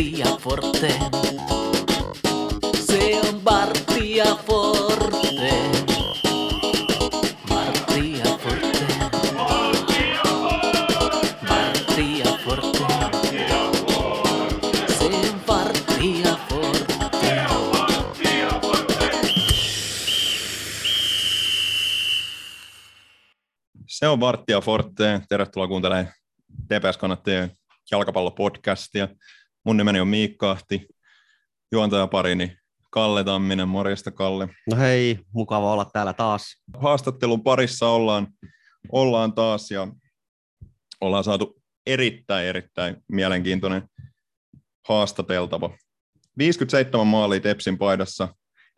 Bartia Forte. Se on Bartia Forte. Bartia Forte. Bartia Forte. Se on Bartia Forte. Se on Forte. Tervetuloa kuuntelemaan TPS-kannattajien jalkapallopodcastia. Mun nimeni on Miikka Ahti, juontajaparini Kalle Tamminen. Morjesta Kalle. No hei, mukava olla täällä taas. Haastattelun parissa ollaan, ollaan taas ja ollaan saatu erittäin, erittäin mielenkiintoinen haastateltava. 57 maalia Tepsin paidassa,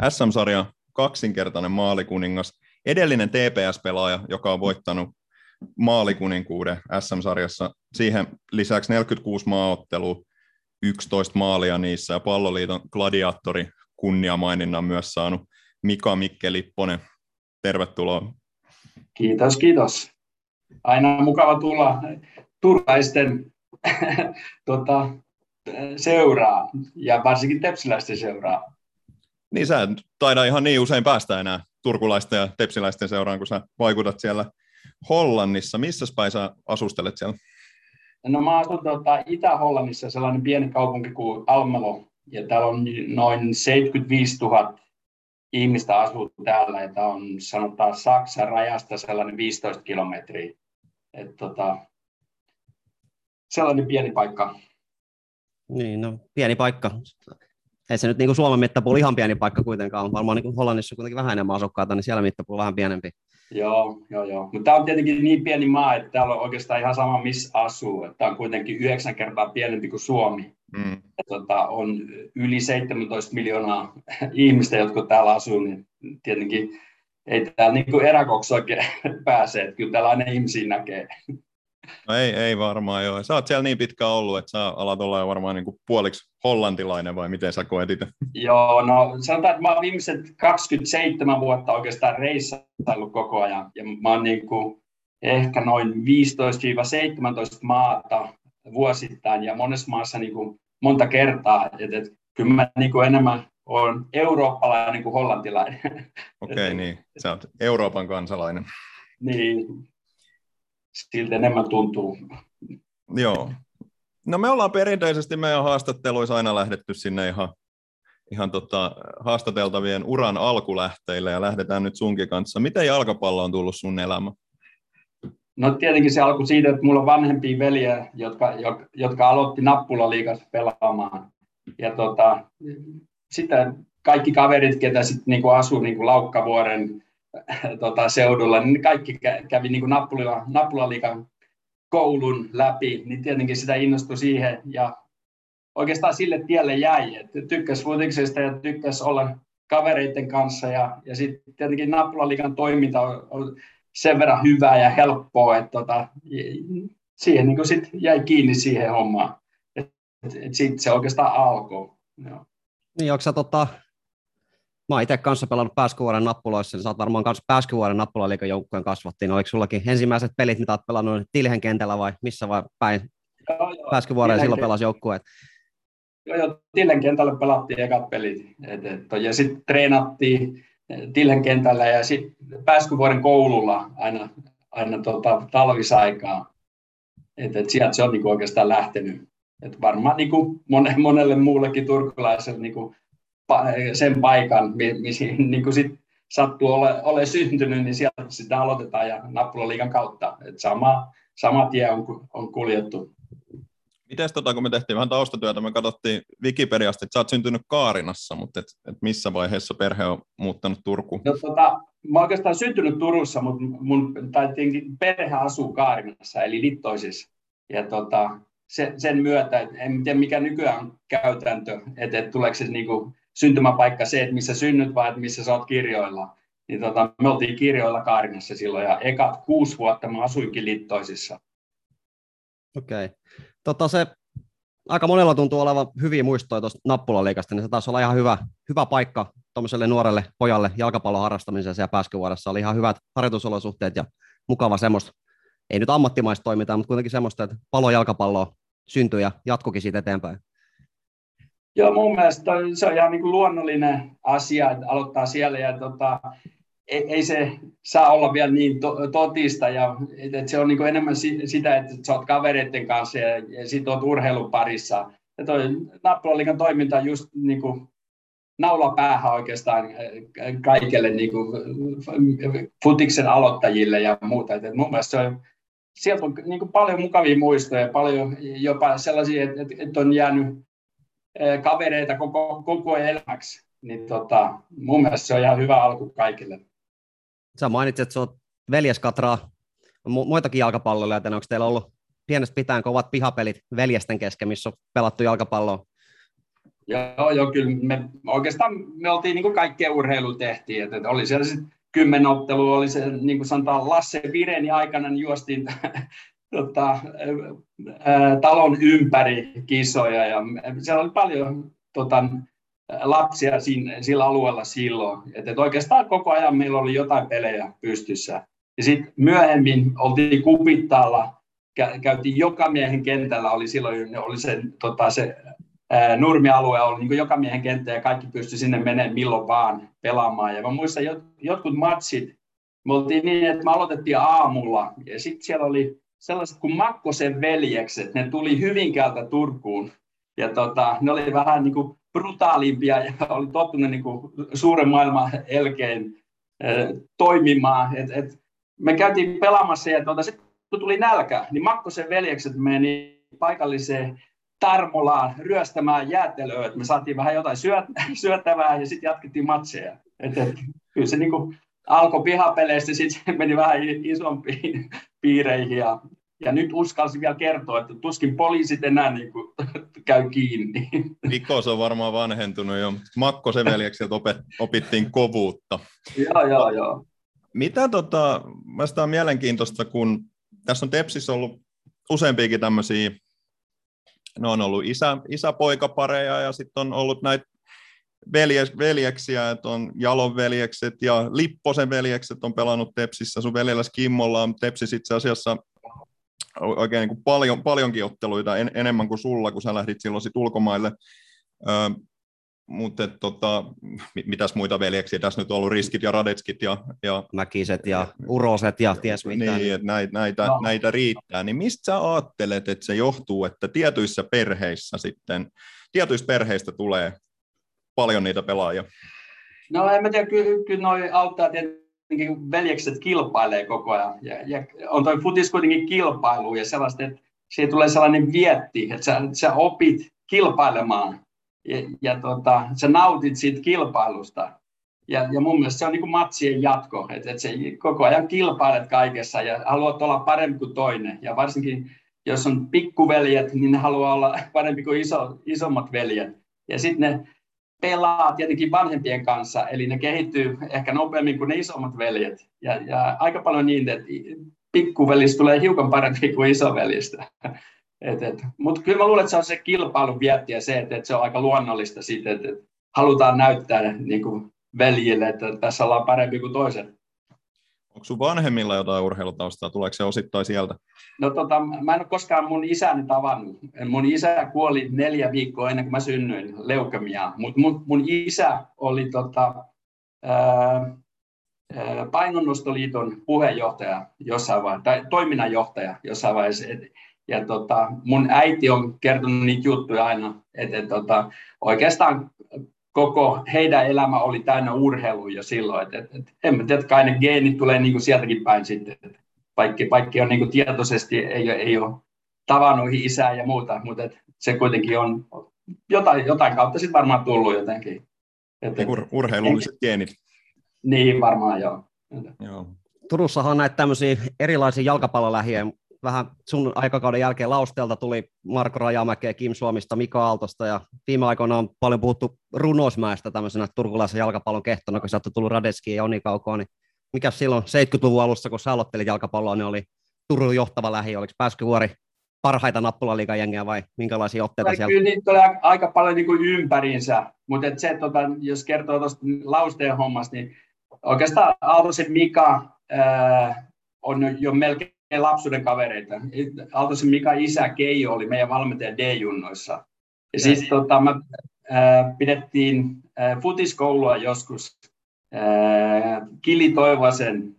SM-sarja kaksinkertainen maalikuningas, edellinen TPS-pelaaja, joka on voittanut maalikuninkuuden SM-sarjassa. Siihen lisäksi 46 maaottelua, 11 maalia niissä ja palloliiton gladiaattori kunniamaininnan myös saanut Mika Mikke Lipponen. Tervetuloa. Kiitos, kiitos. Aina mukava tulla turkaisten tota, seuraa ja varsinkin tepsiläisten seuraa. Niin sä taida ihan niin usein päästä enää turkulaisten ja tepsiläisten seuraan, kun sä vaikutat siellä Hollannissa. Missä päin sä asustelet siellä? No mä asun tota, Itä-Hollannissa sellainen pieni kaupunki kuin Almelo, ja täällä on noin 75 000 ihmistä asuu täällä, ja tämä on sanotaan Saksan rajasta sellainen 15 kilometriä. Et, tota, sellainen pieni paikka. Niin, no pieni paikka. Ei se nyt niin kuin Suomen mittapuoli ihan pieni paikka kuitenkaan, varmaan niin kuin Hollannissa kuitenkin vähän enemmän asukkaita, niin siellä mittapuoli vähän pienempi. Joo, joo, joo. Mutta tämä on tietenkin niin pieni maa, että täällä on oikeastaan ihan sama, missä asuu. Tämä on kuitenkin yhdeksän kertaa pienempi kuin Suomi. Mm. Ja, tota, on yli 17 miljoonaa ihmistä, jotka täällä asuu, niin tietenkin ei täällä niin eräkoksi oikein pääse, että kyllä täällä aina ihmisiä näkee. No ei, ei varmaan joo. Sä oot siellä niin pitkään ollut, että sä alat olla jo varmaan niin kuin puoliksi hollantilainen vai miten sä koet itse? Joo, no sanotaan, että mä oon viimeiset 27 vuotta oikeastaan reissaillut koko ajan. Ja mä oon niin kuin ehkä noin 15-17 maata vuosittain ja monessa maassa niin kuin monta kertaa. Et, et, kyllä mä niin kuin enemmän on eurooppalainen kuin hollantilainen. Okei, okay, niin. Sä oot Euroopan kansalainen. Niin, siltä enemmän tuntuu. Joo. No me ollaan perinteisesti meidän haastatteluissa aina lähdetty sinne ihan, ihan tota, haastateltavien uran alkulähteille ja lähdetään nyt sunkin kanssa. Miten jalkapallo on tullut sun elämä? No tietenkin se alkoi siitä, että mulla on vanhempia veljiä, jotka, jotka aloitti nappulaliikassa pelaamaan. Ja tota, sitten kaikki kaverit, ketä sitten niinku asuu niinku Laukkavuoren tota, seudulla, niin kaikki kävi niin kuin nappulilla, nappulaliikan koulun läpi, niin tietenkin sitä innostui siihen ja oikeastaan sille tielle jäi, että tykkäs futiksesta ja tykkäs olla kavereiden kanssa ja, ja sitten tietenkin nappulaliikan toiminta on, on sen verran hyvää ja helppoa, että tota, siihen niin sit jäi kiinni siihen hommaan. Siitä se oikeastaan alkoi. Niin, onko sä tota, mä oon itse kanssa pelannut pääskyvuoden nappuloissa, niin sä oot varmaan kanssa pääskyvuoden nappulaliikan joukkueen kasvattiin. Oliko sullakin ensimmäiset pelit, mitä oot pelannut Tilhen kentällä vai missä vai päin pääskyvuoden silloin pelasi joukkueet? Joo, joo, Tilhen kentällä pelattiin ekat pelit. Et, et, ja sitten treenattiin Tilhen kentällä ja sitten pääskyvuoden koululla aina, aina tota, talvisaikaa. Et, et sieltä se on niinku oikeastaan lähtenyt. Et varmaan niinku monelle muullekin turkulaiselle niinku sen paikan, missä niin kuin sit sattuu ole, ole syntynyt, niin sieltä sitä aloitetaan ja nappulaliikan kautta. Et sama, sama tie on, on kuljettu. Miten tota, kun me tehtiin vähän taustatyötä, me katsottiin Wikipediasta, että sä oot syntynyt Kaarinassa, mutta et, et missä vaiheessa perhe on muuttanut Turkuun? No, tota, mä oon oikeastaan syntynyt Turussa, mutta mun tai perhe asuu Kaarinassa, eli Littoisissa. Ja tota, sen, sen myötä, että en tiedä mikä nykyään on käytäntö, että, että tuleeko se niinku syntymäpaikka se, että missä synnyt vai että missä sä oot kirjoilla. Niin tota, me oltiin kirjoilla Kaarinassa silloin ja ekat kuusi vuotta mä asuinkin Littoisissa. Okei. Okay. Tota se, aika monella tuntuu olevan hyviä muistoja tuosta nappulaliikasta, niin se taisi olla ihan hyvä, hyvä paikka tuommoiselle nuorelle pojalle jalkapallon harrastamisessa ja pääskyvuodessa. Oli ihan hyvät harjoitusolosuhteet ja mukava semmoista, ei nyt ammattimaista toimintaa, mutta kuitenkin semmoista, että palo jalkapalloa syntyi ja jatkukin siitä eteenpäin. Joo, mun mielestä se on ihan niin kuin luonnollinen asia, että aloittaa siellä ja tota, ei, ei se saa olla vielä niin to, totista ja että se on niin kuin enemmän si, sitä, että sä oot kavereiden kanssa ja, ja sit oot urheilun parissa. Ja toi Nappulaliikan toiminta on just niin kuin naula päähän oikeastaan kaikille niin kuin futiksen aloittajille ja muuta. Et mun mielestä se on, sieltä on niin paljon mukavia muistoja, paljon jopa sellaisia, että, että on jäänyt kavereita koko, koko elämäksi. Niin tota, mun mielestä se on ihan hyvä alku kaikille. Sä mainitsit, että sä oot veljeskatraa muitakin jalkapalloja, joten onko teillä ollut pienestä pitäen kovat pihapelit veljesten kesken, missä on pelattu jalkapalloa? Joo, joo kyllä me, oikeastaan me oltiin niin kuin kaikkea urheilu tehtiin, että, että oli siellä sitten kymmenottelua, oli se niin kuin sanotaan Lasse Vireni aikana, niin juostiin tota, talon ympäri kisoja ja siellä oli paljon tota, lapsia siinä, sillä alueella silloin. Et, et oikeastaan koko ajan meillä oli jotain pelejä pystyssä. Ja sitten myöhemmin oltiin Kupittaalla, käytiin joka miehen kentällä, oli silloin oli se, tota, se ää, nurmialue oli niin joka miehen kenttä ja kaikki pystyi sinne menemään milloin vaan pelaamaan. Ja mä muistan jot, jotkut matsit, me oltiin niin, että me aloitettiin aamulla ja sitten siellä oli sellaiset kuin Makkosen veljekset, ne tuli Hyvinkäältä Turkuun. Ja tota, ne oli vähän niin kuin brutaalimpia ja oli tottunut niin kuin suuren maailman elkein toimimaan. Et, et me käytiin pelaamassa ja tuota, sitten kun tuli nälkä, niin Makkosen veljekset meni paikalliseen Tarmolaan ryöstämään jäätelöä, että me saatiin vähän jotain syöt, syöttävää ja sitten jatkettiin matseja. Et, et, kyllä se niin kuin alkoi pihapeleistä, sitten meni vähän isompiin piireihin ja ja nyt uskalsin vielä kertoa, että tuskin poliisit enää niin kuin, käy kiinni. Nikos on varmaan vanhentunut jo. Makkosen veljekseltä opittiin kovuutta. joo, joo, joo. Mitä tota, mä on mielenkiintoista, kun tässä on Tepsissä ollut useampiakin tämmöisiä, ne on ollut isä, isäpoikapareja ja sitten on ollut näitä veljes, veljeksiä, että on Jalon veljekset ja Lipposen veljekset on pelannut Tepsissä, sun veljelläs Kimmolla on Tepsis itse asiassa oikein niin kuin paljon, paljonkin otteluita en, enemmän kuin sulla, kun sä lähdit silloin sit ulkomaille. Ö, mutta tota, mitäs muita veljeksiä tässä nyt on ollut, Riskit ja Radetskit ja... ja Mäkiset ja Uroset ja ties mitä. Niin, että näitä, näitä, no. näitä riittää. Niin mistä sä ajattelet, että se johtuu, että tietyissä perheissä sitten, tietyistä perheistä tulee paljon niitä pelaajia? No en mä tiedä, kyllä, kyllä noi auttaa tietysti veljekset kilpailee koko ajan. Ja, ja on toi futis kuitenkin kilpailu ja sellaista, että siihen tulee sellainen vietti, että sä, sä opit kilpailemaan ja, ja tota, sä nautit siitä kilpailusta. Ja, ja mun mielestä se on niin kuin matsien jatko, että, että se koko ajan kilpailet kaikessa ja haluat olla parempi kuin toinen. Ja varsinkin jos on pikkuveljet, niin ne haluaa olla parempi kuin iso, isommat veljet. Ja sitten ne pelaa tietenkin vanhempien kanssa, eli ne kehittyy ehkä nopeammin kuin ne isommat veljet. Ja, ja aika paljon niin, että pikkuvelistä tulee hiukan parempi kuin isovelistä. Mutta kyllä mä luulen, että se on se kilpailun vietti ja se, että, että se on aika luonnollista siitä, että, että halutaan näyttää niin kuin veljille, että tässä ollaan parempi kuin toiset. Onko sun vanhemmilla jotain urheilutaustaa? Tuleeko se osittain sieltä? No tota, mä en ole koskaan mun isäni tavannut. Mun isä kuoli neljä viikkoa ennen kuin mä synnyin leukemiaan. Mutta mun, mun isä oli tota, ää, painonnostoliiton puheenjohtaja jossain vaiheessa, tai toiminnanjohtaja jossain vaiheessa. Et, ja tota, mun äiti on kertonut niitä juttuja aina, että et, tota, oikeastaan koko heidän elämä oli täynnä urheilua jo silloin. Et, et, et, en mä tiedä, kai ne geenit tulee niinku sieltäkin päin sitten. Et, vaikka, vaikka on niinku tietoisesti, ei, ei ole tavannut isää ja muuta, mutta et se kuitenkin on jotain, jotain kautta sitten varmaan tullut jotenkin. Et, et, Ur- urheilulliset en, geenit. Niin, varmaan joo. joo. Turussahan on näitä tämmöisiä erilaisia jalkapallolähiä, vähän sun aikakauden jälkeen Lausteelta tuli Marko Rajamäkeä, Kim Suomista, Mika Aaltosta ja viime aikoina on paljon puhuttu Runosmäestä tämmöisenä turkulaisen jalkapallon kehtona, kun sieltä on tullut Radeski ja Joni Kaukoa, niin mikä silloin 70-luvun alussa, kun sä aloittelit jalkapalloa, niin oli Turun johtava lähi, oliko Pääskyvuori parhaita nappulaliikan jengiä vai minkälaisia otteita Kyllä siellä? Kyllä niitä oli aika paljon niin kuin ympäriinsä, mutta et se, tota, jos kertoo tuosta Lausteen hommasta, niin oikeastaan Aaltosen Mika ää, on jo melkein lapsuuden kavereita. Aaltosen Mika isä Keijo oli meidän valmentaja D-junnoissa. Ja siis tota, mä äh, pidettiin äh, futiskoulua joskus äh, Kili Toivosen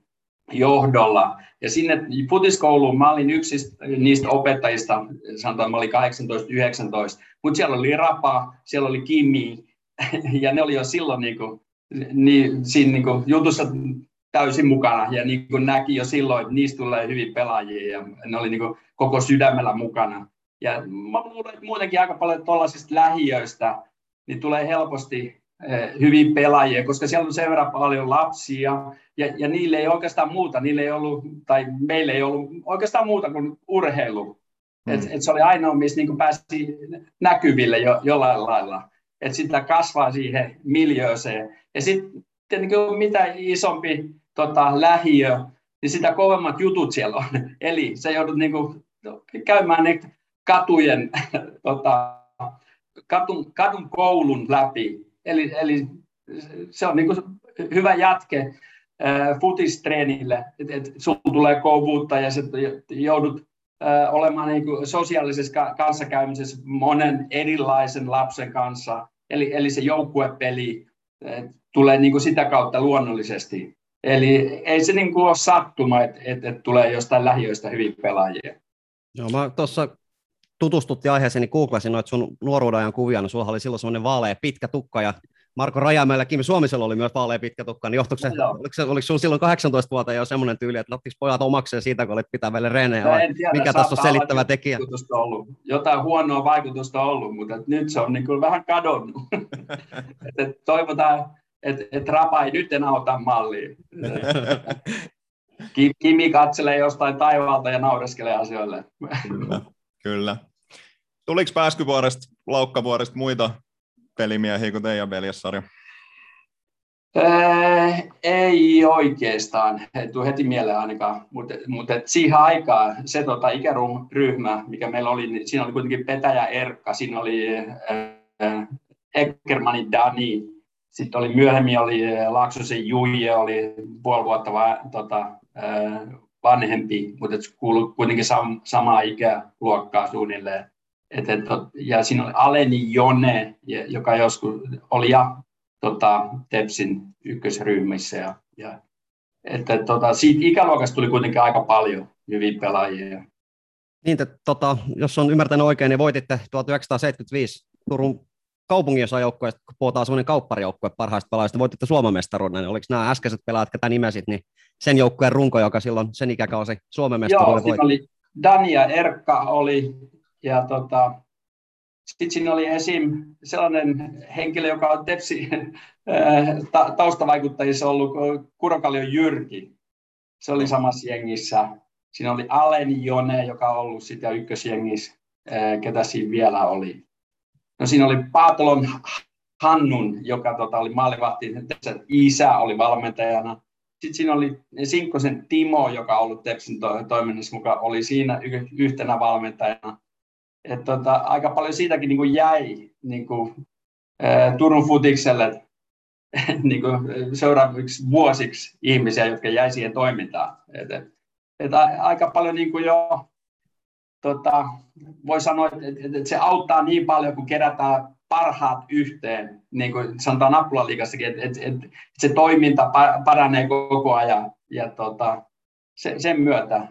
johdolla. Ja sinne futiskouluun mä olin yksi niistä opettajista, sanotaan mä olin 18-19, mutta siellä oli Rapa, siellä oli Kimi, ja ne oli jo silloin niin kuin, niin, siinä niin kuin, jutussa täysin mukana, ja niin kuin näki jo silloin, että niistä tulee hyvin pelaajia, ja ne oli niin kuin, koko sydämellä mukana. Ja mä luulen, että muutenkin aika paljon tuollaisista lähiöistä, niin tulee helposti Eh, hyvin pelaajia, koska siellä on sen verran paljon lapsia, ja, ja niille ei oikeastaan muuta, niille ei ollut, tai meille ei ollut oikeastaan muuta kuin urheilu. Mm. Et, et se oli ainoa, missä niin pääsi näkyville jo, jollain lailla. Että sitä kasvaa siihen miljööseen. Ja sitten niin mitä isompi tota, lähiö, niin sitä kovemmat jutut siellä on. Eli se joudut niin kuin, käymään ne katujen, tota, katun, kadun koulun läpi Eli, eli se on niin kuin hyvä jatke äh, futistreenille, että et tulee kovuutta ja joudut äh, olemaan niin kuin sosiaalisessa kanssakäymisessä monen erilaisen lapsen kanssa. Eli, eli se joukkuepeli äh, tulee niin kuin sitä kautta luonnollisesti. Eli ei se niin kuin ole sattuma, että et, et tulee jostain lähiöistä hyvin pelaajia. Joo, mä tuossa tutustuttiin aiheeseen, niin googlasin noita sun nuoruuden ajan kuvia, niin sulla oli silloin semmoinen vaalea pitkä tukka ja Marko Rajamäellä, Kimi Suomisella oli myös vaalea pitkä tukka, niin johtuiko se, no, oliko, se, oliko sun silloin 18 vuotta jo semmoinen tyyli, että ottiko pojat omakseen siitä, kun olit pitää vielä reenejä, no, mikä tässä on selittävä tekijä? Ollut. Jotain huonoa vaikutusta ollut, mutta nyt se on niin kuin vähän kadonnut. et, et toivotaan, että et Rapa ei nyt enää ota malliin. Kimi katselee jostain taivaalta ja naureskelee asioille. Kyllä. Kyllä. Tuliko Pääskyvuoresta, Laukkavuoresta muita pelimiehiä kuin teidän veljessarja? Äh, ei oikeastaan, ei tule heti mieleen ainakaan, mutta, mutta siihen aikaan se tota, ikäryhmä, mikä meillä oli, niin siinä oli kuitenkin Petäjä Erkka, siinä oli äh, Eckermanin Dani, sitten oli myöhemmin oli äh, Laaksosen Juije, oli puoli vuotta va, tota, äh, vanhempi, mutta kuului kuitenkin sam, samaa ikäluokkaa suunnilleen. Et, et, ja siinä oli Aleni Jone, joka joskus oli ja tota, Tepsin ykkösryhmissä. Ja, ja, että, tota, siitä ikäluokasta tuli kuitenkin aika paljon hyviä pelaajia. Niin, että, tota, jos on ymmärtänyt oikein, niin voititte 1975 Turun kaupungin joukkueesta, kun puhutaan semmoinen kaupparijoukkue parhaista pelaajista, voititte Suomen mestaruuden, niin oliko nämä äskeiset pelaajat, ketä nimesit, niin sen joukkueen runko, joka silloin sen ikäkausi Suomen mestaruuden Joo, oli Dani ja Erkka oli, ja tota, sitten siinä oli esim. sellainen henkilö, joka on Tepsi ta- taustavaikuttajissa ollut, Kurokallion Jyrki. Se oli samassa jengissä. Siinä oli Aleni Jone, joka on ollut sitä ykkösjengissä, ketä siinä vielä oli. No siinä oli Paatalon Hannun, joka tota, oli maalivahti, isä oli valmentajana. Sitten siinä oli Sinkkosen Timo, joka on ollut Tepsin to- toiminnassa mukaan, oli siinä y- yhtenä valmentajana. Et tota, aika paljon siitäkin niin kuin jäi niin kuin, ää, Turun futikselle niin kuin seuraaviksi vuosiksi ihmisiä, jotka jäi siihen toimintaan. Et, et, et aika paljon niin kuin jo tota, voi sanoa, että, se auttaa niin paljon, kun kerätään parhaat yhteen, niin kuin sanotaan Nappulaliikassakin, että, että, että se toiminta paranee koko ajan ja tota, se, sen myötä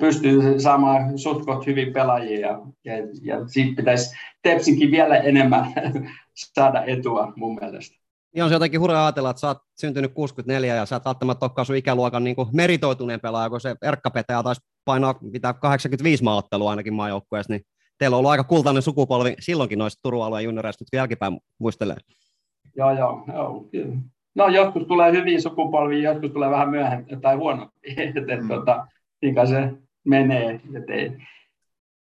pystyy saamaan sutkot hyvin pelaajia ja, ja, ja siitä pitäisi Tepsinkin vielä enemmän saada etua mun mielestä. Niin on se jotenkin hurja ajatella, että sä oot syntynyt 64 ja sä et välttämättä olekaan sun ikäluokan niin meritoituneen pelaaja, kun se Erkka Petäjä taisi painaa mitä 85 maaottelua ainakin maajoukkueessa, niin teillä on ollut aika kultainen sukupolvi silloinkin noista Turun alueen junioreista, nyt jälkipäin muistelee. Joo, joo, joo. No joskus tulee hyviä sukupolvia, joskus tulee vähän myöhemmin tai huonompi. mm. tota, niin se menee. Et ei,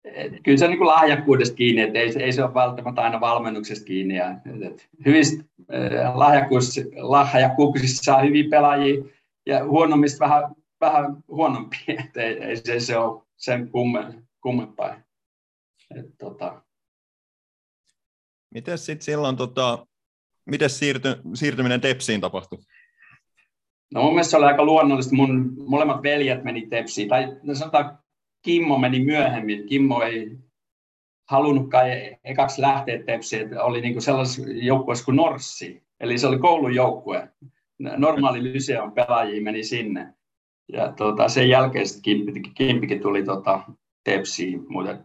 et, kyllä se on niin kuin lahjakkuudesta kiinni, että ei, ei se ole välttämättä aina valmennuksesta kiinni. Ja, et, et, hyvistä äh, lahjakkuus, lahjakkuuksista saa hyviä pelaajia ja huonommista vähän, vähän huonompia. Et ei, ei se, se ole sen kumme, kummempaa. Et, tota. Miten sitten silloin, tota, miten siirty, siirtyminen Tepsiin tapahtui? No mun mielestä se oli aika luonnollista. Mun molemmat veljet meni Tepsiin, tai no sanotaan Kimmo meni myöhemmin. Kimmo ei, halunnut kai ekaksi lähteä Tepsiin, että oli niin sellaisessa joukkueessa kuin Norssi, eli se oli koulun joukkue. Normaali Lyseon pelaajia meni sinne. Ja tota, sen jälkeen sitten Kimpikin tuli tota, Tepsiin, mutta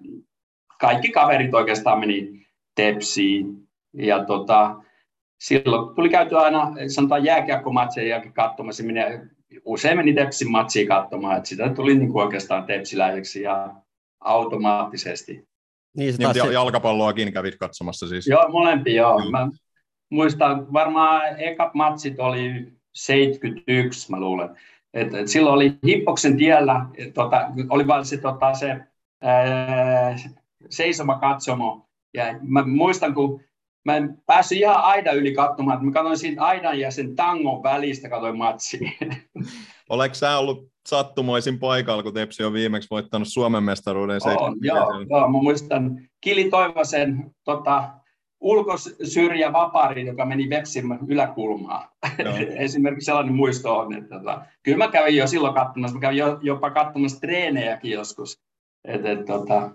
kaikki kaverit oikeastaan meni Tepsiin. Ja tota, silloin tuli käyty aina, sanotaan jääkiekkomatseja jälkeen katsomassa, minä usein meni Tepsin matsia katsomaan, että sitä tuli niin kuin oikeastaan tepsiläiseksi ja automaattisesti. Niin, se niin, jalkapalloakin kävit katsomassa siis. Joo, molempia joo. joo. Mä muistan, varmaan ekat matsit oli 71, mä luulen. Et, et silloin oli Hippoksen tiellä, et, tota, oli vain se, tota, se ää, seisoma katsomo. Ja mä muistan, kun mä en päässyt ihan aidan yli katsomaan, että mä katsoin siitä aidan ja sen tangon välistä, katsoin matsia. Oletko sä ollut sattumoisin paikalla, kun Tepsi on viimeksi voittanut Suomen mestaruuden? On, joo, joo, mä muistan Kili Toivosen tota, ulkosyrjä vapari, joka meni Vepsin yläkulmaan. Esimerkiksi sellainen muisto on, että tota, kyllä mä kävin jo silloin katsomassa, mä kävin jo, jopa katsomassa treenejäkin joskus. Et, et, tota,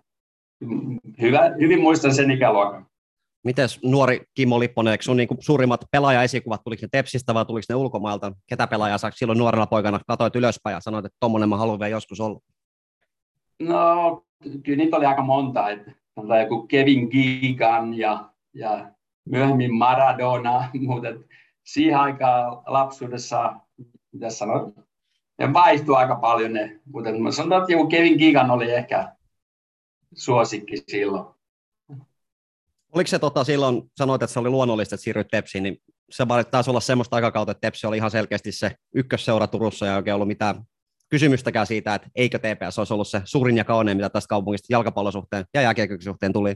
hyvä, hyvin muistan sen ikäluokan. Miten nuori Kimmo Lipponen, eikö sun niin suurimmat pelaajaesikuvat, tuliko ne Tepsistä vai tuliko ne ulkomailta? Ketä pelaajaa sä silloin nuorena poikana katoit ylöspäin ja sanoit, että tuommoinen mä haluan vielä joskus olla? No, kyllä niitä oli aika monta. Että joku Kevin Keegan ja, ja myöhemmin Maradona, mutta siihen aikaan lapsuudessa, mitä sanoit, ne vaihtui aika paljon ne, mutta sanotaan, että joku Kevin Keegan oli ehkä suosikki silloin. Oliko se tota, silloin, sanoit, että se oli luonnollista, että siirryit Tepsiin, niin se taisi olla semmoista aikakautta, että Tepsi oli ihan selkeästi se ykkösseura Turussa ja ei oikein ollut mitään kysymystäkään siitä, että eikö TPS olisi ollut se suurin ja kaunein, mitä tästä kaupungista jalkapallosuhteen ja jääkiekkosuhteen tuli.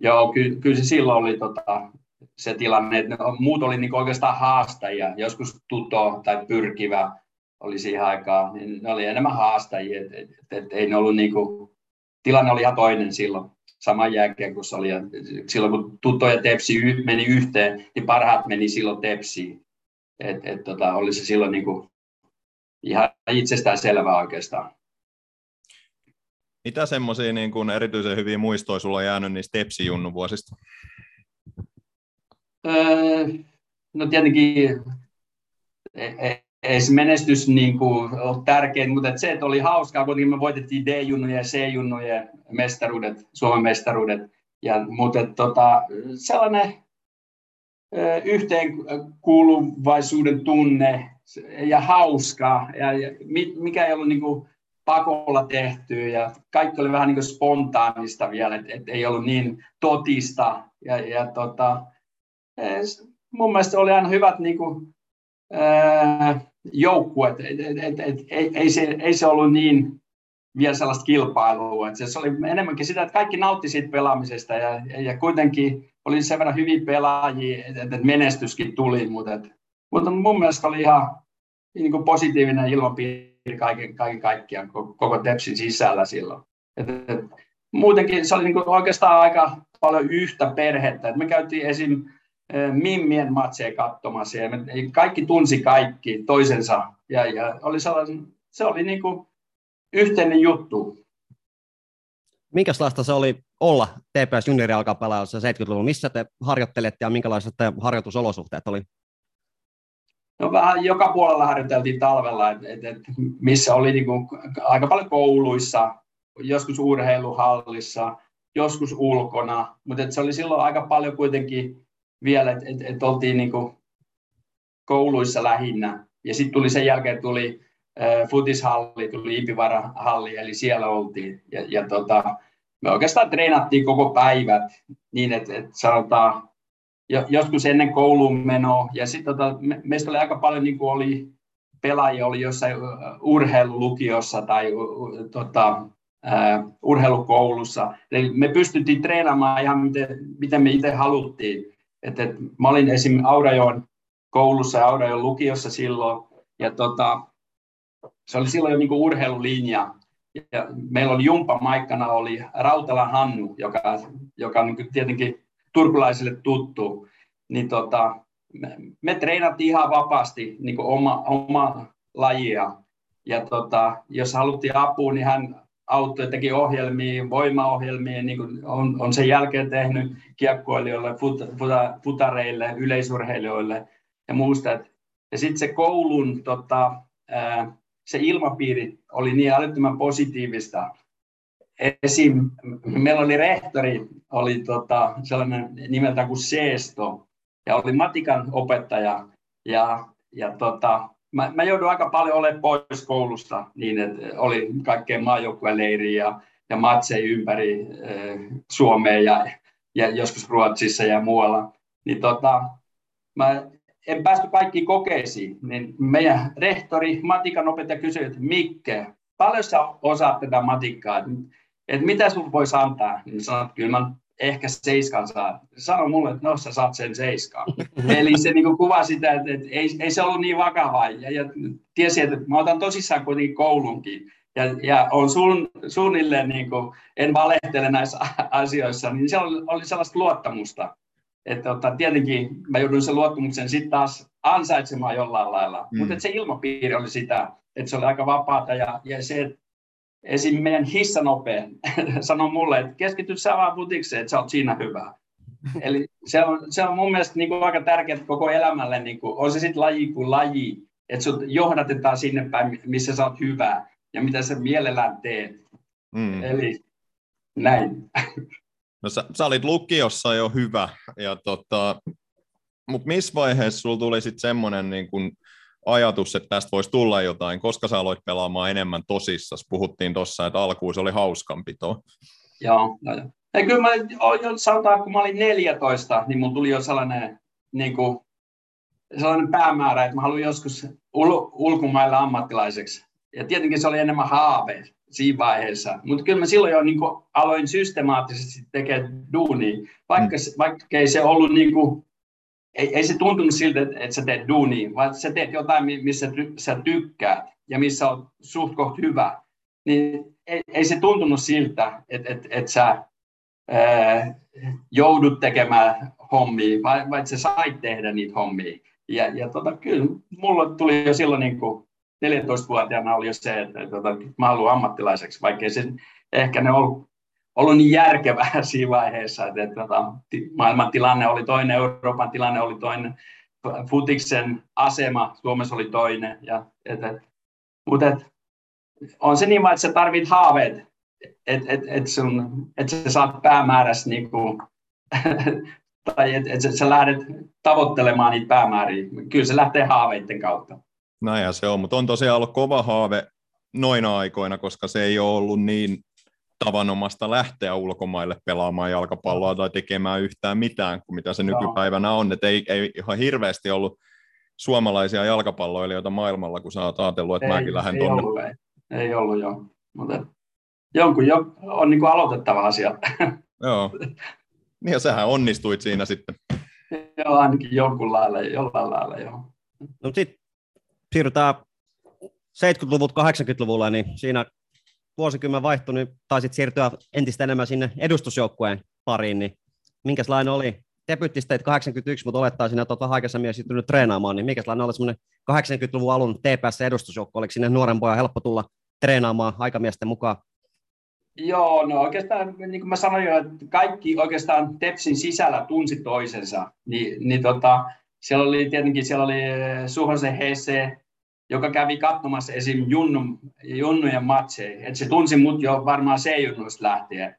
Joo, ky- kyllä se silloin oli tota, se tilanne, että muut oli niin oikeastaan haastajia, joskus tuto tai pyrkivä oli siihen aikaan, niin ne oli enemmän haastajia, että et, et, et, ei ne ollut niin kuin, tilanne oli ihan toinen silloin sama jääkiekossa oli. Ja silloin kun Tutto ja Tepsi meni yhteen, niin parhaat meni silloin Tepsiin. Et, et, tota, oli se silloin niin kuin ihan itsestään selvää oikeastaan. Mitä semmoisia niin kuin erityisen hyviä muistoja sulla on jäänyt niistä Tepsi-junnu vuosista? Öö, no tietenkin e, e, ei se menestys niin kuin, ole tärkein, mutta että se, että oli hauskaa, kun me voitettiin D-junnujen ja C-junnujen mestaruudet, Suomen mestaruudet. Ja, mutta että, tota, sellainen yhteenkuuluvaisuuden tunne ja hauskaa, ja, ja mikä ei ollut niin kuin, pakolla tehty, ja kaikki oli vähän niin kuin spontaanista vielä, että et ei ollut niin totista. Ja, ja tota, mun mielestä oli aina hyvät niin kuin, joukkueet, et, et, et, ei, ei, se, ei se ollut niin vielä sellaista kilpailua. Et se oli enemmänkin sitä, että kaikki nautti siitä pelaamisesta ja, ja kuitenkin oli sen verran hyviä pelaajia, että et menestyskin tuli, mutta, et, mutta mun mielestä oli ihan niin kuin positiivinen ilmapiiri kaiken, kaiken kaikkiaan koko Tepsin sisällä silloin. Et, et, muutenkin se oli niin kuin oikeastaan aika paljon yhtä perhettä. Et me käytiin esim Mimmien matseja katsomassa ja kaikki tunsi kaikki toisensa ja, ja oli sellainen, se oli niin kuin yhteinen juttu. Minkälaista se oli olla TPS juniori alkaa pelaajassa 70-luvulla? Missä te harjoittelette ja minkälaiset te harjoitusolosuhteet oli? No vähän joka puolella harjoiteltiin talvella, et, et, et, missä oli niin kuin aika paljon kouluissa, joskus urheiluhallissa, joskus ulkona, mutta se oli silloin aika paljon kuitenkin vielä, että et, et oltiin niinku kouluissa lähinnä. Ja sitten tuli sen jälkeen tuli äh, futishalli, tuli Ipivara-halli, eli siellä oltiin. Ja, ja tota, me oikeastaan treenattiin koko päivät niin, että, että sanotaan joskus ennen kouluun menoa. Ja sitten tota, me, meistä oli aika paljon niin oli pelaajia oli jossain urheilulukiossa tai tota, uh, urheilukoulussa. Eli me pystyttiin treenaamaan ihan miten, miten me itse haluttiin. Et, et, mä olin esim. Aurajoen koulussa ja Aurajoen lukiossa silloin, ja tota, se oli silloin jo niinku urheilulinja. Ja meillä oli Jumpa Maikkana oli Rautala Hannu, joka, joka on niin tietenkin turkulaisille tuttu. Niin tota, me, me treenattiin ihan vapaasti niin oma, oma lajia. Ja tota, jos haluttiin apua, niin hän auttoi, teki ohjelmia, voimaohjelmia, niin kuin on, on sen jälkeen tehnyt kiekkoilijoille, fut, futa, futareille, yleisurheilijoille ja muusta. Ja sitten se koulun tota, se ilmapiiri oli niin älyttömän positiivista. Esim. meillä oli rehtori, oli tota, sellainen nimeltä kuin Seesto, ja oli matikan opettaja, ja, ja tota, mä, mä joudun aika paljon olemaan pois koulusta, niin että oli kaikkea maajoukkueleiriä ja, ja matseja ympäri äh, Suomea ja, ja joskus Ruotsissa ja muualla. Niin tota, mä en päästy kaikkiin kokeisiin, niin meidän rehtori, matikan opettaja kysyi, että Mikke, paljon sä osaat tätä matikkaa, että, mitä sun voisi antaa? Niin sanoin, että kyllä mä ehkä seiskan saa. Sano mulle, että no sä saat sen seiskan. Eli se niin kuvaa sitä, että, että ei, ei, se ollut niin vakavaa. Ja, ja tiesi, että mä otan tosissaan kuitenkin koulunkin. Ja, ja on suun, suunnilleen, niin kuin, en valehtele näissä asioissa, niin se oli, oli sellaista luottamusta. Että tota, tietenkin mä joudun sen luottamuksen sitten taas ansaitsemaan jollain lailla. Mm. Mutta se ilmapiiri oli sitä, että se oli aika vapaata ja, ja se, että esim. meidän hissanope sanoi mulle, että keskity sä vaan putikseen, että sä oot siinä hyvä. Eli se on, se on mun mielestä niin kuin aika tärkeää koko elämälle, niin kuin, on se sitten laji kuin laji, että sut johdatetaan sinne päin, missä sä oot hyvä ja mitä sä mielellään teet. Mm. Eli näin. No sä, sä olit lukiossa jo hyvä, ja tota, mutta missä vaiheessa sulla tuli sitten semmoinen niin kun ajatus, että tästä voisi tulla jotain, koska sä aloit pelaamaan enemmän tosissas? Puhuttiin tuossa, että alkuun se oli hauskanpito. Joo, joo. Ja kyllä mä, sanotaan, kun mä olin 14, niin mun tuli jo sellainen, niin kuin, sellainen päämäärä, että mä haluan joskus ul- ulkomailla ammattilaiseksi. Ja tietenkin se oli enemmän haave siinä vaiheessa. Mutta kyllä mä silloin jo niin kuin, aloin systemaattisesti tekemään duunia, vaikka, mm. vaikka ei se ollut niin kuin, ei, ei se tuntunut siltä, että, sä teet duunia, vaan sä teet jotain, missä ty, sä tykkäät ja missä on suht koht hyvä. Niin ei, ei se tuntunut siltä, että, että, että sä ää, joudut tekemään hommia, vaan, vaan että sä sait tehdä niitä hommia. Ja, ja tota, kyllä mulla tuli jo silloin niin kuin 14-vuotiaana oli jo se, että, että, että mä haluan ammattilaiseksi, vaikkei se ehkä ne ollut ollut niin järkevää siinä vaiheessa, että, että, että tota, maailman tilanne oli toinen, Euroopan tilanne oli toinen, futiksen asema Suomessa oli toinen. Ja, että, että, mutta että, on se niin vaan, että sä tarvit haaveet, että et, et et sä saat päämäärässä niin kuin, tai että et sä lähdet tavoittelemaan niitä päämääriä. Kyllä se lähtee haaveiden kautta. Näinhän se on, mutta on tosiaan ollut kova haave noina aikoina, koska se ei ole ollut niin tavanomasta lähteä ulkomaille pelaamaan jalkapalloa tai tekemään yhtään mitään kuin mitä se nykypäivänä on. Et ei, ei ihan hirveästi ollut suomalaisia jalkapalloilijoita maailmalla, kun sä oot ajatellut, että ei, mäkin lähden tuonne. Ollut, ei. ei ollut jo, mutta jonkun jo on niin kuin aloitettava asia. Joo, niin ja sähän onnistuit siinä sitten. Joo, ainakin jonkun lailla, jollain lailla, joo. No sitten siirrytään 70-luvulta 80-luvulle, niin siinä vuosikymmen vaihtui, niin taisit siirtyä entistä enemmän sinne edustusjoukkueen pariin, niin minkälainen oli Debyttis teit 81, mutta olettaisin, että olet vähän aikaisemmin siirtynyt treenaamaan, niin minkälainen oli semmoinen 80-luvun alun TPS-edustusjoukko? Oliko sinne nuoren pojan helppo tulla treenaamaan aikamiesten mukaan? Joo, no oikeastaan, niin kuin mä sanoin jo, että kaikki oikeastaan TEPSin sisällä tunsi toisensa. Niin, niin tota, siellä oli tietenkin, siellä oli Suhosen Hesse, joka kävi katsomassa esim. Junnu, Junnujen matseja. Et se tunsi mut jo varmaan C-junnuista lähtien.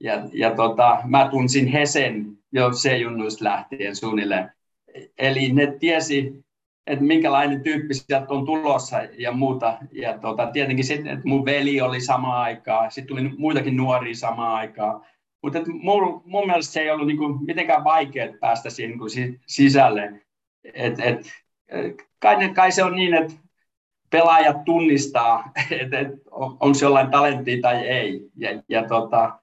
Ja, ja tota, mä tunsin Hesen jo C-junnuista lähtien suunnilleen. Eli ne tiesi, että minkälainen tyyppi sieltä on tulossa ja muuta. Ja tota, tietenkin sitten, että mun veli oli sama aikaa, sitten tuli muitakin nuoria samaan aikaan. Mutta mun, mun mielestä se ei ollut niinku mitenkään vaikea päästä siihen niinku sisälle. Et, et, kai, kai se on niin, että pelaajat tunnistaa, että et, on, onko jollain talenttia tai ei. Ja, ja tota,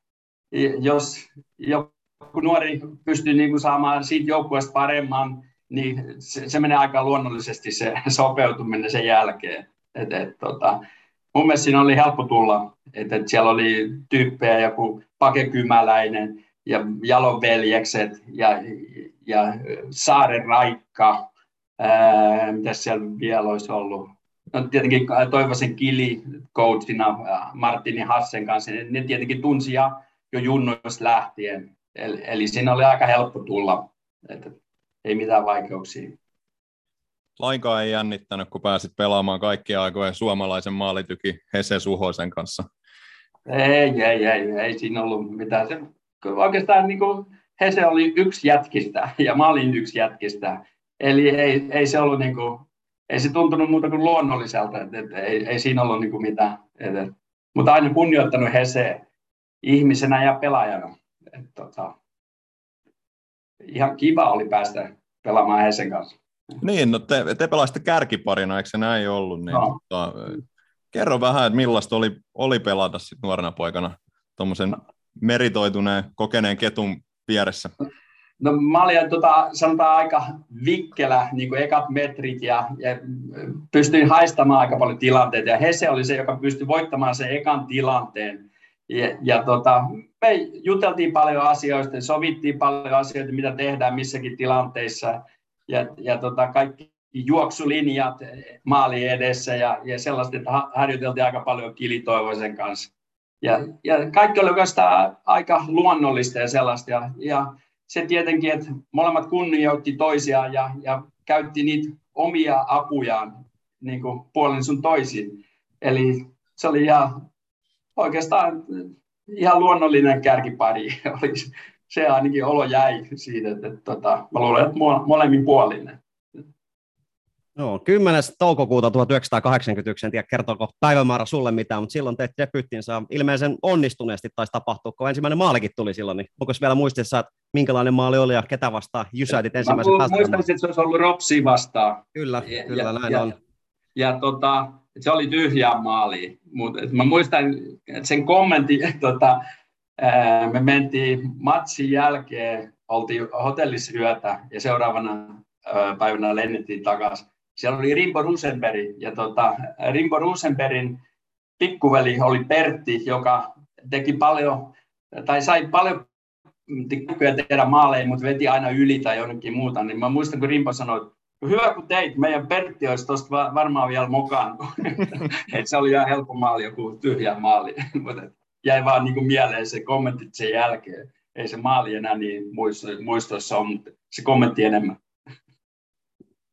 jos joku nuori pystyy niin kuin saamaan siitä joukkueesta paremman, niin se, se menee aika luonnollisesti se sopeutuminen sen jälkeen. Et, et, tota, mun mielestä siinä oli helppo tulla, että et siellä oli tyyppejä, joku Pake Kymäläinen ja Jalon veljekset ja, ja Saaren Raikka, mitä siellä vielä olisi ollut, no tietenkin Toivosen Kili coachina Martini Hassen kanssa, ne, ne tietenkin tunsi ja jo junnoista lähtien. Eli, eli siinä oli aika helppo tulla, että ei mitään vaikeuksia. Lainkaan ei jännittänyt, kun pääsit pelaamaan kaikkia aikojen suomalaisen maalityki Hese Suhosen kanssa. Ei, ei, ei, ei siinä ollut mitään. Se, oikeastaan niin kuin Hese oli yksi jätkistä ja mä olin yksi jätkistä. Eli ei, ei se ollut niin kuin, ei se tuntunut muuta kuin luonnolliselta, että, että ei, ei siinä ollut niin mitään. Että, mutta aina kunnioittanut Hese ihmisenä ja pelaajana. Että, tota, ihan kiva oli päästä pelaamaan Hesen kanssa. Niin, no te, te pelasitte kärkiparina, eikö se näin ollut? Niin, no. tota, kerro vähän, että millaista oli, oli pelata sit nuorena poikana tuommoisen meritoituneen, kokeneen ketun vieressä? No mä olin tota, sanotaan aika vikkelä niin kuin ekat metrit ja, ja pystyin haistamaan aika paljon tilanteita ja Hese oli se, joka pystyi voittamaan sen ekan tilanteen. Ja, ja tota, me juteltiin paljon asioista, sovittiin paljon asioita, mitä tehdään missäkin tilanteissa ja, ja tota, kaikki juoksulinjat maali edessä ja, ja sellaista, että harjoiteltiin aika paljon kilitoivoisen kanssa. Ja, ja kaikki oli oikeastaan aika luonnollista ja sellaista. Ja, ja se tietenkin, että molemmat kunnioitti toisiaan ja, ja käytti niitä omia apujaan niin kuin puolin sun toisin. Eli se oli ihan, oikeastaan ihan luonnollinen kärkipari. se ainakin olo jäi siitä, että, että, että tota, mä luulen, että molemmin puolinen. No, 10. toukokuuta 1981, en tiedä kertooko päivämäärä sulle mitään, mutta silloin teit debyyttinsä ilmeisen onnistuneesti taisi tapahtua, kun ensimmäinen maalikin tuli silloin, niin onko vielä muistissa, että minkälainen maali oli ja ketä vastaan jysäitit ensimmäisen Mä muistan, että se olisi ollut Ropsi vastaan. Kyllä, ja, kyllä ja, näin ja, on. Ja, ja tota, se oli tyhjä maali, mutta mä muistan että sen kommentin, tota, ää, me mentiin matsin jälkeen, oltiin hotellissa yötä ja seuraavana ää, päivänä lennettiin takaisin siellä oli Rimbo Rosenberg, ja tota, Rimbo Rosenbergin pikkuveli oli Pertti, joka teki paljon, tai sai paljon kykyä tehdä maaleja, mutta veti aina yli tai jonnekin muuta, niin mä muistan, kun Rimbo sanoi, että hyvä kun teit, meidän Pertti olisi tuosta varmaan vielä mukaan. Et se oli ihan helppo maali, joku tyhjä maali, mutta jäi vaan niin kuin mieleen se kommentti sen jälkeen. Ei se maali enää niin muistoissa ole, mutta se kommentti enemmän.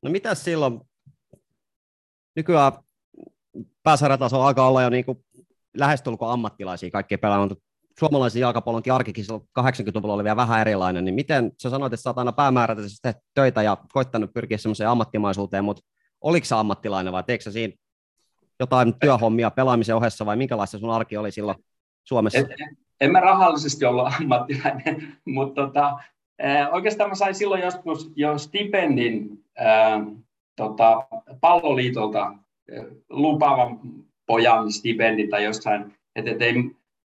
No mitä silloin nykyään pääsarjataso alkaa olla jo niin kuin lähestulkoon ammattilaisia kaikki pelaamaan. Suomalaisen jalkapallonkin arkikin 80-luvulla oli vielä vähän erilainen, niin miten sä sanoit, että sä oot aina päämääräisesti töitä ja koittanut pyrkiä semmoiseen ammattimaisuuteen, mutta oliko sä ammattilainen vai teikö sä siinä jotain työhommia pelaamisen ohessa vai minkälaista sun arki oli silloin Suomessa? En, en mä rahallisesti olla ammattilainen, mutta tota, oikeastaan mä sain silloin joskus jo stipendin tota, palloliitolta lupaavan pojan stipendin tai jostain, että et ei,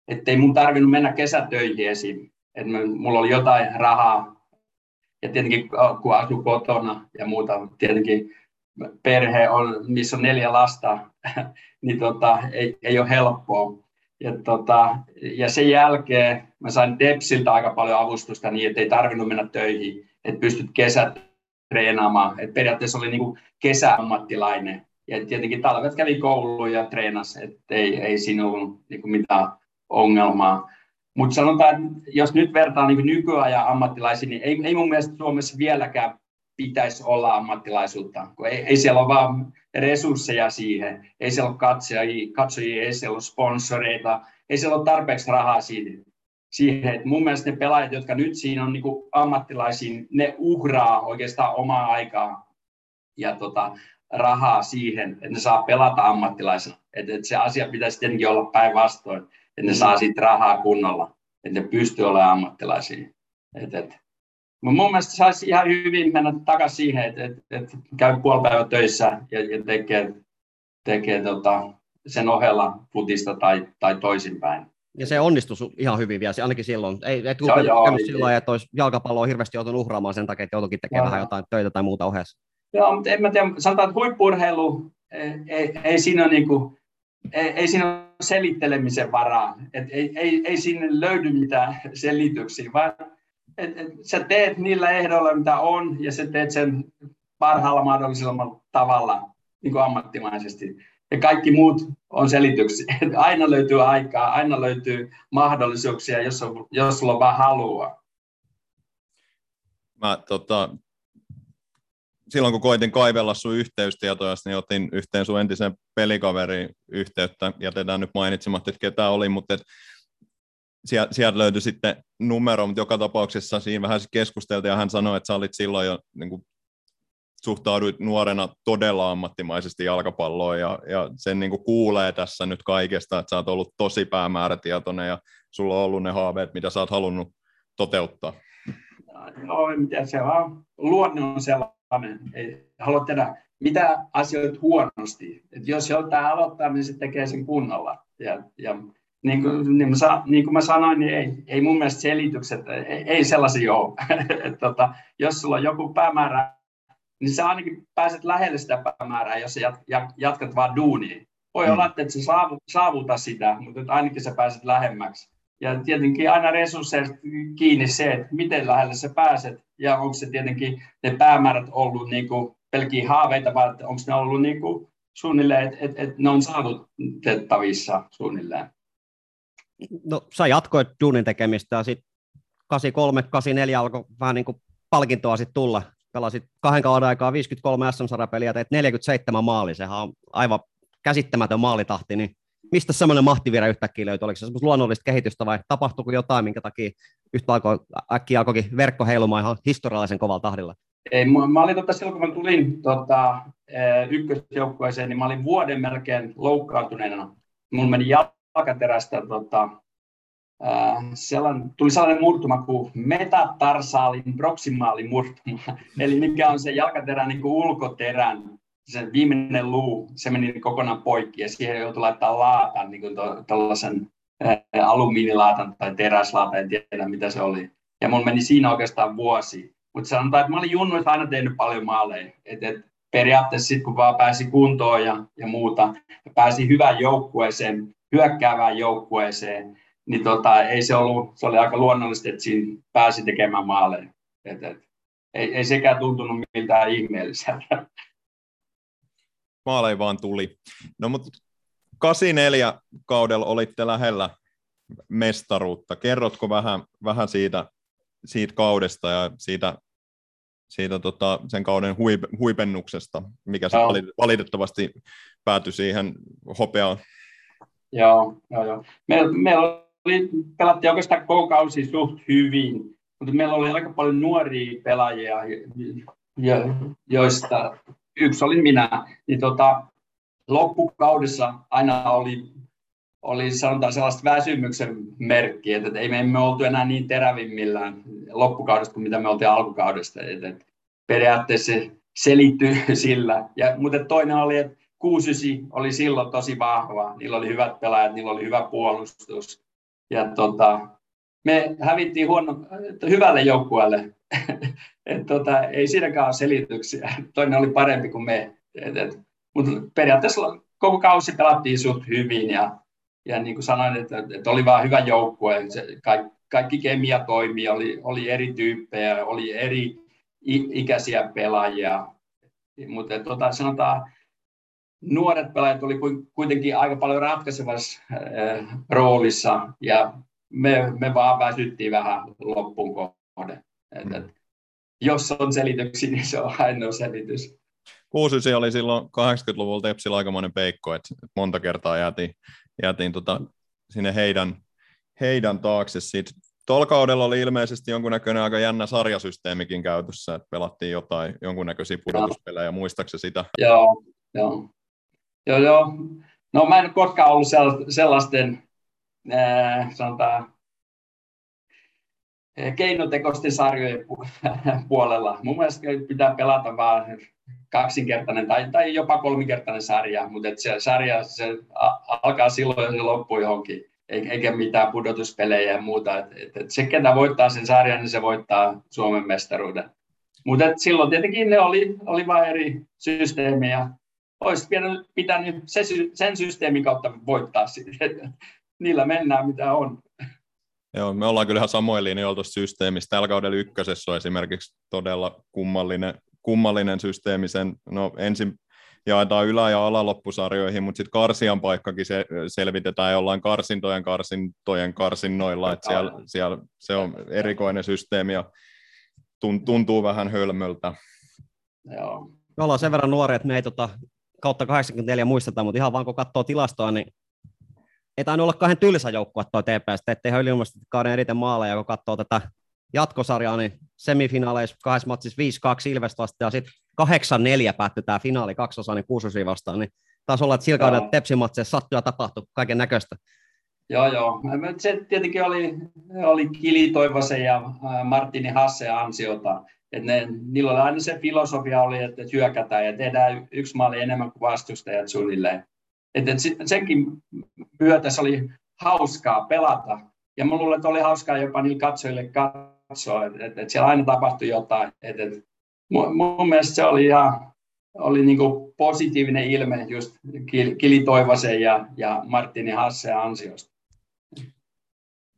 et ei mun tarvinnut mennä kesätöihin esim. Että mulla oli jotain rahaa ja tietenkin kun asuu kotona ja muuta, tietenkin perhe on, missä on neljä lasta, niin tota, ei, ei ole helppoa. Ja, tota, ja sen jälkeen mä sain Depsiltä aika paljon avustusta niin, että ei tarvinnut mennä töihin, että pystyt kesät treenaamaan. Et periaatteessa oli niinku kesäammattilainen. Ja tietenkin talvet kävi kouluun ja treenasi, että ei, ei siinä ollut niinku mitään ongelmaa. Mutta sanotaan, että jos nyt vertaa niin nykyajan ammattilaisiin, niin ei, ei mun mielestä Suomessa vieläkään pitäisi olla ammattilaisuutta, kun ei, ei siellä ole vaan resursseja siihen, ei siellä ole katsojia, katsojia ei siellä ole sponsoreita, ei siellä ole tarpeeksi rahaa siitä siihen, että mun mielestä ne pelaajat, jotka nyt siinä on niin ammattilaisiin, ne uhraa oikeastaan omaa aikaa ja tota, rahaa siihen, että ne saa pelata ammattilaisena. Että, että se asia pitäisi tietenkin olla päinvastoin, että ne saa siitä rahaa kunnolla, että ne pystyy olemaan ammattilaisia. Että, että. Mutta mun mielestä saisi ihan hyvin mennä takaisin siihen, että, että, että käy puoli päivä töissä ja, ja tekee, tekee tota, sen ohella futista tai, tai toisinpäin. Ja se onnistui ihan hyvin vielä, ainakin silloin. Ei, et joo, joo, ei, silloin, että olisi jalkapalloa hirveästi joutunut uhraamaan sen takia, että joutuikin tekemään vähän jotain töitä tai muuta ohessa. Joo, mutta en mä tiedä, sanotaan, että huippurheilu ei, ei, ei siinä niin kuin, ei, ei siinä ole selittelemisen varaa. Et ei, ei, ei sinne löydy mitään selityksiä, vaan et, et, sä teet niillä ehdoilla, mitä on, ja sä teet sen parhaalla mahdollisella tavalla. niin kuin ammattimaisesti. Ja kaikki muut on selityksiä. Aina löytyy aikaa, aina löytyy mahdollisuuksia, jos, on, jos sulla vaan halua. Mä, tota, silloin kun koitin kaivella sun yhteystietoja, niin otin yhteen sun entisen pelikaveriin yhteyttä. Jätetään nyt mainitsematta, että ketä oli, mutta et sieltä löytyi sitten numero, mutta joka tapauksessa siinä vähän keskusteltiin ja hän sanoi, että sä olit silloin jo niin kuin, suhtauduit nuorena todella ammattimaisesti jalkapalloon ja, ja sen niin kuin kuulee tässä nyt kaikesta, että sä oot ollut tosi päämäärätietoinen ja sulla on ollut ne haaveet, mitä sä oot halunnut toteuttaa. No, mitä se on. Luonne on sellainen. Ei halua tehdä mitä asioita huonosti. Et jos joltain aloittaa, niin se tekee sen kunnolla. Ja, ja niin kuin, niin, mä, niin kuin mä sanoin, niin ei, ei mun mielestä selitykset, ei, ei sellaisia ole. Et, tota, jos sulla on joku päämäärä, niin sä ainakin pääset lähelle sitä päämäärää, jos sä jat, jatkat vaan duunia. Voi mm. olla, että et sä saavuta sitä, mutta että ainakin sä pääset lähemmäksi. Ja tietenkin aina resursseista kiinni se, että miten lähelle sä pääset, ja onko se tietenkin ne päämäärät ollut niin kuin pelkiä haaveita, vai onko ne ollut niin kuin suunnilleen, että et, et ne on saavutettavissa suunnilleen no sä jatkoit duunin tekemistä ja sitten 83, 84 alkoi vähän niin kuin palkintoa sitten tulla. Pelasit kahden kauden aikaa 53 SM-sarapeliä teit 47 maali. Sehän on aivan käsittämätön maalitahti, niin mistä semmoinen mahtivirä yhtäkkiä löytyi? Oliko se semmoista luonnollista kehitystä vai tapahtuiko jotain, minkä takia yhtä alkoi, äkkiä alkoikin verkko heilumaan ihan historiallisen kovalla tahdilla? Ei, mä olin tota, silloin, kun mä tulin tota, ykkösjoukkueeseen, niin mä olin vuoden melkein loukkaantuneena. Mulla meni jalkaterästä tota, sellainen, tuli sellainen murtuma kuin metatarsaalin proksimaalin murtuma, eli mikä on se jalkaterän niin ulkoterän, se viimeinen luu, se meni kokonaan poikki ja siihen joutui laittaa laatan, niin kuin tällaisen alumiinilaatan tai teräslaatan, en tiedä mitä se oli. Ja mun meni siinä oikeastaan vuosi. Mutta sanotaan, että mä olin junnuissa aina tehnyt paljon maaleja. Et, et periaatteessa sitten kun vaan pääsi kuntoon ja, ja muuta, ja pääsi hyvään joukkueeseen, hyökkäävään joukkueeseen, niin tota, ei se ollut, se oli aika luonnollista, että siinä pääsi tekemään maaleja. Et, et, ei, ei sekään tuntunut miltään ihmeelliseltä. Maaleja vaan tuli. No mutta 84 kaudella olitte lähellä mestaruutta. Kerrotko vähän, vähän siitä, siitä kaudesta ja siitä, siitä tota, sen kauden huip, huipennuksesta, mikä se valitettavasti päätyi siihen hopeaan Joo, joo, joo. Meillä, meillä oli, pelattiin oikeastaan koko kausi suht hyvin, mutta meillä oli aika paljon nuoria pelaajia, joista yksi oli minä. Niin tota, loppukaudessa aina oli, oli sanotaan sellaista väsymyksen merkkiä, että ei me emme oltu enää niin terävimmillään loppukaudesta kuin mitä me oltiin alkukaudesta. Että, periaatteessa se selittyy sillä. Ja, mutta toinen oli, että 69 oli silloin tosi vahva, niillä oli hyvät pelaajat, niillä oli hyvä puolustus. Ja tota, me hävittiin huono, hyvälle joukkueelle. et tota, ei siinäkään ole selityksiä. Toinen oli parempi kuin me. Mutta periaatteessa koko kausi pelattiin suht hyvin ja, ja niin kuin sanoin, että, että oli vaan hyvä joukkue. Kaikki, kaikki kemia toimi, oli, oli eri tyyppejä, oli eri ikäisiä pelaajia. Mutta tota, sanotaan, nuoret pelaajat oli kuitenkin aika paljon ratkaisevassa äh, roolissa ja me, me vaan väsyttiin vähän loppuun kohde. Et, et, jos on selityksiä, niin se on ainoa selitys. 69 oli silloin 80-luvulla Tepsillä aikamoinen peikko, että monta kertaa jäätiin, jäätiin tota, sinne heidän, heidän taakse. tuolla kaudella oli ilmeisesti jonkunnäköinen aika jännä sarjasysteemikin käytössä, että pelattiin jotain, jonkunnäköisiä pudotuspelejä, muistaakseni sitä? Joo, joo. Joo, joo. No mä en koskaan ollut sellaisten, sanotaan, keinotekoisten sarjojen puolella. Mun mielestä pitää pelata vaan kaksinkertainen tai, tai jopa kolminkertainen sarja, mutta se sarja se alkaa silloin ja se loppuu johonkin, eikä mitään pudotuspelejä ja muuta. Et, et, et se, ketä voittaa sen sarjan, niin se voittaa Suomen mestaruuden. Mutta silloin tietenkin ne oli, oli vain eri systeemejä olisi pitänyt sen systeemin kautta voittaa sitten. Niillä mennään mitä on. Joo, me ollaan kyllähän samoin linjoilla tuossa systeemissä. Tällä kaudella ykkösessä on esimerkiksi todella kummallinen, kummallinen systeemi. Sen, no ensin, jaetaan ylä- ja alaloppusarjoihin, mutta sitten karsian paikkakin se, selvitetään jollain karsintojen karsintojen karsinnoilla, että siellä, siellä se on erikoinen systeemi ja tuntuu vähän hölmöltä. Joo. Me ollaan sen verran nuoria, että me ei tota, kautta 84 muisteta, mutta ihan vaan kun katsoo tilastoa, niin ei tainnut olla kahden tylsä joukkue toi TPS, ettei ihan ylivoimaisesti kauden eniten maaleja, kun katsoo tätä jatkosarjaa, niin semifinaaleissa kahdessa matsissa 5-2 Ilves vastaan, ja sitten 8-4 päättyi tämä finaali kaksosainen kuusosi vastaan, niin taas olla, että sillä kaudella tepsimatseissa sattui ja tapahtui kaiken näköistä. Joo, joo. Se tietenkin oli, oli Kili Toivosen ja Martini Hasse ansiota. Että ne, niillä oli aina se filosofia oli, että hyökätään ja tehdään yksi maali enemmän kuin vastustajat suunnilleen. Että et senkin myötä se oli hauskaa pelata. Ja mä luulen, että oli hauskaa jopa niille katsojille katsoa, että et, et siellä aina tapahtui jotain. Et, et, mun, mun mielestä se oli ihan oli niin positiivinen ilme just Kili Toivosen ja, ja Martini Hasse ansiosta.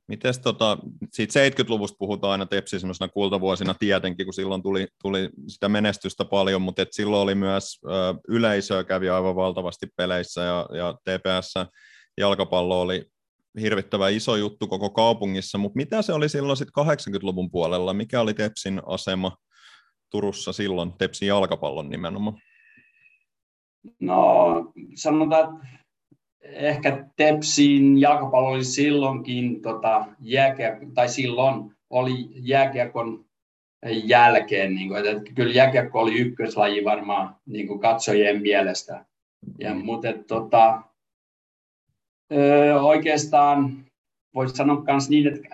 Mites tota, siitä 70-luvusta puhutaan aina Tepsi semmoisena kultavuosina tietenkin, kun silloin tuli, tuli sitä menestystä paljon, mutta et silloin oli myös ö, yleisöä kävi aivan valtavasti peleissä ja, ja TPS jalkapallo oli hirvittävä iso juttu koko kaupungissa, mutta mitä se oli silloin sitten 80-luvun puolella? Mikä oli Tepsin asema Turussa silloin, Tepsin jalkapallon nimenomaan? No sanotaan, että ehkä Tepsin jalkapallo oli silloinkin, tota, jääkiekko, tai silloin oli jääkiekon jälkeen, niin kuin, että kyllä jääkiekko oli ykköslaji varmaan niin kuin katsojien mielestä. Ja, mutta että, tota, oikeastaan voisi sanoa myös niin, että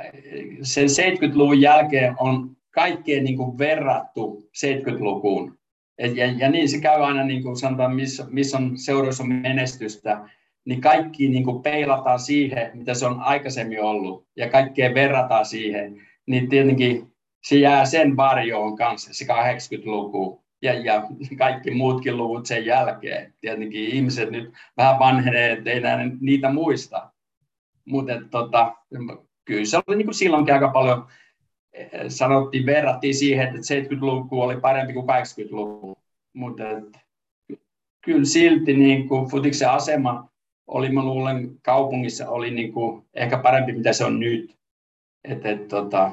sen 70-luvun jälkeen on kaikkeen niin kuin verrattu 70-lukuun. Et, ja, ja niin se käy aina, niin kuin sanotaan, missä, missä on seuroissa menestystä, niin kaikki niin kuin peilataan siihen, mitä se on aikaisemmin ollut, ja kaikkea verrataan siihen, niin tietenkin se jää sen varjoon kanssa, se 80-luku, ja, ja kaikki muutkin luvut sen jälkeen. Tietenkin ihmiset nyt vähän vanhenee, että ei enää niitä muista. Mutta tota, kyllä se oli niin kuin silloinkin aika paljon, eh, sanottiin, verrattiin siihen, että 70-luku oli parempi kuin 80-luku. Mutta kyllä silti niin kuin futiksen asema oli, mä luulen, kaupungissa oli niin kuin ehkä parempi, mitä se on nyt. Et, et, tota,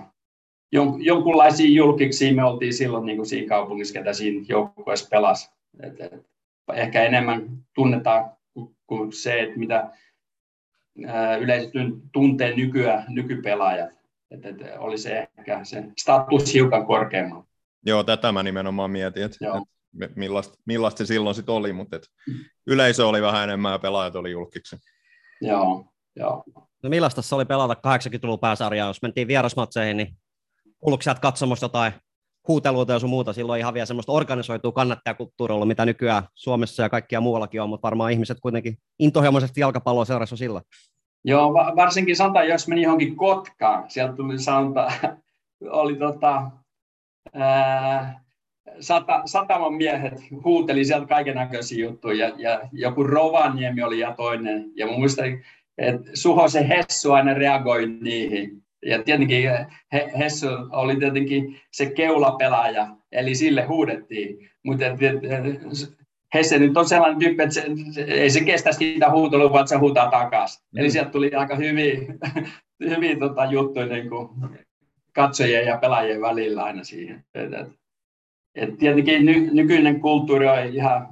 jon, jonkunlaisia julkiksi me oltiin silloin niin kuin siinä kaupungissa, ketä siinä joukkueessa pelasi. Et, et, ehkä enemmän tunnetaan kuin se, että mitä yleisesti tuntee nykyään nykypelaajat. Et, et, oli se ehkä se status hiukan korkeammalla. Joo, tätä mä nimenomaan mietin, että et millaista, millaista se silloin sitten oli, mutta et yleisö oli vähän enemmän ja pelaajat oli julkiksi. Joo, joo. No millaista se oli pelata 80-luvun pääsarjaa, jos mentiin vierasmatseihin, niin kuuluuko sieltä katsomassa jotain huuteluita ja sun muuta, silloin ihan vielä semmoista organisoitua kannattajakulttuuria ollut, mitä nykyään Suomessa ja kaikkia muuallakin on, mutta varmaan ihmiset kuitenkin intohimoisesti jalkapalloa seurassa sillä. Joo, varsinkin sanotaan, jos meni johonkin Kotkaan, sieltä tuli sanota, oli tota, ää, sata, sataman miehet huuteli sieltä kaiken näköisiä juttuja, ja, ja joku Rovaniemi oli ja toinen, ja muistan, että Suhosen Hessu aina reagoi niihin, ja tietenkin Hessu oli tietenkin se keulapelaaja, eli sille huudettiin. Mutta Hesse nyt on sellainen tyyppi, että se, ei se kestä sitä huutelua, vaan se huutaa takaisin. Mm. Eli sieltä tuli aika hyvin, hyvin tota, juttuja niin kuin katsojien ja pelaajien välillä aina siihen. Et, et, et tietenkin ny, nykyinen kulttuuri on ihan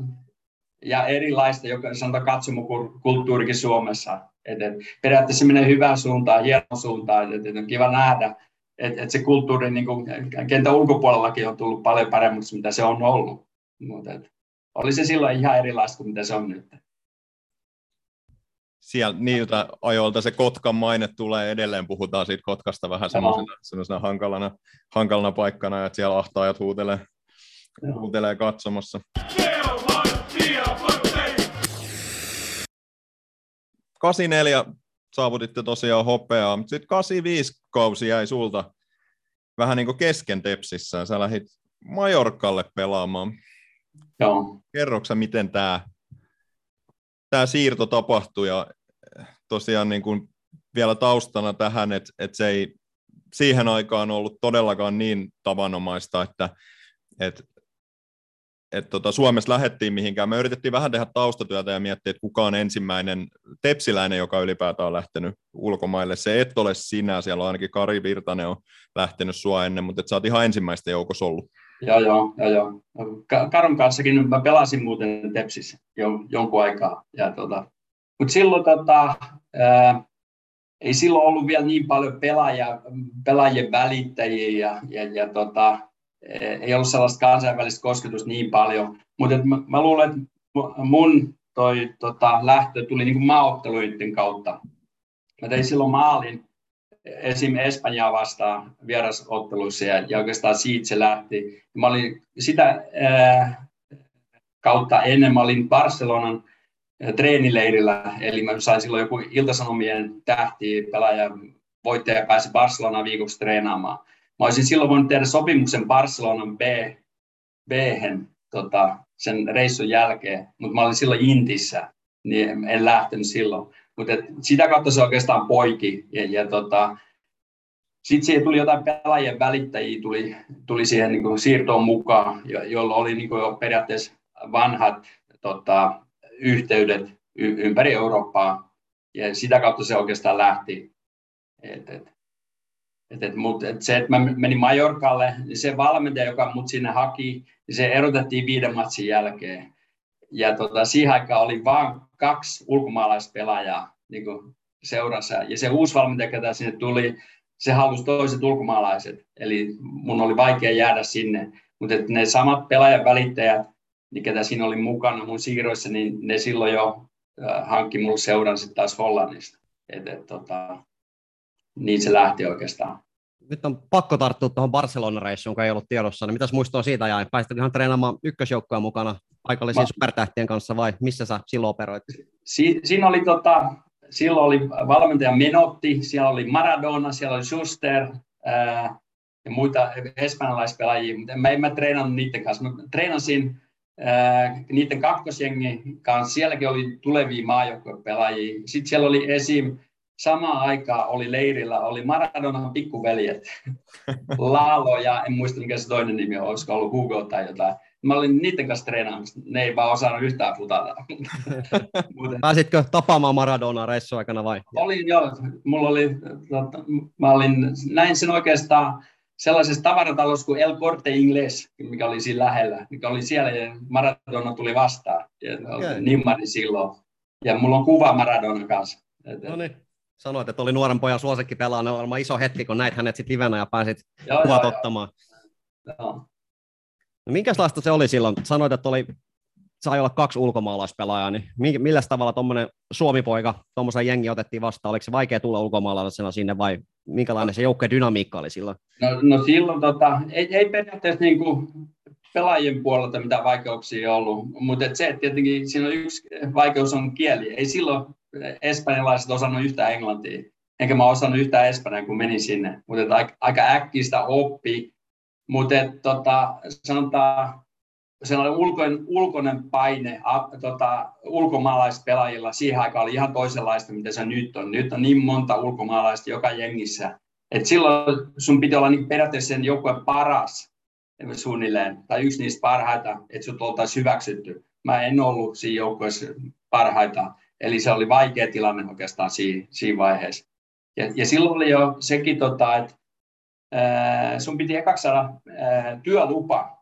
ja erilaista, joka sanotaan katsomokulttuurikin Suomessa. Et, et, periaatteessa menee hyvään suuntaan, hienon suuntaan, että et on kiva nähdä, että et se kulttuuri niin kuin, kentän ulkopuolellakin on tullut paljon paremmaksi, mitä se on ollut. Mutta et, oli se silloin ihan erilaista kuin mitä se on nyt. Siellä niiltä ajoilta se Kotkan maine tulee edelleen, puhutaan siitä Kotkasta vähän semmoisena, semmoisena hankalana, hankalana paikkana, että siellä ahtaajat huutelee, huutelee katsomassa. 84 saavutitte tosiaan hopeaa, mutta sitten 85 kausi jäi sulta vähän niin kuin kesken tepsissä. Sä lähdit Majorkalle pelaamaan. Joo. Kerroksä, miten tämä tämä siirto tapahtui ja tosiaan niin kuin vielä taustana tähän, että, että se ei siihen aikaan ollut todellakaan niin tavanomaista, että, että et tota, Suomessa lähettiin mihinkään. Me yritettiin vähän tehdä taustatyötä ja miettiä, että kuka on ensimmäinen tepsiläinen, joka ylipäätään on lähtenyt ulkomaille. Se et ole sinä, siellä on ainakin Kari Virtanen on lähtenyt sua ennen, mutta sä oot ihan ensimmäistä joukossa ollut. Joo, joo, joo, joo. Karun kanssakin mä pelasin muuten Tepsissä jo, jonkun aikaa. Ja tota, mutta silloin tota, ää, ei silloin ollut vielä niin paljon pelaajia, pelaajien välittäjiä ja, ja, ja tota, ei ollut sellaista kansainvälistä kosketusta niin paljon. Mutta mä, mä luulen, että mun toi, tota, lähtö tuli niin maaotteluiden kautta. Mä tein silloin maalin esim. Espanjaa vastaan vierasotteluissa ja, ja oikeastaan siitä se lähti. Mä olin sitä ää, kautta ennen, mä olin Barcelonan treenileirillä, eli mä sain silloin joku iltasanomien tähti pelaaja voittaja pääsi Barcelonaan viikoksi treenaamaan. Mä olisin silloin voinut tehdä sopimuksen Barcelonan B, b tota, sen reissun jälkeen, mutta mä olin silloin Intissä, niin en lähtenyt silloin. Mutta sitä kautta se oikeastaan poiki. Ja, ja tota, sitten siihen tuli jotain pelaajien välittäjiä, tuli, tuli siihen niin siirtoon mukaan, jo, jolla oli niin jo periaatteessa vanhat tota, yhteydet y- ympäri Eurooppaa. Ja sitä kautta se oikeastaan lähti. Et, et, et, et, mut, et se, että mä menin Majorkalle, niin se valmentaja, joka mut sinne haki, niin se erotettiin viiden matsin jälkeen. Ja tota, siihen aikaan oli vain kaksi ulkomaalaispelaajaa niin seurassa. Ja se uusi valmentaja, joka sinne tuli, se halusi toiset ulkomaalaiset. Eli mun oli vaikea jäädä sinne. Mutta ne samat pelaajan välittäjät, niin ketä siinä oli mukana mun siirroissa, niin ne silloin jo äh, hankki mulle seuran sitten taas Hollannista. Et, et, tota, niin se lähti oikeastaan. Nyt on pakko tarttua tuohon Barcelona-reissuun, joka ei ollut tiedossa. Niin mitäs muistoa siitä jäi? Pääsitkö ihan treenaamaan ykkösjoukkoja mukana paikallisiin Ma... supertähtien kanssa vai missä sä silloin operoit? Si- siinä oli tota, silloin oli valmentaja Menotti, siellä oli Maradona, siellä oli Schuster ää, ja muita espanjalaispelaajia, mutta mä en mä treenannut niiden kanssa. Mä treenasin ää, niiden kakkosjengi kanssa, sielläkin oli tulevia maajoukkuepelaajia. Sitten siellä oli esim. Samaan aikaan oli leirillä, oli Maradonan pikkuveljet, Laalo ja en muista mikä se toinen nimi on, olisiko ollut Hugo tai jotain mä olin niiden kanssa treenaamassa. Ne ei vaan osannut yhtään futata. Pääsitkö tapaamaan Maradona reissu aikana vai? Olin joo. Mulla oli, tota, mä olin, näin sen oikeastaan sellaisessa tavaratalossa kuin El Corte Inglés, mikä oli siinä lähellä, mikä oli siellä ja Maradona tuli vastaan. Ja okay. nimmari silloin. Ja mulla on kuva Maradona kanssa. No niin. Sanoit, että oli nuoren pojan suosikki pelaa, ne on varmaan iso hetki, kun näit hänet sitten livenä ja pääsit kuvat ottamaan. Joo. No minkälaista se oli silloin? Sanoit, että oli, sai olla kaksi ulkomaalaispelaajaa, niin millä tavalla tuommoinen Suomi-poika, tuommoisen jengi otettiin vastaan? Oliko se vaikea tulla ulkomaalaisena sinne vai minkälainen se joukkojen dynamiikka oli silloin? No, no silloin tota, ei, ei periaatteessa niin kuin pelaajien puolelta mitään vaikeuksia ollut, mutta et se, että tietenkin siinä on yksi vaikeus on kieli. Ei silloin espanjalaiset osannut yhtään englantia, enkä mä osannut yhtään espanjaa, kun menin sinne, mutta aika, aika äkkiä sitä oppi mutta tota, sanotaan, sellainen ulkoinen, ulkoinen paine a, tota, ulkomaalaispelaajilla siihen aikaan oli ihan toisenlaista, mitä se nyt on. Nyt on niin monta ulkomaalaista joka jengissä. Et silloin sun piti olla niin periaatteessa sen joukkueen paras suunnilleen, tai yksi niistä parhaita, että sut oltaisiin hyväksytty. Mä en ollut siinä joukkueessa parhaita, eli se oli vaikea tilanne oikeastaan siinä, vaiheessa. Ja, ja silloin oli jo sekin, tota, että sun piti ekaksi saada työlupa.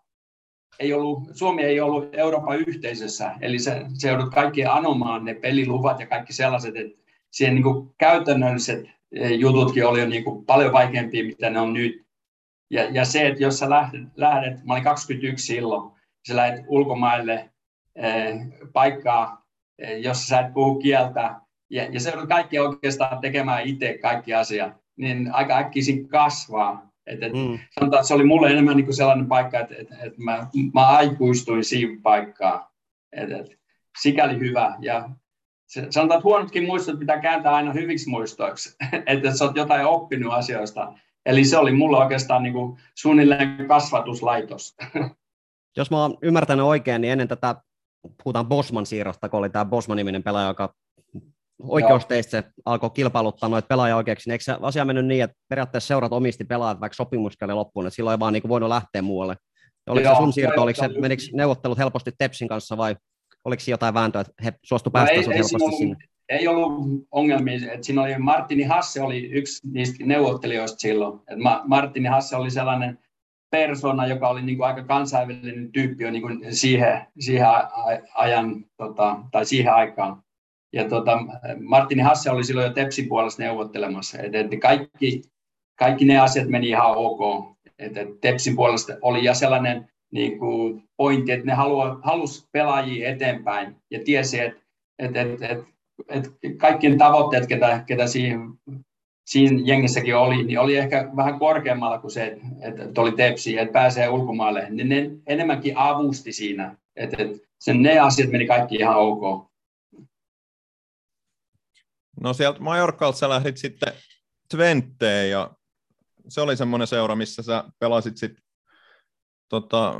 Ei ollut, Suomi ei ollut Euroopan yhteisössä, eli se, se joudut kaikki anomaan ne peliluvat ja kaikki sellaiset, että siihen niin kuin käytännölliset jututkin oli jo niin kuin paljon vaikeampia, mitä ne on nyt. Ja, ja se, että jos sä lähdet, lähdet, mä olin 21 silloin, sä lähdet ulkomaille eh, paikkaa, eh, jossa sä et puhu kieltä, ja, ja se on kaikki oikeastaan tekemään itse kaikki asiat niin aika äkkiä kasvaa. Et, et, mm. Sanotaan, että se oli mulle enemmän niin kuin sellainen paikka, että et, et mä, mä aikuistuin siihen paikkaan. Et, et, sikäli hyvä. Ja se, sanotaan, että huonotkin muistot pitää kääntää aina hyviksi muistoiksi, että sä oot jotain oppinut asioista. Eli se oli mulla oikeastaan niin kuin suunnilleen kasvatuslaitos. Jos mä oon ymmärtänyt oikein, niin ennen tätä puhutaan Bosman siirrosta, kun oli tämä Bosman-niminen pelaaja, joka oikeusteitse alkoi kilpailuttaa noita pelaajaoikeuksia, niin eikö se asia mennyt niin, että periaatteessa seurat omisti pelaajat vaikka sopimuskelle loppuun, että silloin ei vaan niin voinut lähteä muualle Oliko Joo, se sun siirto, oliko se, menikö neuvottelut helposti Tepsin kanssa vai oliko siinä jotain vääntöä, että he suostu No päästä ei, sun ei, siinä helposti sinne? ollut, ei ollut ongelmia. Et siinä oli Martini Hasse oli yksi niistä neuvottelijoista silloin. Et Ma, Martini Hasse oli sellainen persona, joka oli niin kuin aika kansainvälinen tyyppi jo niin kuin siihen, siihen ajan, tota, tai siihen aikaan. Ja tota, Martini Hasse oli silloin jo Tepsin puolesta neuvottelemassa. Et, et kaikki, kaikki ne asiat meni ihan ok. Et, et Tepsin puolesta oli ja sellainen niin kuin pointti, että ne halua, halusi pelaajia eteenpäin ja tiesi, että et, et, et, et kaikkien tavoitteet, ketä, ketä siinä, siinä jengissäkin oli, niin oli ehkä vähän korkeammalla kuin se, että, oli tepsi, että pääsee ulkomaille. Niin ne enemmänkin avusti siinä, että, että sen, ne asiat meni kaikki ihan ok. No sieltä Majorkalta sä lähdit sitten Twenteen ja se oli semmoinen seura, missä sä pelasit sitten tota,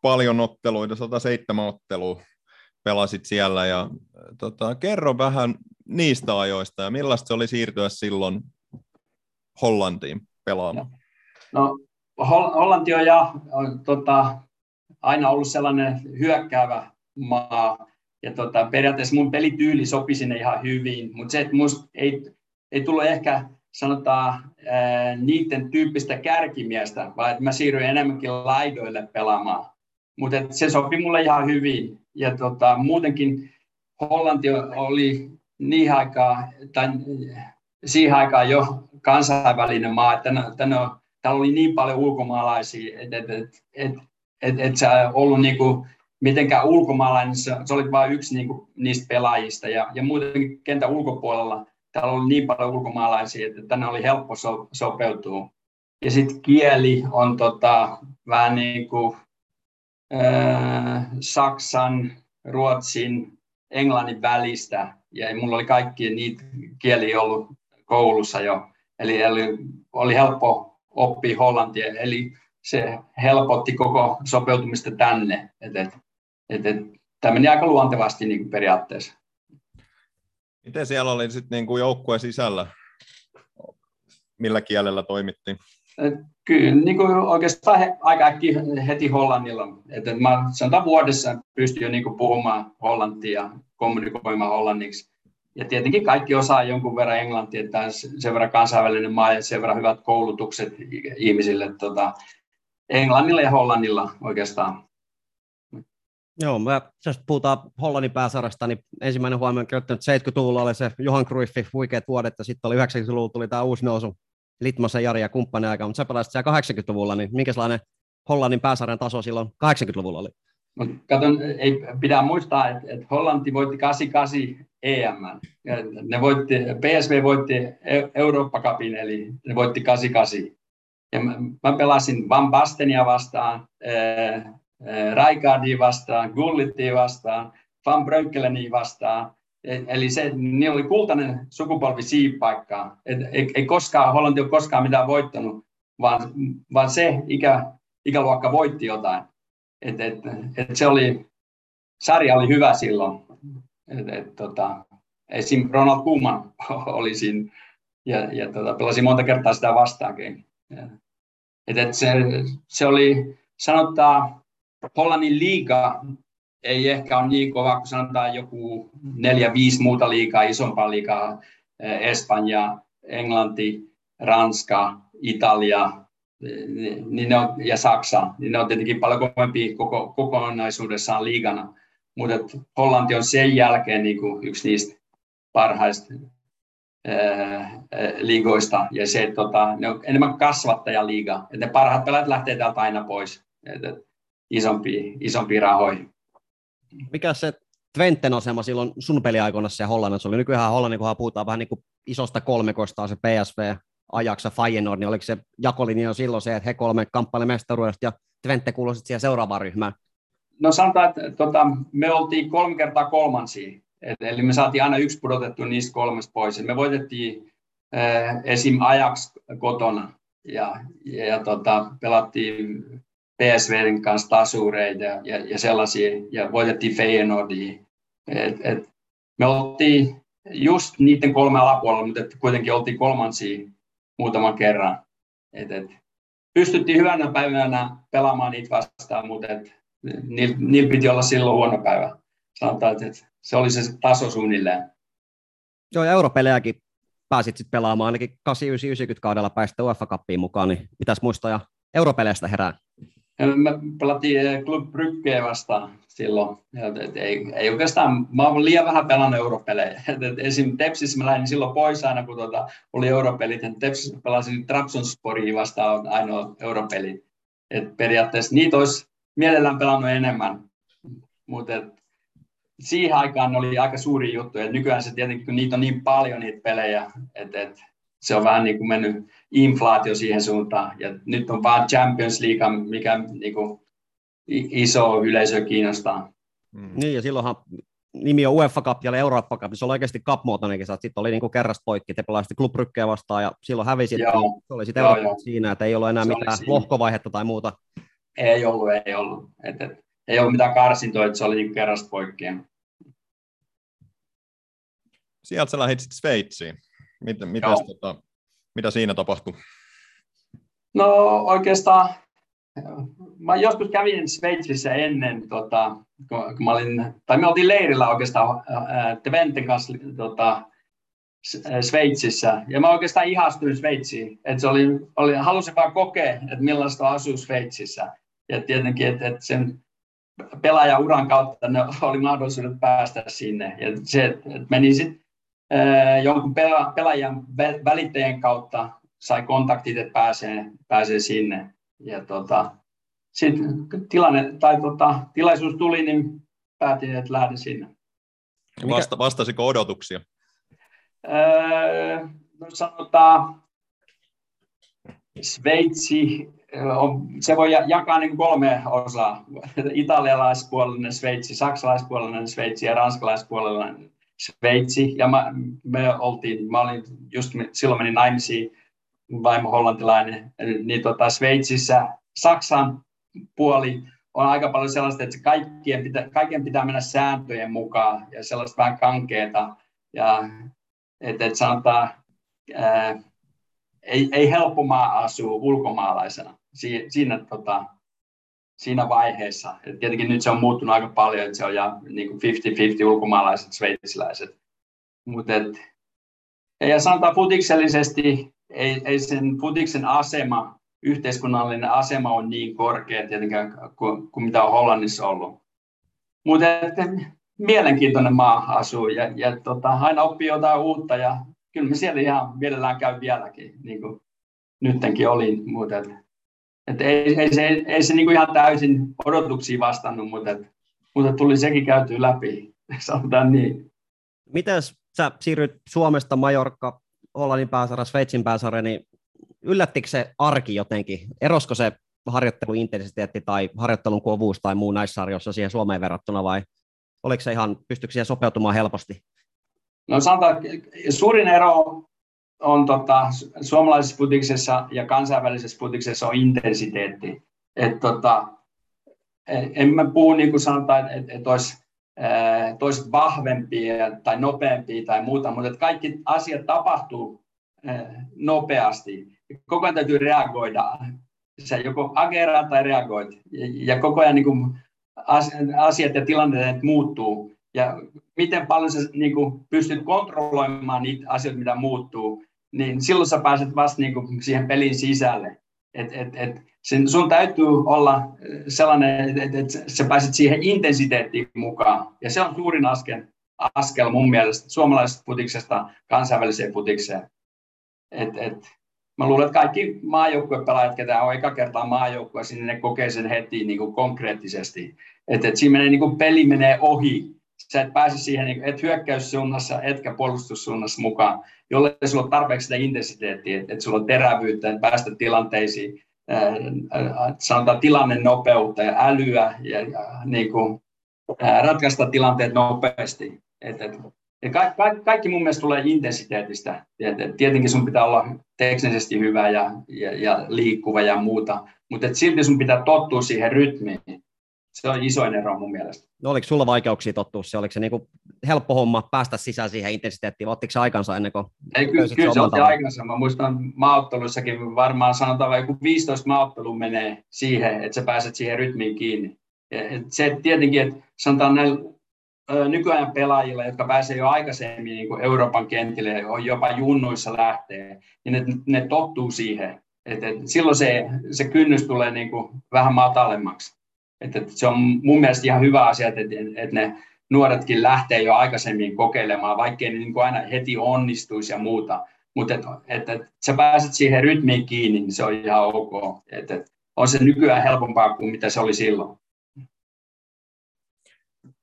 paljon otteluita, 107 ottelua pelasit siellä ja tota, kerro vähän niistä ajoista ja millaista se oli siirtyä silloin Hollantiin pelaamaan? No, Hol- Hollanti on, ja, tota, aina ollut sellainen hyökkäävä maa, ja tota, periaatteessa mun pelityyli sopi sinne ihan hyvin, mutta se, että musta ei, ei tullut ehkä sanotaan ää, niiden tyyppistä kärkimiestä, vaan että mä siirryin enemmänkin laidoille pelaamaan. Mutta se sopi mulle ihan hyvin. Ja tota, muutenkin Hollanti oli niin aikaa, tai siihen aikaan jo kansainvälinen maa, että tänne, on, täällä oli niin paljon ulkomaalaisia, että et, et, et, et, et sä ollut niinku mitenkään ulkomaalainen, sä, sä olit vain yksi niinku niistä pelaajista. Ja, ja muutenkin kentän ulkopuolella täällä oli niin paljon ulkomaalaisia, että tänne oli helppo so, sopeutua. Ja sitten kieli on tota, vähän niin kuin äh, Saksan, Ruotsin, Englannin välistä. Ja mulla oli kaikki niitä kieliä ollut koulussa jo. Eli, eli oli helppo oppia hollantia. Eli se helpotti koko sopeutumista tänne. Et, et, et, et, tämä meni aika luontevasti niin kuin periaatteessa. Miten siellä oli sitten niinku joukkueen sisällä? Millä kielellä toimittiin? Kyllä, niin kuin oikeastaan he, aika äkkiä heti hollannilla. Että mä sanotaan vuodessa pystyn jo niin kuin puhumaan hollantia ja kommunikoimaan hollanniksi. Ja tietenkin kaikki osaa jonkun verran englantia, että on sen verran kansainvälinen maa ja sen verran hyvät koulutukset ihmisille tota, englannilla ja hollannilla oikeastaan. Joo, mä, jos puhutaan Hollannin pääsarjasta, niin ensimmäinen huomio on käyttänyt 70-luvulla oli se Johan Cruyffin huikeat vuodet, ja sitten oli 90-luvulla tuli tämä uusi nousu, Litmosen Jari ja kumppanin aika, mutta sä pelasit siellä 80-luvulla, niin minkälainen Hollannin pääsarjan taso silloin 80-luvulla oli? Mut katon, ei pidä muistaa, että, että Hollanti voitti 88 EM. Ne voitti, PSV voitti Eurooppa Cupin, eli ne voitti 88. Ja mä, mä pelasin Van Bastenia vastaan, äh, Rijkaardia vastaan, Gullittia vastaan, Van Brönkelenia vastaan. Eli se, niin oli kultainen sukupolvi siipaikkaa. Et ei, ei koskaan, Hollanti ole koskaan mitään voittanut, vaan, vaan se ikä, ikäluokka voitti jotain. Et, et, et se oli, sarja oli hyvä silloin. Et, et, tota, esim. Ronald Koeman oli siinä ja, ja tota, pelasin monta kertaa sitä vastaankin. Et, et se, se oli, sanotaan, Hollannin liiga ei ehkä ole niin kova, kun sanotaan joku neljä, viisi muuta liigaa, isompaa liigaa, Espanja, Englanti, Ranska, Italia niin ne on, ja Saksa, niin ne on tietenkin paljon kovempia koko, kokonaisuudessaan liigana. Mutta Hollanti on sen jälkeen niin kuin yksi niistä parhaista ää, liigoista, ja se, tota, ne on enemmän kasvattajaliiga, että ne parhaat pelaajat lähtee täältä aina pois, että isompia, isompia rahoja. Mikä se Twenten asema silloin sun peliaikoina siellä Hollannissa oli? Nykyään Hollannin kohdalla puhutaan vähän niin kuin isosta kolmekosta, se PSV, Ajax ja Feyenoord, niin oliko se jakolinja silloin se, että he kolme kamppaili mestaruudesta ja Twente kuului siihen seuraavaan ryhmään? No sanotaan, että tota, me oltiin kolme kertaa kolmansia, Et, eli me saatiin aina yksi pudotettu niistä kolmesta pois. Me voitettiin äh, esim. Ajax kotona ja, ja, ja tota, pelattiin PSVn kanssa tasureita ja, ja, ja sellaisia, ja voitettiin Feyenoordia. Et, et, me oltiin just niiden kolme alapuolella, mutta et kuitenkin oltiin kolmansia muutaman kerran. Et, et, pystyttiin hyvänä päivänä pelaamaan niitä vastaan, mutta et, niillä, niillä piti olla silloin huono päivä. Sanotaan, että se oli se taso suunnilleen. Joo, ja europelejäkin pääsit sitten pelaamaan ainakin 89 kaudella päästä UEFA Cupiin mukaan, niin pitäisi muistaa ja europeleistä herää. Me pelattiin Club Bryggeä vastaan silloin. Et ei, ei oikeastaan, mä olen liian vähän pelannut europelejä. Et, et esim. Tepsissä mä lähdin silloin pois aina, kun tuota, oli europelit. Et Tepsissä pelasin Trabzonsporiin vastaan ainoa europelit. Et periaatteessa niitä olisi mielellään pelannut enemmän. Mutta siihen aikaan oli aika suuri juttu. Et nykyään se tietenkin, kun niitä on niin paljon niitä pelejä, että et se on vähän niin kuin mennyt inflaatio siihen suuntaan. Ja nyt on vaan Champions League, mikä niin kuin iso yleisö kiinnostaa. Mm. Niin, ja silloinhan nimi on UEFA Cup ja Eurooppa Cup, se oli oikeasti cup-muotoinen kisa, sitten oli niin kerrasta poikki, te pelasitte Club vastaan ja silloin niin se oli sitten Eurooppa siinä, että ei ollut enää se mitään lohkovaihetta tai muuta. Ei ollut, ei ollut. Et, et, ei ollut mitään karsintoa, että se oli niin kerrasta poikki. Sieltä sä lähdit sitten Sveitsiin. Mitä, mitäs, tota, mitä siinä tapahtui? No oikeastaan mä joskus kävin Sveitsissä ennen, tota, kun mä olin, tai me oltiin leirillä oikeastaan Twenten kanssa tota, Sveitsissä, ja mä oikeastaan ihastuin Sveitsiin, että se oli, oli, halusin vaan kokea, että millaista asuu Sveitsissä, ja tietenkin, että, että sen pelaajauran kautta ne oli mahdollisuudet päästä sinne, ja se, että meni sitten jonkun pela, pelaajan välittäjän kautta sai kontaktit, että pääsee, pääsee sinne. Ja tota, sitten tilanne, tai tota, tilaisuus tuli, niin päätin, että lähden sinne. Vasta, vastasiko odotuksia? Öö, no sanotaan, Sveitsi, on, se voi jakaa niin kolme osaa. Italialaispuolinen Sveitsi, saksalaispuolinen Sveitsi ja ranskalaispuolinen Sveitsi. Ja mä, me oltiin, mä olin just silloin menin naimisiin vaimo hollantilainen, niin tota Sveitsissä Saksan puoli on aika paljon sellaista, että kaikkien pitää, kaiken pitää mennä sääntöjen mukaan ja sellaista vähän kankeeta. Ja että et sanotaan, ää, ei, ei helppo maa asua ulkomaalaisena si, siinä, tota, siinä vaiheessa. Et tietenkin nyt se on muuttunut aika paljon, että se on ja niin 50-50 ulkomaalaiset sveitsiläiset. Mutta ja sanotaan futiksellisesti, ei, ei sen futiksen asema, yhteiskunnallinen asema on niin korkea tietenkään kuin, kuin mitä on Hollannissa ollut. Mutta mielenkiintoinen maa asuu ja, ja tota, aina oppii jotain uutta ja kyllä me siellä ihan mielellään käy vieläkin, niin kuin nyttenkin olin. Mutta et, ei, ei, se, ei se niin kuin ihan täysin odotuksiin vastannut, mutta, et, mutta tuli sekin käyty läpi, sanotaan niin. Mitäs sä siirryt Suomesta Majorkka Hollannin pääsarja, Sveitsin pääsarja, niin yllättikö se arki jotenkin? Erosko se harjoitteluintensiteetti tai harjoittelun kovuus tai muu näissä sarjoissa siihen Suomeen verrattuna vai oliko se ihan, pystyykö siihen sopeutumaan helposti? No sanotaan, suurin ero on tota, suomalaisessa putiksessa ja kansainvälisessä putiksessa on intensiteetti. Et, tota, en mä puhu niin kuin sanotaan, että et olisi toiset vahvempia tai nopeampia tai muuta, mutta että kaikki asiat tapahtuu nopeasti. Koko ajan täytyy reagoida. Sä joko ageraa tai reagoit. Ja koko ajan niin kuin asiat ja tilanteet muuttuu. Ja miten paljon sä niin kuin pystyt kontrolloimaan niitä asioita, mitä muuttuu, niin silloin sä pääset vasta niin kuin siihen pelin sisälle. Et, et, et sen, sun täytyy olla sellainen, että, että sä pääset siihen intensiteettiin mukaan. Ja se on suurin askel, askel mun mielestä suomalaisesta putiksesta kansainväliseen putikseen. Et, et, mä luulen, että kaikki maajoukkuepelaajat, ketä on eka kertaa maajoukkueessa, niin ne kokee sen heti niin kuin konkreettisesti. Että et siinä menee, niin kuin peli menee ohi. Sä et pääse siihen, niin et hyökkäyssuunnassa, etkä puolustussuunnassa mukaan, jolle sulla on tarpeeksi sitä intensiteettiä, että et sulla on terävyyttä, että päästä tilanteisiin, sanotaan tilanne nopeutta ja älyä ja, ja niin kuin, ratkaista tilanteet nopeasti. Et, et, ja ka, ka, kaikki mun mielestä tulee intensiteetistä. Et, et, tietenkin sun pitää olla teknisesti hyvä ja, ja, ja liikkuva ja muuta, mutta silti sun pitää tottua siihen rytmiin. Se on isoin ero mun mielestä. No, oliko sulla vaikeuksia tottua se? Oliko se niinku helppo homma päästä sisään siihen intensiteettiin, ottiko se aikansa ennen kuin Ei, kyllä, kyllä se otti aikansa. Mä muistan maaotteluissakin varmaan sanotaan, että joku 15 maaottelu menee siihen, että sä pääset siihen rytmiin kiinni. Ja se tietenkin, että sanotaan näillä nykyajan pelaajilla, jotka pääsee jo aikaisemmin niin kuin Euroopan kentille, on jopa junnuissa lähtee, niin ne, ne tottuu siihen. Et, et silloin se, se kynnys tulee niin kuin vähän matalemmaksi. Et, et se on mun mielestä ihan hyvä asia, että et ne nuoretkin lähtee jo aikaisemmin kokeilemaan, vaikkei ne niin kuin aina heti onnistuisi ja muuta. Mutta että et, et, sä pääset siihen rytmiin kiinni, niin se on ihan ok. Et, et, on se nykyään helpompaa kuin mitä se oli silloin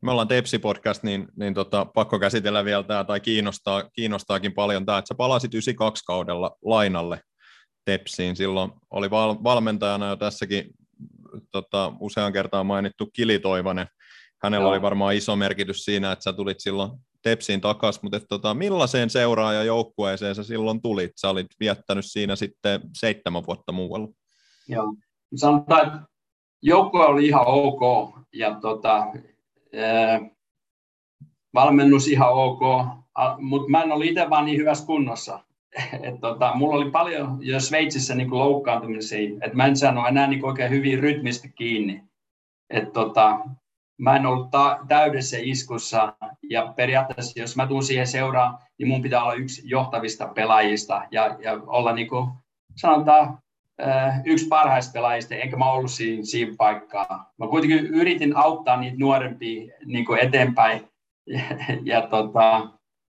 me ollaan Tepsi-podcast, niin, niin tota, pakko käsitellä vielä tämä, tai kiinnostaa, kiinnostaakin paljon tämä, että sä palasit 92 kaudella lainalle Tepsiin. Silloin oli val, valmentajana jo tässäkin tota, usean kertaan mainittu Kili Toivonen. Hänellä Joo. oli varmaan iso merkitys siinä, että sä tulit silloin Tepsiin takaisin, mutta että, tota, millaiseen joukkueeseen sä silloin tulit? Sä olit viettänyt siinä sitten seitsemän vuotta muualla. Joo, sanotaan, että joukkue oli ihan ok, ja tota, valmennus ihan ok, mutta mä en ollut itse vaan niin hyvässä kunnossa. Et tota, mulla oli paljon jo Sveitsissä niin loukkaantumisia, että mä en saanut enää niin oikein hyvin rytmistä kiinni. Et tota, mä en ollut ta- täydessä iskussa ja periaatteessa jos mä tuun siihen seuraan, niin mun pitää olla yksi johtavista pelaajista ja, ja olla niin kuin, sanotaan yksi parhaista pelaajista, enkä mä ollut siinä, siinä paikkaa. Mä kuitenkin yritin auttaa niitä nuorempia niin kuin eteenpäin ja, ja tota,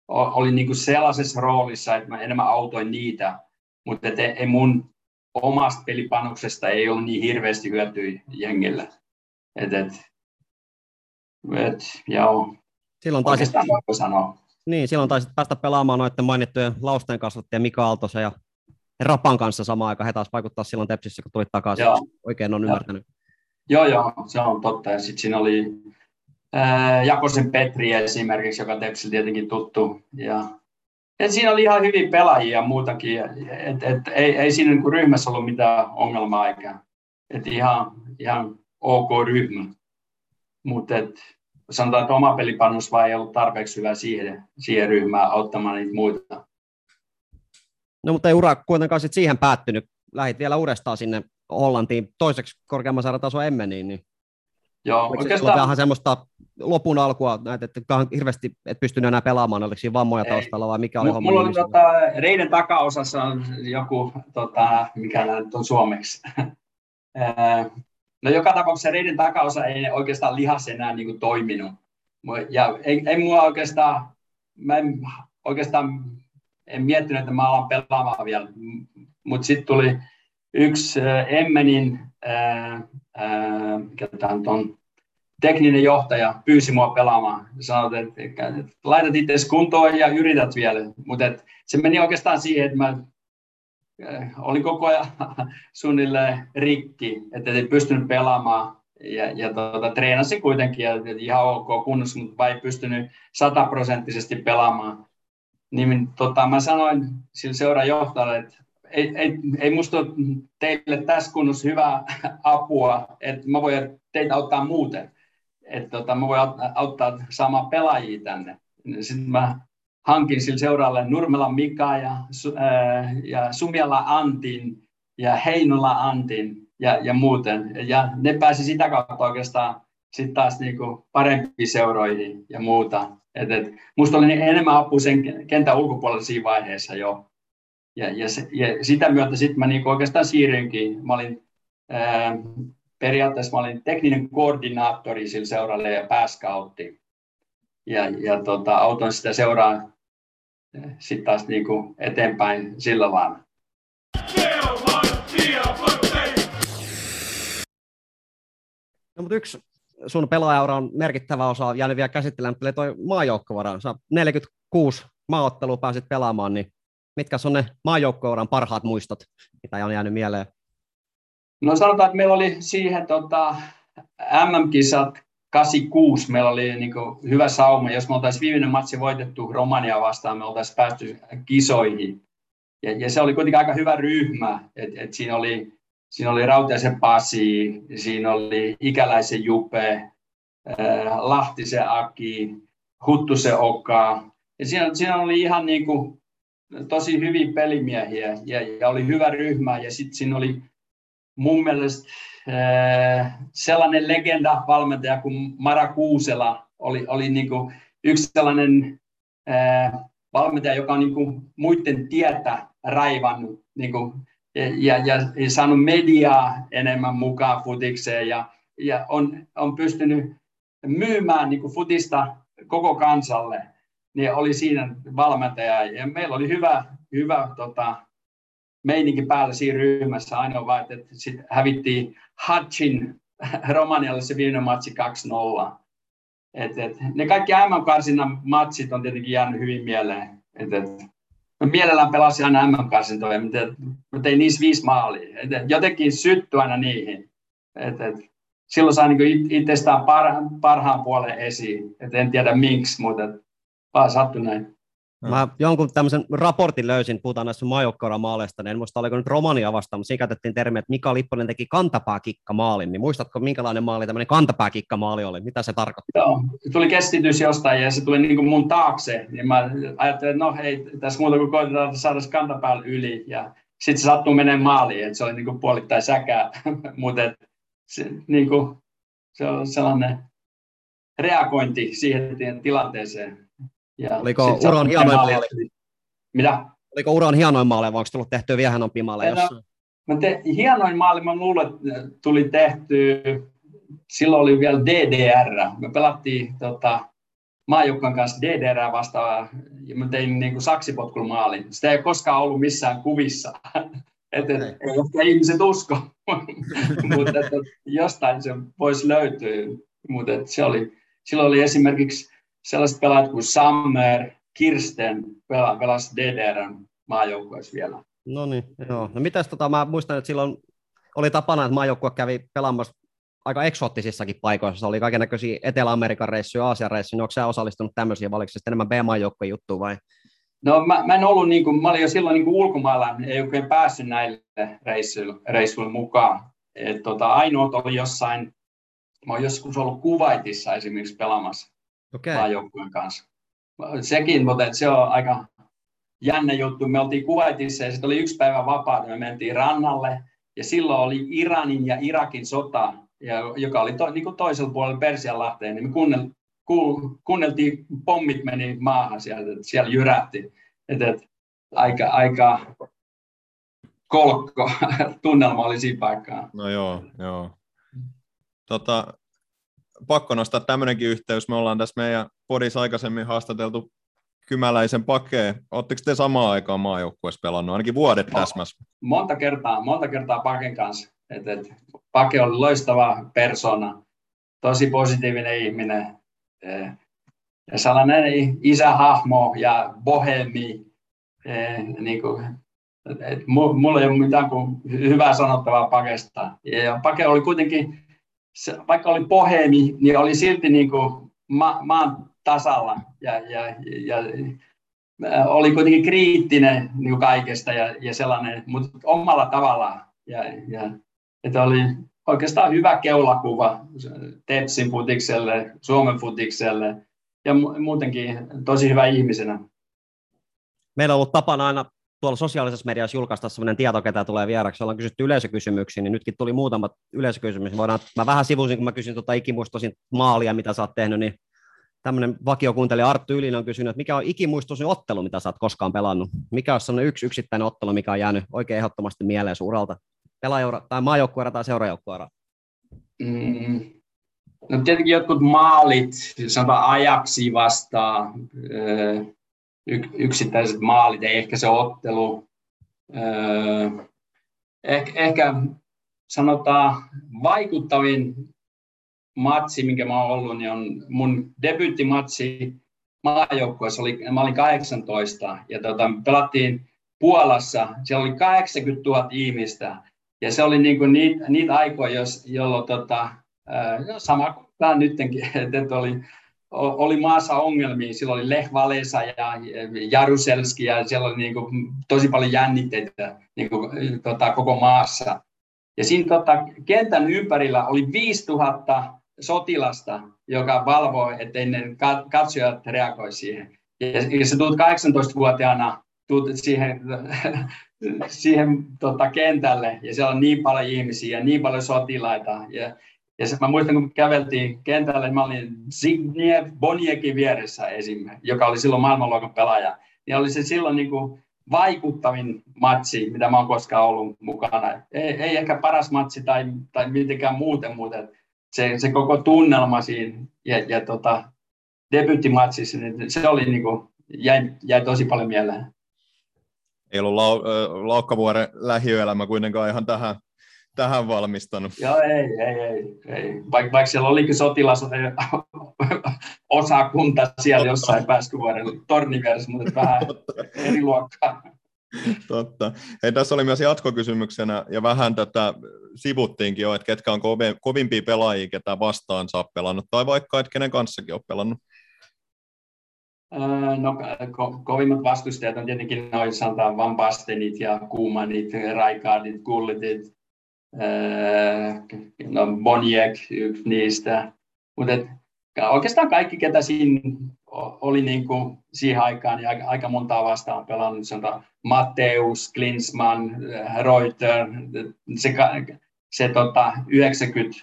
olin niin kuin sellaisessa roolissa, että mä enemmän autoin niitä, mutta et, ei mun omasta pelipanoksesta ei ollut niin hirveästi hyötyä jengille. Et, et, et, joo. Silloin taisit, sanoa. Niin, silloin taisit päästä pelaamaan noiden mainittujen lausten kasvattajien Mika Aaltosen ja Rapan kanssa samaan aikaan. He taas vaikuttaa silloin Tepsissä, kun tulit takaisin, joo. oikein on ymmärtänyt. Joo, joo, se on totta. Ja sitten siinä oli ää, Jakosen Petri esimerkiksi, joka Tepsillä tietenkin tuttu. Ja, et siinä oli ihan hyvin pelaajia ja muutakin. Et, et, ei, ei siinä niin ryhmässä ollut mitään ongelmaa eikä. Et ihan, ihan ok ryhmä. Mutta sanotaan, että oma pelipanos vaan ei ollut tarpeeksi hyvä siihen, siihen ryhmään auttamaan niitä muita. No mutta ei ura kuitenkaan sit siihen päättynyt. Lähit vielä uudestaan sinne Hollantiin toiseksi korkeamman sarjan taso Emmeniin, niin Joo, oikeastaan... vähän semmoista lopun alkua, näet, että hirveästi et pystynyt enää pelaamaan, oliko siinä vammoja taustalla vai mikä oli M- homma? Mulla oli tota, reiden takaosassa on joku, tota, mikä nyt on suomeksi. no joka tapauksessa reiden takaosa ei oikeastaan lihas enää niin kuin, toiminut. Ja ei, ei mua oikeastaan, mä en oikeastaan en miettinyt, että mä alan pelaamaan vielä, mutta sitten tuli yksi Emmenin, äh, mikä on, tekninen johtaja pyysi mua pelaamaan. Sanoi, että, että, laitat itse kuntoon ja yrität vielä. Mutta se meni oikeastaan siihen, että mä olin koko ajan suunnilleen rikki, että ei pystynyt pelaamaan. Ja, ja tuota, treenasin kuitenkin ja ihan ok kunnossa, mutta ei pystynyt sataprosenttisesti pelaamaan niin tota, mä sanoin sille seuran johtajalle, että ei, ei, ei musta ole teille tässä kunnossa hyvää apua, että mä voin teitä auttaa muuten. Että tota, mä voin auttaa saamaan pelaajia tänne. Sitten mä hankin sille seuraalle Nurmela Mika ja, äh, ja Sumiala Antin ja Heinola Antin ja, ja muuten. Ja ne pääsi sitä kautta oikeastaan sitten taas niinku parempiin seuroihin ja muuta. Et, et, musta oli enemmän apu sen kentän ulkopuolella siinä vaiheessa jo. Ja, ja, se, ja sitä myötä sitten mä niinku oikeastaan siirrynkin. Mä olin, ää, periaatteessa mä olin tekninen koordinaattori sillä seuralle ja pääskautti. Ja, ja tota, auton sitä seuraa sitten taas niinku eteenpäin sillä lailla. No, mutta yksi sun pelaajaura on merkittävä osa jäänyt vielä käsittelemättä, toi maajoukkovara. Sä 46 maaottelua pääsit pelaamaan, niin mitkä on ne maajoukkovauran parhaat muistot, mitä on jäänyt mieleen? No sanotaan, että meillä oli siihen tota, MM-kisat 86, meillä oli niin kuin, hyvä sauma. Jos me oltaisiin viimeinen matsi voitettu Romania vastaan, me oltaisiin päästy kisoihin. Ja, ja se oli kuitenkin aika hyvä ryhmä. Et, et siinä oli siinä oli Rautiaisen Pasi, siinä oli Ikäläisen Jupe, Lahtisen Aki, Huttusen Oka. Ja siinä, siinä oli ihan niin kuin tosi hyviä pelimiehiä ja, ja oli hyvä ryhmä. Ja sitten siinä oli mun mielestä sellainen legenda-valmentaja kuin Mara Kuusela oli, oli niin kuin yksi sellainen valmentaja, joka on niin kuin muiden tietä raivannut niin kuin, ja, ja, ja saanut mediaa enemmän mukaan futikseen ja, ja on, on pystynyt myymään niin kuin futista koko kansalle, niin oli siinä valmentaja. Ja meillä oli hyvä, hyvä tota, meininki päällä siinä ryhmässä. Ainoa vaan, että sit hävittiin Hatchin Romanialle se viimeinen matsi 2-0. Et, et, ne kaikki MM-karsinnan matsit on tietenkin jäänyt hyvin mieleen. Et, et, mä mielellään pelasin aina MM-karsintoja, mä tein niissä viisi maalia. Et, et, jotenkin sytty aina niihin. Et, et, silloin saa niin itsestään parhaan, parhaan puolen esiin. Et en tiedä miksi, mutta vaan sattui näin. Mä jonkun tämmöisen raportin löysin, puhutaan näistä maajoukkoilla maaleista, niin en muista oliko nyt Romania vastaan, mutta siinä käytettiin termiä, että Mika Lipponen teki kantapääkikka maalin, niin muistatko minkälainen maali tämmöinen kantapääkikka maali oli, mitä se tarkoittaa? Joo, tuli kestitys jostain ja se tuli niin kuin mun taakse, niin mä ajattelin, että no hei, tässä muuta kuin koitetaan saada kantapäällä yli. Ja sitten se sattuu menemään maaliin, että se oli niin kuin puolittain säkää, mutta se, niin kuin, se on sellainen reagointi siihen tilanteeseen. Ja Oliko uran hienoin maali? Mitä? Oliko uran hienoin maali, vai onko tullut tehtyä vielä hienompi maali? Jos... Mä te, hienoin maali, mä luulen, että tuli tehty, silloin oli vielä DDR. Me pelattiin tota, maajoukkojen kanssa DDR vastaan, ja mä tein niin kuin saksipotkulmaalin. Sitä ei ole koskaan ollut missään kuvissa. et, et, ei ehkä ihmiset usko, mutta jostain se voisi löytyä. Mutta se oli, silloin oli esimerkiksi sellaiset pelaajat kuin Summer, Kirsten pelaa, pelasi DDRn maajoukkueessa vielä. No niin, joo. No mitäs tota, mä muistan, että silloin oli tapana, että maajoukkue kävi pelaamassa aika eksoottisissakin paikoissa. oli kaiken näköisiä Etelä-Amerikan reissuja, Aasian reissuja. Niin onko sä osallistunut tämmöisiin, vai oliko enemmän B-maajoukkueen juttuun vai? No mä, mä en ollut, niin kuin, mä olin jo silloin niin kuin ulkomailla, ei oikein päässyt näille reissuille, reissuille mukaan. Et, tota, ainoat oli jossain, mä oon joskus ollut Kuwaitissa esimerkiksi pelaamassa okay. maajoukkueen kanssa. Sekin, mutta se on aika jännä juttu. Me oltiin Kuwaitissa ja sitten oli yksi päivä vapaata. Me mentiin rannalle ja silloin oli Iranin ja Irakin sota, ja, joka oli to, niin kuin toisella puolella Persianlahteen. Niin me kuunnel, ku, kuunneltiin, pommit meni maahan sieltä, että siellä jyrätti. Et, et, aika, aika kolkko tunnelma oli siinä paikkaa. No joo, joo. Tota, pakko nostaa tämmöinenkin yhteys. Me ollaan tässä meidän podissa aikaisemmin haastateltu Kymäläisen pakeen. Oletteko te samaan aikaan maajoukkueessa pelannut, ainakin vuodet täsmäs? Monta kertaa, monta kertaa Paken kanssa. Et, et, Pake oli loistava persona, tosi positiivinen ihminen. E, ja sellainen isähahmo ja bohemi. E, niin kuin, et, mulla ei ole mitään kuin hyvää sanottavaa Pakesta. Ja Pake oli kuitenkin se, vaikka oli poheemi, niin oli silti niin kuin ma, maan tasalla ja, ja, ja, ja oli kuitenkin kriittinen niin kuin kaikesta ja, ja sellainen, mutta omalla tavallaan. Ja, ja, että oli oikeastaan hyvä keulakuva Tepsin futikselle, Suomen futikselle ja muutenkin tosi hyvä ihmisenä. Meillä on ollut tapana aina tuolla sosiaalisessa mediassa julkaista sellainen tieto, ketä tulee vieraksi. Ollaan kysytty yleisökysymyksiä, niin nytkin tuli muutamat yleisökysymyksiä. Voidaan, mä vähän sivusin, kun mä kysyin tuota ikimuistoisin maalia, mitä sä oot tehnyt, niin tämmöinen vakiokuuntelija Arttu Ylin on kysynyt, että mikä on ikimuistoisin ottelu, mitä sä oot koskaan pelannut? Mikä on sellainen yksi yksittäinen ottelu, mikä on jäänyt oikein ehdottomasti mieleen suuralta? Pelaajoura tai maajoukkueera tai seurajoukkueera? Mm. No tietenkin jotkut maalit, sanotaan ajaksi vastaan, yksittäiset maalit, ei ehkä se ottelu. Öö, ehkä, ehkä sanotaan vaikuttavin matsi, minkä mä oon ollut, niin on mun debyyttimatsi maajoukkueessa. Oli, mä olin 18 ja tota, pelattiin Puolassa. Siellä oli 80 000 ihmistä ja se oli niinku niitä, niitä aikoja, jos, jolloin tota, öö, sama kuin nytkin, että oli oli maassa ongelmia. Silloin oli Lech Walesa ja Jaruselski ja siellä oli niin kuin tosi paljon jännitteitä niin kuin, tota, koko maassa. Ja siinä tota, kentän ympärillä oli 5000 sotilasta, joka valvoi, ettei ne katsojat reagoi siihen. Ja, ja sä tulet 18-vuotiaana tulet siihen, siihen tota, kentälle, ja siellä on niin paljon ihmisiä ja niin paljon sotilaita. Ja, ja se, mä muistan, kun käveltiin kentälle, mä olin Zygniew Boniekin vieressä esimerkiksi, joka oli silloin maailmanluokan pelaaja. Ja oli se silloin niin kuin vaikuttavin matsi, mitä mä oon koskaan ollut mukana. Ei, ei ehkä paras matsi tai, tai mitenkään muuten, mutta se, se koko tunnelma siinä ja, ja tota, debyyttimatsissa, niin se oli niin kuin, jäi, jäi tosi paljon mieleen. Ei ollut lau, Laukkavuoren lähiöelämä kuitenkaan ihan tähän, tähän valmistanut. Joo, ei, ei, ei. ei. Vaik, vaikka siellä olikin sotilas osakunta siellä jossain Pääskyvuoren tornivieressä, mutta vähän eri luokkaa. Totta. Hei, tässä oli myös jatkokysymyksenä, ja vähän tätä sivuttiinkin jo, että ketkä on kovimpia pelaajia, ketä vastaan saa pelannut, tai vaikka, että kenen kanssakin on pelannut. No, ko- kovimmat vastustajat on tietenkin noin sanotaan Van Bastenit ja Kuumanit, Raikardit, Kullitit, no Boniek yksi niistä. Mutta oikeastaan kaikki, ketä siinä oli niin kuin siihen aikaan niin aika, aika montaa vastaan pelannut, sanotaan Matteus, Klinsmann, Reuter, se, se tota, 90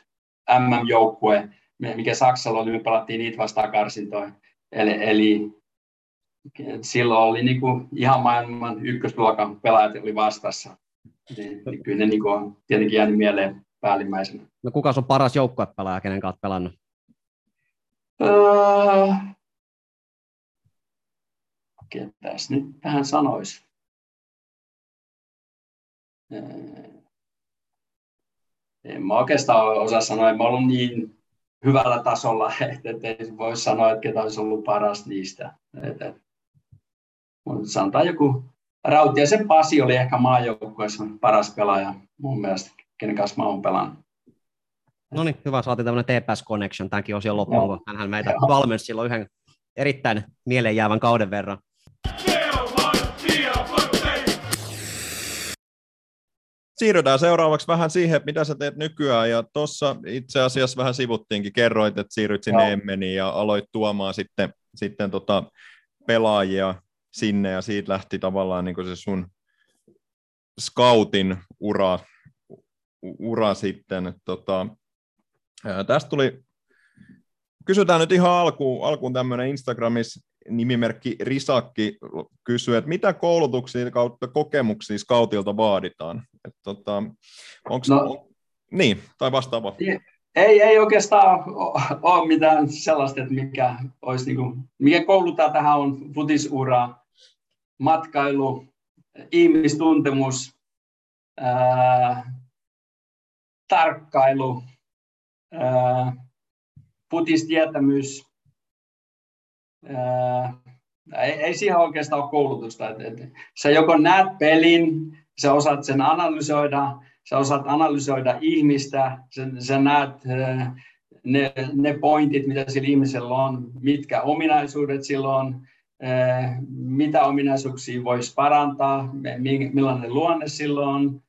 MM-joukkue, mikä Saksalla oli, me pelattiin niitä vastaan karsintoja. Eli, eli silloin oli niin kuin ihan maailman ykkösluokan pelaajat oli vastassa. Niin, niin kyllä ne niin kuin on tietenkin jäänyt mieleen päällimmäisenä. No kuka on paras joukkuepelaaja, kenen kanssa pelannut? Öö, ketäs nyt tähän sanoisi? Öö, en mä oikeastaan osaa sanoa, en mä ollut niin hyvällä tasolla, että ei voi sanoa, että ketä olisi ollut paras niistä. Että, mutta sanotaan joku Rautiasen Pasi oli ehkä maajoukkueessa paras pelaaja mun mielestä, kenen kanssa mä oon pelannut. No niin, hyvä, saatiin tämmöinen TPS Connection tämänkin osion loppuun, kun hänhän meitä Joo. valmensi silloin yhden erittäin mieleenjäävän kauden verran. Siirrytään seuraavaksi vähän siihen, mitä sä teet nykyään, ja tuossa itse asiassa vähän sivuttiinkin, kerroit, että siirryt sinne Joo. Emmeniin ja aloit tuomaan sitten, sitten tota pelaajia sinne, ja siitä lähti tavallaan niin se sun scoutin ura, ura sitten. Tota, ää, tästä tuli, kysytään nyt ihan alkuun, alkuun tämmöinen Instagramissa nimimerkki Risakki kysyy, että mitä koulutuksia kautta kokemuksia scoutilta vaaditaan? Et, tota, onks, no, on, niin, tai vastaava. Ei, ei oikeastaan ole mitään sellaista, että mikä, olisi niin kuin, mikä koulutaan tähän on futisura, matkailu, ihmistuntemus, ää, tarkkailu. Ää, ei, ei siihen oikeastaan ole koulutusta. Et, et, sä joko näet pelin, sä osaat sen analysoida, sä osaat analysoida ihmistä, sä, sä näet ne, ne pointit, mitä sillä ihmisellä on, mitkä ominaisuudet sillä on, mitä ominaisuuksia voisi parantaa, millainen luonne sillä on.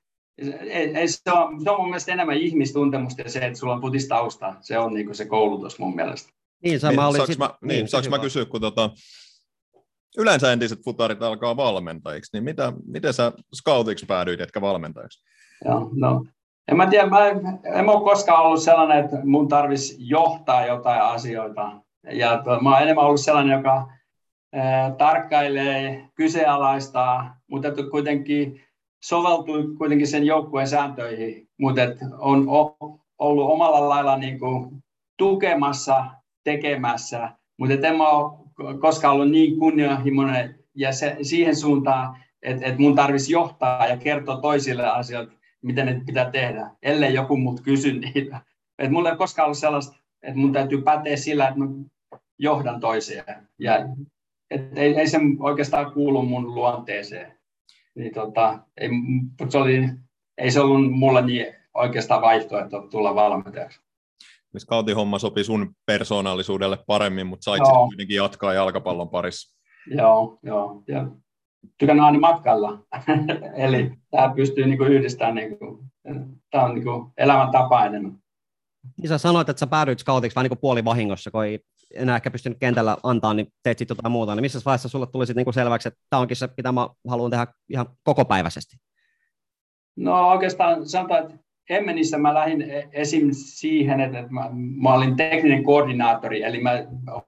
Ei, ei, se, on, se on mun mielestä enemmän ihmistuntemusta ja se, että sulla on putistausta. Se on niin se koulutus mun mielestä. Niin, sama niin, oli saanko sit... mä, niin, niin, saanko mä kysyä, kun tota, yleensä entiset futarit alkaa valmentajiksi, niin mitä, miten sä scoutiksi päädyit, etkä valmentajiksi? Joo, no, en mä tiedä, mä, en mä ole koskaan ollut sellainen, että mun tarvitsisi johtaa jotain asioita. Ja to, mä oon enemmän ollut sellainen, joka tarkkailee, kyseenalaistaa, mutta kuitenkin soveltuu kuitenkin sen joukkueen sääntöihin, mutta on ollut omalla lailla niin kuin tukemassa, tekemässä, mutta en mä ole koskaan ollut niin kunnianhimoinen ja se, siihen suuntaan, että, että mun tarvitsisi johtaa ja kertoa toisille asioille, miten ne pitää tehdä, ellei joku mut kysy niitä. Et mulla ei koskaan ollut sellaista, että mun täytyy päteä sillä, että mä johdan toisia. Ja et ei, ei se oikeastaan kuulu mun luonteeseen. Niin tota, ei, se oli, ei se ollut mulle niin oikeastaan vaihtoehto tulla valmentajaksi. Scoutin homma sopi sun persoonallisuudelle paremmin, mutta sait sitten kuitenkin jatkaa jalkapallon parissa. Joo, joo. Ja tykännyt aina matkalla. Eli tämä pystyy niin kuin yhdistämään, niin kuin, tämä on niin kuin elämäntapa enemmän. Niin sä sanoit, että sä päädyit scoutiksi vähän niin kuin puolivahingossa, kun ei enää ehkä pystynyt kentällä antaa, niin teet sitten jotain muuta. Niin missä vaiheessa sulle tuli sitten niin selväksi, että tämä onkin se, mitä mä haluan tehdä ihan kokopäiväisesti? No oikeastaan sanotaan, että Emmenissä mä lähdin e- esim. siihen, että mä, mä olin tekninen koordinaattori, eli mä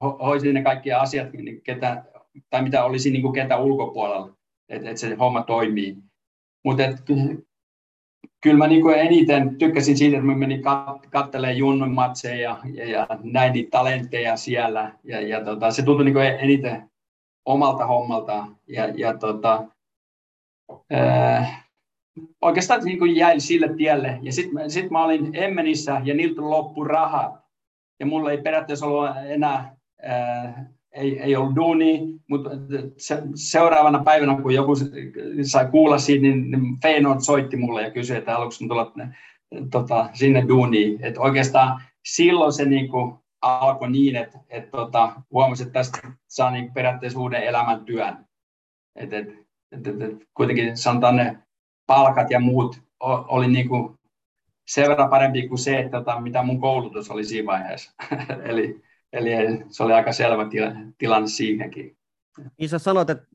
hoisin ne kaikki asiat, niin ketä, tai mitä olisi niin kuin ketä ulkopuolella, että, että se homma toimii. Mutta kyllä mä niin eniten tykkäsin siitä, että mä menin kat- katselemaan Junnun matseja ja, ja näin niitä talentteja siellä. Ja, ja tota, se tuntui niin eniten omalta hommalta. Ja, ja tota, ää, oikeastaan niin kuin jäin sille tielle. Ja sitten sit mä olin Emmenissä ja niiltä loppu rahat. Ja mulla ei periaatteessa ollut enää ää, ei, ei ollut duuni, mutta se, seuraavana päivänä, kun joku sai kuulla siitä, niin, niin Feyenoord soitti mulle ja kysyi, että haluatko tulla tota, sinne duuniin. Et oikeastaan silloin se niin kuin alkoi niin, että et, tota, huomasi, että tästä saa niin periaatteessa uuden elämäntyön. Et, et, et, et, et, kuitenkin sanotaan ne palkat ja muut oli niin kuin sen verran parempi kuin se, että, tota, mitä mun koulutus oli siinä vaiheessa. Eli Eli se oli aika selvä tilanne siihenkin. Niin sä sanoit, että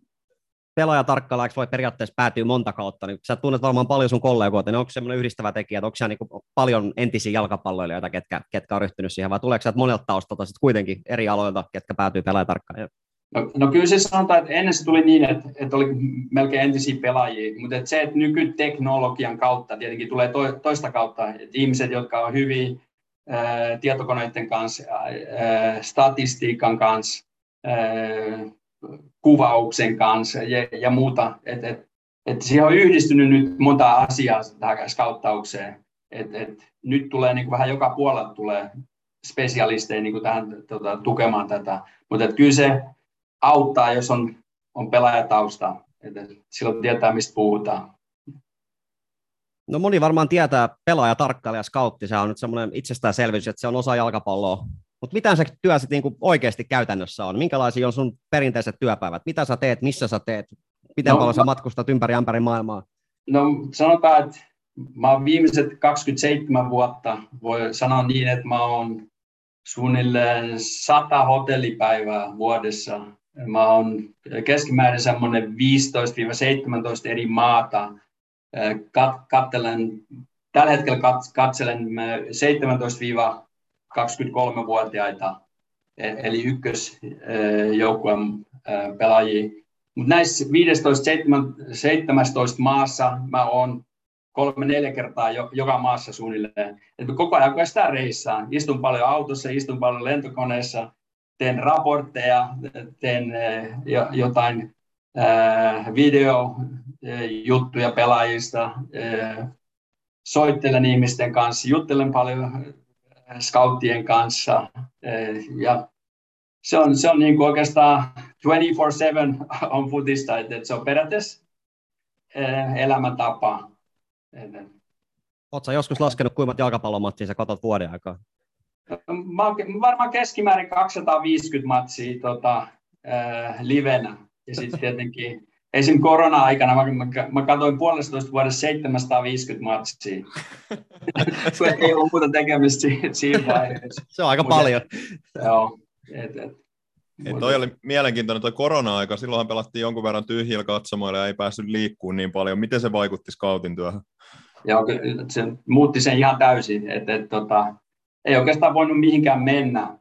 pelaajatarkkailijaksi voi periaatteessa päätyä monta kautta, niin sä tunnet varmaan paljon sun kollegoita, niin onko semmoinen yhdistävä tekijä, että onko siellä niin paljon entisiä jalkapalloilijoita, ketkä, ketkä on ryhtynyt siihen, vai tuleeko sieltä monelta taustalta sitten kuitenkin eri aloilta, ketkä päätyy pelaajatarkkailijaksi? No, no kyllä se sanotaan, että ennen se tuli niin, että, että oli melkein entisiä pelaajia, mutta että se, että nykyteknologian kautta tietenkin tulee toista kautta, että ihmiset, jotka on tietokoneiden kanssa, statistiikan kanssa, kuvauksen kanssa ja, ja muuta. Et, et, et siihen on yhdistynyt nyt monta asiaa tähän skauttaukseen. Et, et nyt tulee niin kuin vähän joka puolella tulee spesialisteja niin kuin tähän tota, tukemaan tätä. Mutta kyllä se auttaa, jos on, on pelaajatausta. Et, et silloin tietää, mistä puhutaan. No moni varmaan tietää pelaaja, tarkkailija, scoutti, se on nyt semmoinen itsestäänselvyys, että se on osa jalkapalloa. Mutta mitä se työ sitten niinku oikeasti käytännössä on? Minkälaisia on sun perinteiset työpäivät? Mitä sä teet, missä sä teet? Miten no, paljon sä matkustat ympäri ämpäri maailmaa? No sanotaan, että mä oon viimeiset 27 vuotta, voi sanoa niin, että mä oon suunnilleen 100 hotellipäivää vuodessa. Mä oon keskimäärin semmoinen 15-17 eri maata kat, kattelen, tällä hetkellä kat, katselen 17-23-vuotiaita, e, eli ykkösjoukkueen pelaajia. Mutta näissä 15-17 maassa mä oon kolme-neljä kertaa jo, joka maassa suunnilleen. Et koko ajan kun sitä reissaan, istun paljon autossa, istun paljon lentokoneessa, teen raportteja, teen jotain video juttuja pelaajista, soittelen ihmisten kanssa, juttelen paljon scouttien kanssa ja se on, se on niin kuin oikeastaan 24-7 on futista, että se on periaatteessa elämäntapa. Oletko joskus laskenut, kuinka jalkapallomatsia sä katsot vuoden aikaa? Mä oon varmaan keskimäärin 250 matsia tota, livenä. Ja sitten tietenkin esim. korona-aikana mä, mä, mä katsoin puolestoista vuodessa 750 matsia. ei ollut muuta tekemistä siinä vaiheessa. Se on aika Mut paljon. joo. Et, et. Ei, toi oli mielenkiintoinen tuo korona-aika. Silloinhan pelattiin jonkun verran tyhjillä katsomoilla ja ei päässyt liikkuun niin paljon. Miten se vaikutti scoutin työhön? Joo, se muutti sen ihan täysin. Et, et, tota, ei oikeastaan voinut mihinkään mennä,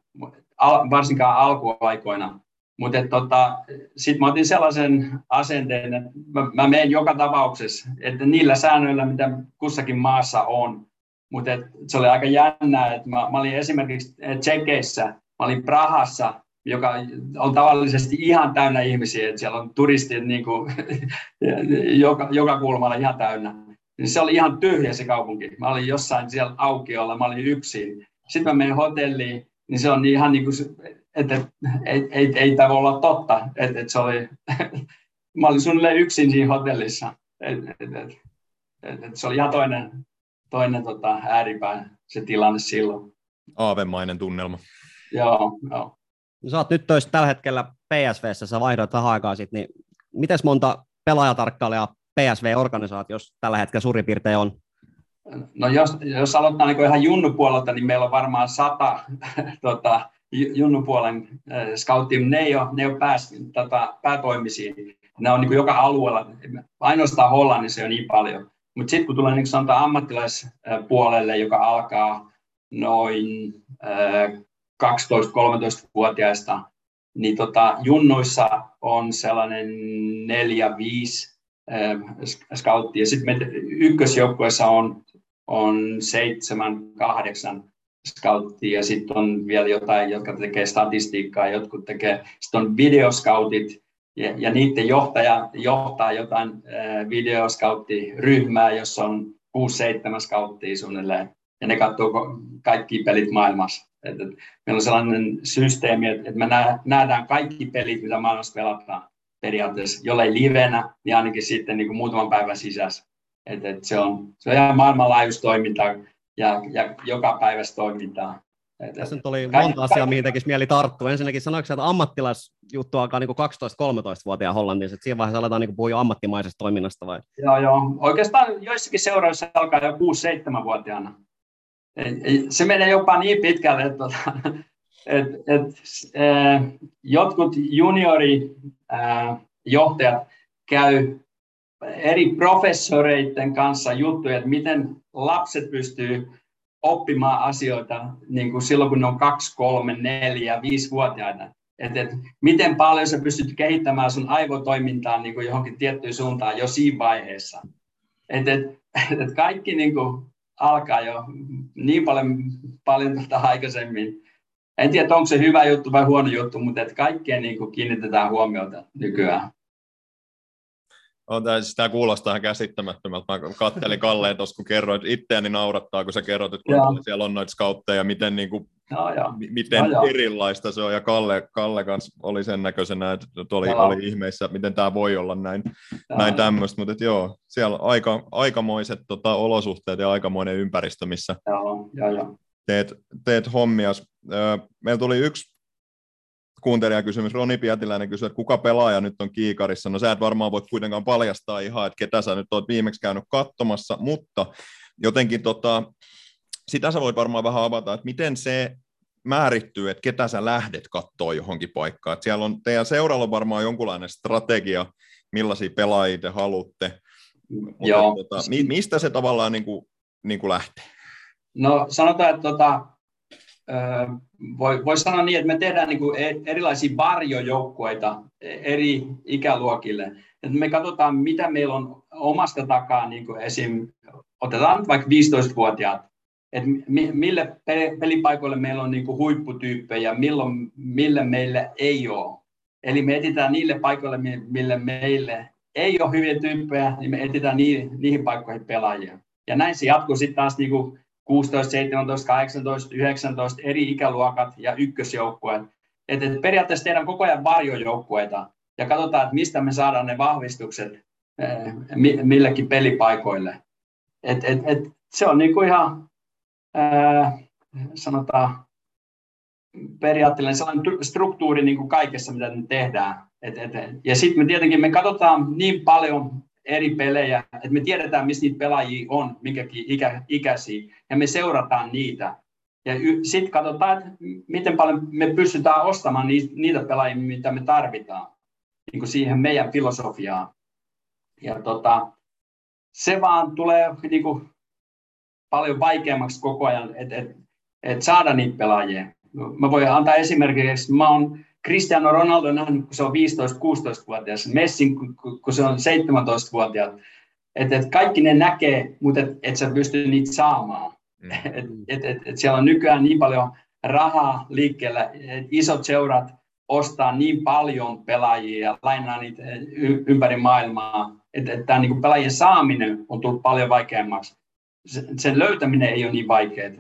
varsinkaan alkuaikoina. Mutta tota, sitten mä otin sellaisen asenteen, että mä, mä menen joka tapauksessa, että niillä säännöillä, mitä kussakin maassa on. Mutta se oli aika jännää, että mä, mä olin esimerkiksi Tsekeissä, mä olin Prahassa, joka on tavallisesti ihan täynnä ihmisiä, että siellä on turistit niin kuin, joka, joka kulmalla ihan täynnä. Niin se oli ihan tyhjä se kaupunki. Mä olin jossain siellä aukiolla, mä olin yksin. Sitten mä menin hotelliin, niin se on ihan niin kuin, että ei, ei, ei tämä voi olla totta, että, että se oli, mä olin suunnilleen yksin siinä hotellissa, että, että, että, että se oli ihan toinen, toinen tota, ääripää se tilanne silloin. Aavemainen tunnelma. Joo, joo. Sä oot nyt töissä tällä hetkellä PSVssä, sä vaihdoit vähän aikaa sitten, niin miten monta pelaajatarkkailija PSV-organisaatiossa tällä hetkellä suurin piirtein on? No jos, jos aloittaa niin ihan junnupuolelta, niin meillä on varmaan sata tota, junnupuolen äh, scouttia, ne ei ole, ne ei ole pääs, tota, päätoimisia. Ne on niin joka alueella, ainoastaan Hollannissa on niin paljon. Mutta sitten kun tulee niin sanotaan ammattilaispuolelle, joka alkaa noin äh, 12-13-vuotiaista, niin tota, junnuissa on sellainen neljä, viisi äh, scouttia. Sitten ykkösjoukkueessa on, on seitsemän, kahdeksan scouttia ja sitten on vielä jotain, jotka tekee statistiikkaa, jotkut tekee, sitten on videoscoutit ja, ja niiden johtaja johtaa jotain äh, videoscouttiryhmää, jossa on 6-7 scouttia suunnilleen ja ne katsoo kaikki pelit maailmassa. Et, et, meillä on sellainen systeemi, että et me nähdään kaikki pelit, mitä maailmassa pelataan periaatteessa, jollei livenä, niin ainakin sitten niin kuin muutaman päivän sisässä. Et, et se, on, se on ihan maailmanlaajuista toimintaa ja, ja joka päivästä toimintaa. Et, Tässä nyt oli monta kaikki, asiaa, mihin tekisi mieli tarttua. Ensinnäkin sanoiko että ammattilaisjuttu alkaa niin 12-13-vuotiaan Hollannissa, että siinä vaiheessa aletaan niin puhua jo ammattimaisesta toiminnasta vai? Joo, joo. Oikeastaan joissakin seuroissa alkaa jo 6-7-vuotiaana se menee jopa niin pitkälle, että, tota, että, että jotkut juniorijohtajat käy eri professoreiden kanssa juttuja, että miten lapset pystyy oppimaan asioita niin kuin silloin, kun ne on 2, 3, 4, 5-vuotiaita. Että, miten paljon sä pystyt kehittämään sun aivotoimintaa niin kuin johonkin tiettyyn suuntaan jo siinä vaiheessa. Että, että, että kaikki niin kuin, alkaa jo niin paljon, paljon tuota aikaisemmin. En tiedä, onko se hyvä juttu vai huono juttu, mutta että kaikkeen niin kuin kiinnitetään huomiota nykyään. On, tämä, siis kuulostaa ihan käsittämättömältä. Mä kattelin Kalleen tuossa, kun kerroit itseäni naurattaa, kun sä kerroit, että kun siellä on noita skautteja, miten, niin kuin, no, miten no, erilaista se on. Ja Kalle, Kalle kanssa oli sen näköisenä, että oli, no. oli ihmeissä, miten tämä voi olla näin, no, näin tämmöistä. Mutta joo, siellä aika, aikamoiset tota, olosuhteet ja aikamoinen ympäristö, missä joo, joo, joo. Teet, teet hommias. Meillä tuli yksi kuuntelijakysymys. Roni Pietiläinen kysyy, että kuka pelaaja nyt on kiikarissa? No sä et varmaan voit kuitenkaan paljastaa ihan, että ketä sä nyt oot viimeksi käynyt katsomassa, mutta jotenkin tota, sitä sä voit varmaan vähän avata, että miten se määrittyy, että ketä sä lähdet katsoa johonkin paikkaan. Että siellä on teidän seuralla on varmaan jonkunlainen strategia, millaisia pelaajia te haluatte. Mutta Joo. Tota, mistä se tavallaan niin kuin, niin kuin lähtee? No sanotaan, että tota, voi, voi sanoa niin, että me tehdään niin kuin e, erilaisia varjojoukkueita eri ikäluokille. Että me katsotaan, mitä meillä on omasta takaa, niin kuin esim. otetaan vaikka 15-vuotiaat, että mille pelipaikoille meillä on niin kuin huipputyyppejä, milloin, mille meille ei ole. Eli me etsitään niille paikoille, mille meille ei ole hyviä tyyppejä, niin me etsitään niihin, niihin paikkoihin pelaajia. Ja näin se jatkuu sitten taas niin kuin 16, 17, 18, 19 eri ikäluokat ja ykkösjoukkueet. Et, et periaatteessa tehdään koko ajan varjojoukkueita ja katsotaan, että mistä me saadaan ne vahvistukset eh, millekin pelipaikoille. Et, et, et se on niinku ihan, ää, eh, sanotaan, periaatteellinen sellainen struktuuri niin kuin kaikessa, mitä me tehdään. Et, et, ja sitten me tietenkin me katsotaan niin paljon eri pelejä, että me tiedetään, missä niitä pelaajia on, minkäkin ikä, ikäisiä, ja me seurataan niitä. Ja sitten katsotaan, miten paljon me pystytään ostamaan niitä pelaajia, mitä me tarvitaan niin kuin siihen meidän filosofiaan. Ja tota, se vaan tulee niin kuin, paljon vaikeammaksi koko ajan, että et, et saada niitä pelaajia. Mä voin antaa esimerkiksi, mä oon Cristiano Ronaldo nähnyt, kun se on 15-16-vuotias, Messin, kun se on 17-vuotias. Et, et kaikki ne näkee, mutta et, et sä pysty niitä saamaan. Mm. Et, et, et, et siellä on nykyään niin paljon rahaa liikkeellä, että isot seurat ostaa niin paljon pelaajia ja lainaa niitä ympäri maailmaa, että, että tämä niin pelaajien saaminen on tullut paljon vaikeammaksi. Sen löytäminen ei ole niin vaikeaa.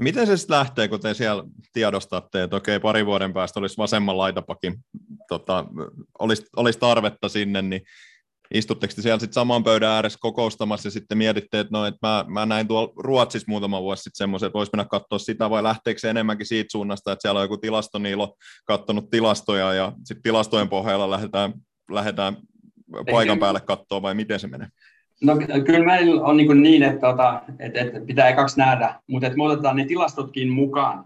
Miten se sitten lähtee, kun te siellä tiedostatte, että okei, pari vuoden päästä olisi vasemman laitapakin, tota, olisi, olisi tarvetta sinne, niin istutteko te siellä sitten saman pöydän ääressä kokoustamassa ja sitten mietitte, että no, että mä, mä näin tuolla Ruotsissa muutama vuosi sitten semmoisen, että voisi mennä katsoa sitä, vai lähteekö se enemmänkin siitä suunnasta, että siellä on joku tilastoniilo katsonut tilastoja ja sitten tilastojen pohjalla lähdetään, lähdetään paikan päälle katsoa vai miten se menee? No kyllä meillä on niin, niin että, tota, että, että pitää ekaksi nähdä, mutta että me otetaan ne tilastotkin mukaan.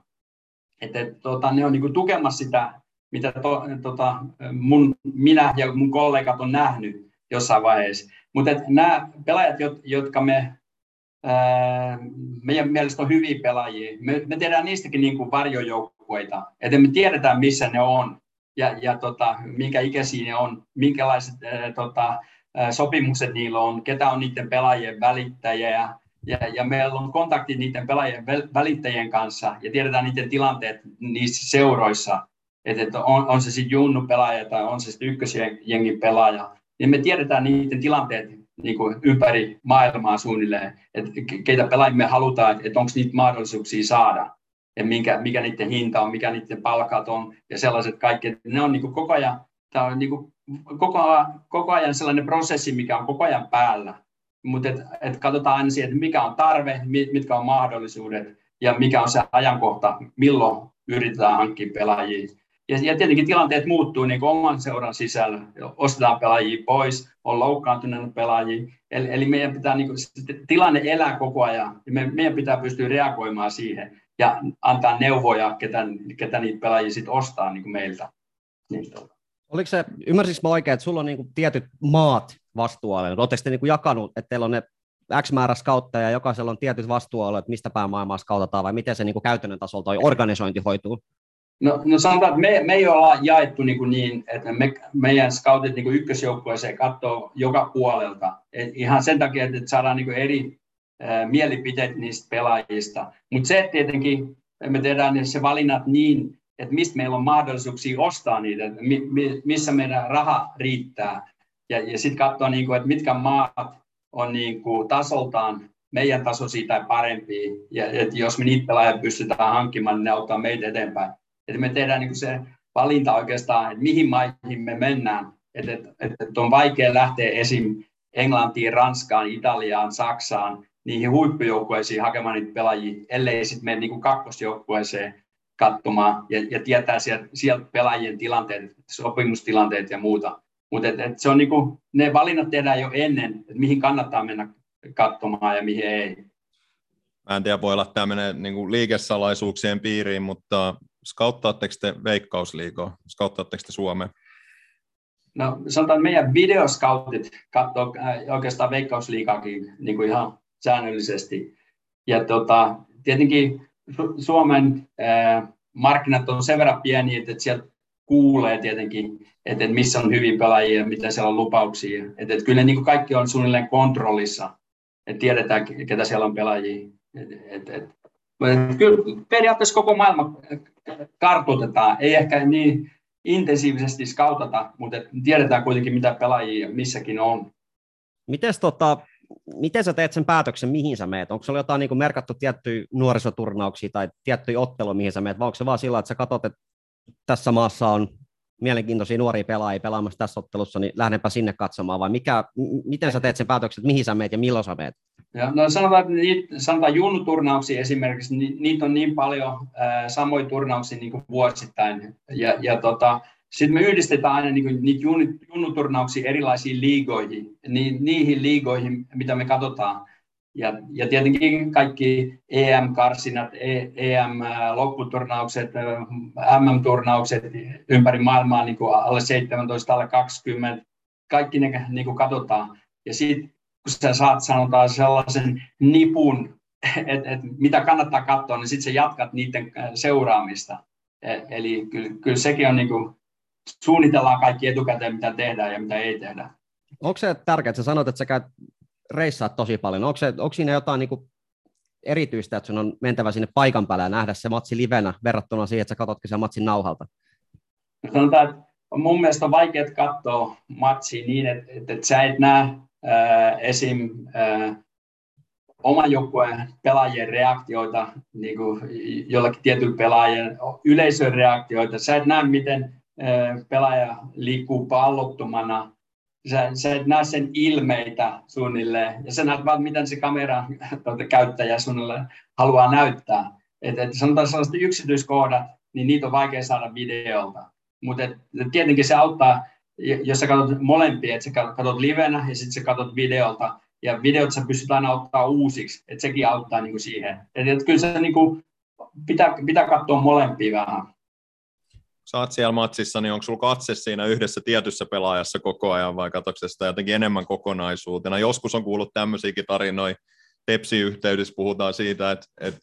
Että, että tota, ne on niin tukemassa sitä, mitä to, tota, mun, minä ja mun kollegat on nähnyt jossain vaiheessa. Mutta nämä pelaajat, jotka me, ää, meidän mielestä on hyviä pelaajia, me, me tehdään niistäkin niin kuin varjojoukkueita, että me tiedetään, missä ne on ja, ja tota, minkä ikäisiä ne on, minkälaiset ää, tota, sopimukset niillä on, ketä on niiden pelaajien välittäjiä, ja, ja meillä on kontakti niiden pelaajien välittäjien kanssa, ja tiedetään niiden tilanteet niissä seuroissa, että, on, on se sitten junnu pelaaja tai on se sitten ykkösjengin pelaaja, niin me tiedetään niiden tilanteet niin kuin ympäri maailmaa suunnilleen, että keitä pelaajia me halutaan, että onko niitä mahdollisuuksia saada, ja mikä, mikä niiden hinta on, mikä niiden palkat on, ja sellaiset kaikki, ne on niin kuin koko ajan, tämä on niin kuin koko, koko ajan sellainen prosessi, mikä on koko ajan päällä, mutta et, et katsotaan aina siihen, että mikä on tarve, mitkä on mahdollisuudet, ja mikä on se ajankohta, milloin yritetään hankkia pelaajia ja, ja tietenkin tilanteet muuttuu niin oman seuran sisällä. Ostetaan pelaajia pois, on loukkaantuneita pelaajia. Eli, eli meidän pitää, niin kuin, tilanne elää koko ajan. Ja me, meidän pitää pystyä reagoimaan siihen ja antaa neuvoja, ketä, ketä niitä pelaajia sit ostaa niin kuin meiltä. Niin, tuota. Oliko se, ymmärsinkö mä oikein, että sulla on niin kuin tietyt maat vastuualueet? Oletteko te niin kuin jakanut, että teillä on ne X määrä skautteja ja jokaisella on tietyt vastuualueet, mistä päin maailmaa skautetaan vai miten se niin kuin käytännön tasolla toi organisointi hoituu? No, no sanotaan, että me, me ei olla jaettu niin, kuin niin että me, meidän scoutit niin ykkösjoukkueeseen katsoo joka puolelta. Et ihan sen takia, että saadaan niin kuin eri ää, mielipiteet niistä pelaajista. Mutta se, että tietenkin me tehdään se valinnat niin, että mistä meillä on mahdollisuuksia ostaa niitä, että mi, mi, missä meidän raha riittää. Ja, ja sitten katsoa, niin kuin, että mitkä maat on niin kuin tasoltaan meidän tasoisia tai parempia. Ja että jos me niitä pelaajia pystytään hankkimaan, niin ne auttaa meitä eteenpäin että me tehdään niin se valinta oikeastaan, että mihin maihin me mennään. Että, että, että on vaikea lähteä esim. Englantiin, Ranskaan, Italiaan, Saksaan, niihin huippujoukkueisiin hakemaan niitä pelaajia, ellei sitten mene niin kakkosjoukkueeseen katsomaan ja, ja tietää sieltä, sieltä pelaajien tilanteet, sopimustilanteet ja muuta. Mutta et, et se on niinku, ne valinnat tehdään jo ennen, että mihin kannattaa mennä katsomaan ja mihin ei. Mä en tiedä, voi olla, että tämä menee niin liikesalaisuuksien piiriin, mutta skauttaatteko te veikkausliigoa? Skauttaatteko te Suomeen? No sanotaan, että meidän videoskautit katsoo äh, oikeastaan veikkausliikaakin niin kuin ihan säännöllisesti. Ja tota, tietenkin Suomen markkinat on sen verran pieni, että sieltä kuulee tietenkin, että missä on hyviä pelaajia ja mitä siellä on lupauksia. Että, että kyllä ne niin kuin kaikki on suunnilleen kontrollissa, että tiedetään, ketä siellä on pelaajia. että, että, että, kyllä periaatteessa koko maailma kartoitetaan, ei ehkä niin intensiivisesti skautata, mutta tiedetään kuitenkin, mitä pelaajia missäkin on. Mites tota, miten sä teet sen päätöksen, mihin sä meet? Onko se jotain niin merkattu tiettyjä nuorisoturnauksia tai tiettyjä otteluja, mihin sä meet, vai onko se vaan sillä, että sä katsot, että tässä maassa on mielenkiintoisia nuoria pelaajia pelaamassa tässä ottelussa, niin lähdenpä sinne katsomaan, vai mikä, miten sä teet sen päätöksen, että mihin sä meet ja milloin sä meet? Ja, no sanotaan, sanotaan junnuturnauksia esimerkiksi, ni, niitä on niin paljon ää, samoja turnauksia niin kuin vuosittain, ja, ja tota, sitten me yhdistetään aina niin niitä junnuturnauksia erilaisiin liigoihin, ni, niihin liigoihin, mitä me katsotaan. Ja, ja tietenkin kaikki EM-karsinat, EM-lopputurnaukset, MM-turnaukset ympäri maailmaa, niin kuin alle 17, alle 20, kaikki ne niin kuin katsotaan. Ja sitten kun sä saat sanotaan sellaisen nipun, että et, mitä kannattaa katsoa, niin sitten sä jatkat niiden seuraamista. E, eli kyllä, kyllä sekin on niin kuin, suunnitellaan kaikki etukäteen, mitä tehdään ja mitä ei tehdä. Onko se tärkeää, että sä sanot, että sä käyt reissaat tosi paljon. Onko, se, onko siinä jotain niin kuin erityistä, että sun on mentävä sinne paikan päälle ja nähdä se matsi livenä verrattuna siihen, että sä katsotkin sen matsin nauhalta? Sanotaan, että mun mielestä on vaikea katsoa matsia niin, että, että, että sä et näe äh, esim. Äh, oman joukkueen pelaajien reaktioita, niin kuin jollakin tietyllä pelaajien yleisön reaktioita. Sä et näe, miten pelaaja liikkuu pallottomana sä, sä et näe sen ilmeitä suunnilleen, ja sä näet vaan, miten se kamera tuota, käyttäjä suunnilleen haluaa näyttää. Et, et sanotaan sellaiset yksityiskohdat, niin niitä on vaikea saada videolta. Mutta tietenkin se auttaa jos sä katsot molempia, että sä katsot livenä ja sitten sä katsot videolta, ja videot sä pystyt aina ottaa uusiksi, että sekin auttaa niin kuin siihen. Et, et kyllä se niin kuin, pitää, pitää katsoa molempia vähän. Sä oot siellä matsissa, niin onko sulla katse siinä yhdessä tietyssä pelaajassa koko ajan vai katsotko sitä jotenkin enemmän kokonaisuutena? Joskus on kuullut tämmöisiäkin tarinoita, Tepsi-yhteydessä puhutaan siitä, että, että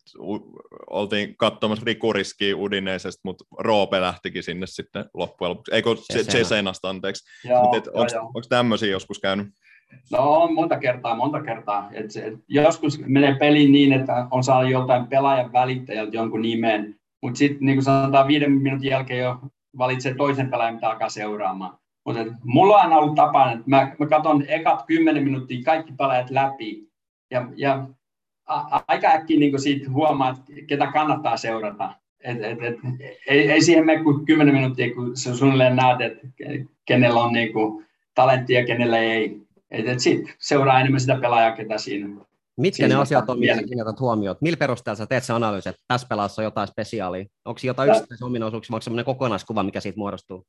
oltiin katsomassa rikuriskiä Udineisesta, mutta Roope lähtikin sinne sitten loppujen lopuksi. Eikö Cesenasta, anteeksi. onko tämmöisiä joskus käynyt? No on monta kertaa, monta kertaa. Et se, et joskus menee peli niin, että on saanut joltain pelaajan välittäjältä jonkun nimen, mutta sitten niin kuin sanotaan viiden minuutin jälkeen jo valitsee toisen pelaajan, mitä alkaa seuraamaan. Mutta mulla on ollut tapana, että mä, mä katson ekat kymmenen minuuttia kaikki pelaajat läpi, ja, ja a, aika äkkiä niin siitä huomaa, että ketä kannattaa seurata. Et, et, et, ei, ei siihen mene kuin kymmenen minuuttia, kun sä suunnilleen näet, että kenellä on niin kuin ja kenellä ei. Et, et sit seuraa enemmän sitä pelaajaa, ketä siinä Mitkä siinä ne asiat on, mitä kiinnität huomioon? Millä perusteella sä teet sen analyysin, että tässä pelaassa on jotain spesiaalia? Onko jotain yksittäisiä ominaisuuksia, onko sellainen kokonaiskuva, mikä siitä muodostuu?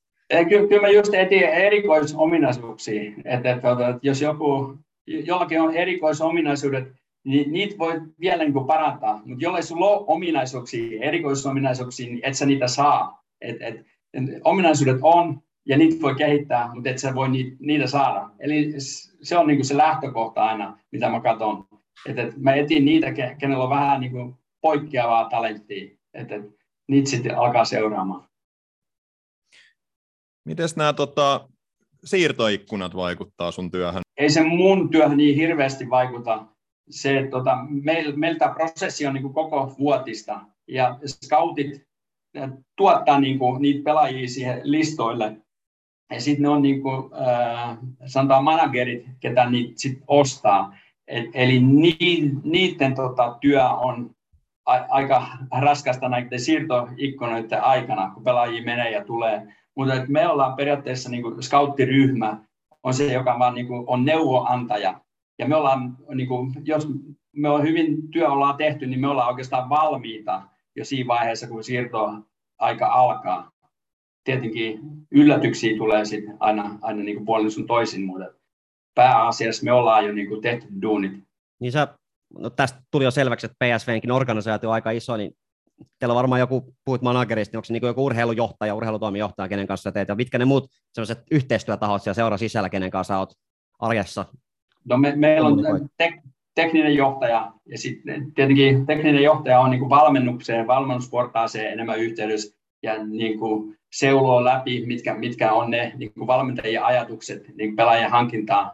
Kyllä, kyllä mä just etin erikoisominaisuuksia. Että, että, että jos joku jollakin on erikoisominaisuudet, niin niitä voi vielä niin parantaa, mutta jollei sulla ole ominaisuuksia, erikoisominaisuuksia, niin et sä niitä saa. Et, et, et, ominaisuudet on, ja niitä voi kehittää, mutta et sä voi niitä, niitä saada. Eli se on niin se lähtökohta aina, mitä mä katson. Et, et mä etin niitä, kenellä on vähän niin kuin poikkeavaa talenttia, että et, niitä sitten alkaa seuraamaan. Miten nämä tota, siirtoikkunat vaikuttaa sun työhön? Ei se mun työhön niin hirveästi vaikuta. Se, että tota, meil, meiltä prosessi on niin kuin koko vuotista ja scoutit tuottaa niin kuin, niitä pelaajia siihen listoille. Ja sitten ne on niin kuin, äh, sanotaan managerit, ketä niitä sit ostaa. Eli ni, niiden tota, työ on a, aika raskasta näiden siirtoikkunoiden aikana, kun pelaajia menee ja tulee mutta me ollaan periaatteessa niin kuin scouttiryhmä, on se, joka vaan niin kuin on neuvoantaja. Ja me ollaan, niin kuin, jos me on hyvin työ ollaan tehty, niin me ollaan oikeastaan valmiita jo siinä vaiheessa, kun siirto aika alkaa. Tietenkin yllätyksiä tulee sitten aina, aina niin kuin puolin sun toisin, mutta pääasiassa me ollaan jo niin kuin tehty duunit. Niin sä, no tästä tuli jo selväksi, että PSVnkin organisaatio on aika iso, niin teillä on varmaan joku, puhuit managerista, niin onko se niin joku urheilujohtaja, urheilutoimijohtaja, kenen kanssa teet, ja mitkä ne muut sellaiset yhteistyötahot siellä seura sisällä, kenen kanssa olet arjessa? No me, meillä on tek, tekninen johtaja, ja sitten tietenkin tekninen johtaja on niin kuin valmennukseen, valmennusportaaseen enemmän yhteydessä, ja niin kuin seuloo läpi, mitkä, mitkä on ne niin kuin valmentajien ajatukset niin pelaajien hankintaan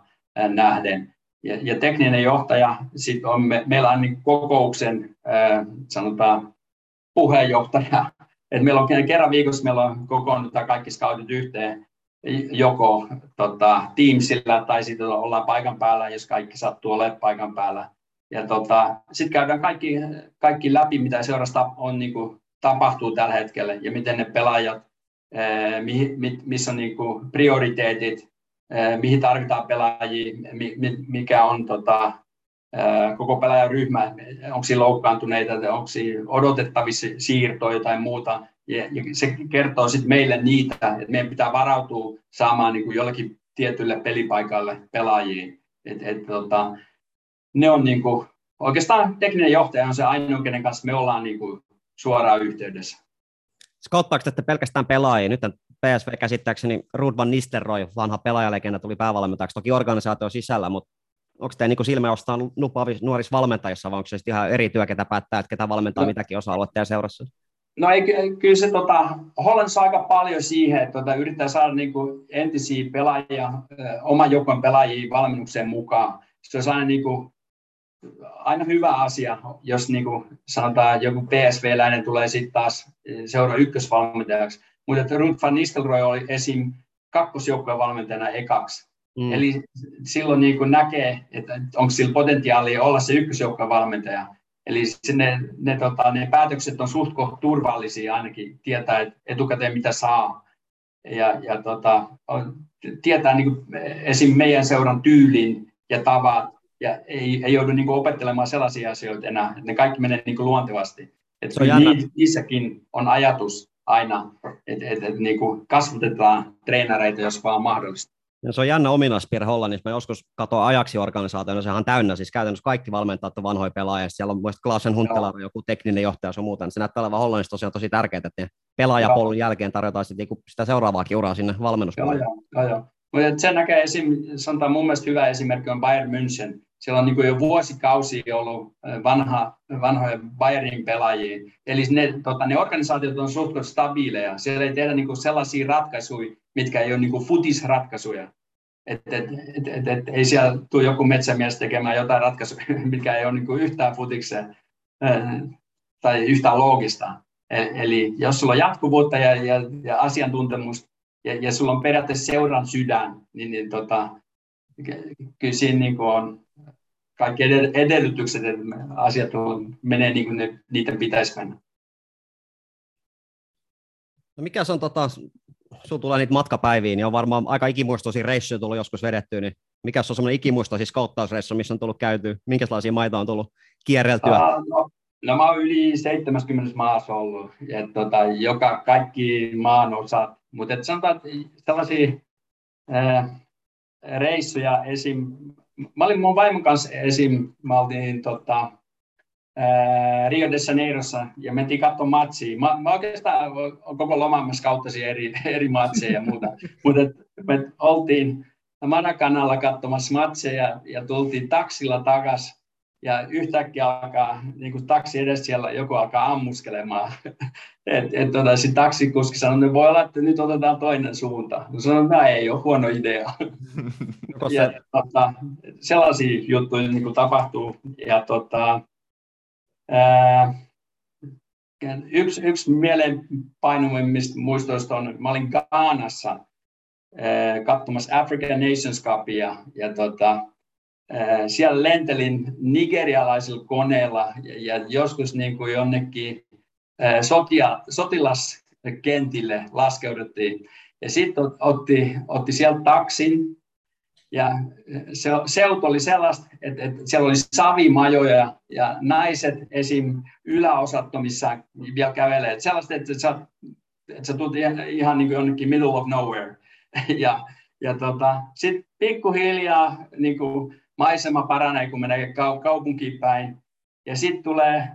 nähden. Ja, ja tekninen johtaja, sit on, me, meillä on niin kokouksen, äh, sanotaan, puheenjohtaja. Et meillä on kerran viikossa meillä on kokoonnutaan kaikki scoutit yhteen joko tota, Teamsillä tai sitten ollaan paikan päällä, jos kaikki sattuu olemaan paikan päällä. Ja tota, sitten käydään kaikki, kaikki läpi, mitä seurasta on, niin kuin, tapahtuu tällä hetkellä ja miten ne pelaajat, ää, mi, mi, missä on niin kuin, prioriteetit, ää, mihin tarvitaan pelaajia, mi, mi, mikä on tota, koko pelaajaryhmä, onko siinä loukkaantuneita, onko siinä odotettavissa siirtoja tai muuta. Ja, se kertoo sitten meille niitä, että meidän pitää varautua saamaan niin jollekin tietylle pelipaikalle pelaajia. Et, et, tota, ne on niin kuin, oikeastaan tekninen johtaja on se ainoa, kenen kanssa me ollaan niin kuin suoraan yhteydessä. Skouttaako te pelkästään pelaajia? Nyt PSV käsittääkseni Rud van Nistelrooy, vanha pelaajalegenda, tuli päävalmentajaksi toki organisaatio sisällä, mutta onko tämä niin silmä ostaa nuorissa valmentajissa, vai onko se ihan eri työ, ketä päättää, että ketä valmentaa no. mitäkin osa-aluetta ja seurassa? No ei, kyllä se tota, Hollannissa aika paljon siihen, että tota, yrittää saada niin kuin entisiä pelaajia, oman joukon pelaajia valmennukseen mukaan. Se on aina, niin kuin, aina hyvä asia, jos niin kuin, sanotaan joku PSV-läinen tulee sitten taas seura ykkösvalmentajaksi. Mutta Ruth van Nistelrooy oli esim. kakkosjoukkojen valmentajana ekaksi. Mm. Eli silloin niin kuin näkee, että onko sillä potentiaalia olla se ykkösjoukkojen valmentaja. Eli ne, ne, tota, ne päätökset on suht turvallisia ainakin, tietää etukäteen mitä saa. Ja, ja tota, on, tietää niin kuin, esim. meidän seuran tyylin ja tavat, ja ei, ei joudu niin kuin, opettelemaan sellaisia asioita enää, että ne kaikki menee niin kuin, luontevasti. Että niissäkin on ajatus, aina, että et, et, niin kasvatetaan treenareita, jos vaan mahdollista. Ja se on jännä ominaispiirre Hollannissa. Mä joskus katsoin ajaksi organisaation, sehän on täynnä, siis käytännössä kaikki valmentajat on vanhoja pelaajia. Siellä on myös Klausen Huntela, joku tekninen johtaja ja muuta. Se näyttää olevan Hollannissa tosiaan tosi tärkeää, että pelaajapolun jälkeen tarjotaan sitten niinku sitä seuraavaakin uraa sinne valmennuspuolelle. Joo, joo, joo. Mutta sen näkee esim, sanotaan mun mielestä hyvä esimerkki on Bayern München. Siellä on niin jo vuosikausia ollut vanha, vanhoja Bayerin pelaajia. Eli ne, tota, ne organisaatiot on suht stabiileja. Siellä ei tehdä niin sellaisia ratkaisuja, mitkä ei ole niin futisratkaisuja. Et, et, et, et, et, ei siellä tule joku metsämies tekemään jotain ratkaisuja, mikä ei ole niin yhtään futikseen tai yhtään loogista. E, eli jos sulla on jatkuvuutta ja, ja, ja asiantuntemusta ja, ja sulla on periaatteessa seuran sydän, niin, niin tota, kyllä siinä niin on kaikki edellytykset, että asiat menee niin kuin ne, niiden pitäisi mennä. No mikä se on, tota, sun tulee niitä matkapäiviä, niin on varmaan aika ikimuistoisia reissuja tullut joskus vedettyä, niin mikä se on semmoinen ikimuistoisia skauttausreissu, missä on tullut käyty, minkälaisia maita on tullut kierreltyä? Uh, no, no, mä oon yli 70 maassa ollut, ja tota, joka kaikki maan osat, mutta et sanotaan, että sellaisia ää, reissuja esim. Mä olin mun vaimon kanssa esim. Mä oltiin tota, Rio de Janeirossa ja mentiin katsomaan matsia. Mä, mä oikeastaan koko loman mä eri, eri matseja ja muuta, mutta me oltiin Manakanalla katsomassa matseja ja tultiin taksilla takas ja yhtäkkiä alkaa, niin kuin taksi edessä siellä joku alkaa ammuskelemaan. et, et, tota, sitten taksikuski sanoi, että voi olla, että nyt otetaan toinen suunta. No sanoin, että ei ole huono idea. ja, tota, sellaisia juttuja niin kuin tapahtuu. Ja, tota, ää, yksi, yksi mieleenpainuvimmista muistoista on, mä olin Gaanassa katsomassa African Nations Cupia ja tota, siellä lentelin nigerialaisilla koneella ja, joskus niin kuin jonnekin sotia, sotilaskentille laskeuduttiin. Ja sitten otti, otti sieltä taksin ja se, seutu oli sellaista, että, että siellä oli savimajoja ja naiset esim. yläosattomissa vielä kävelee. Että sellaista, että sä, että sä tulet ihan niin kuin jonnekin middle of nowhere. Ja, ja tota, sitten pikkuhiljaa niin kuin maisema paranee, kun menee kaupunkiin päin. Ja sitten tulee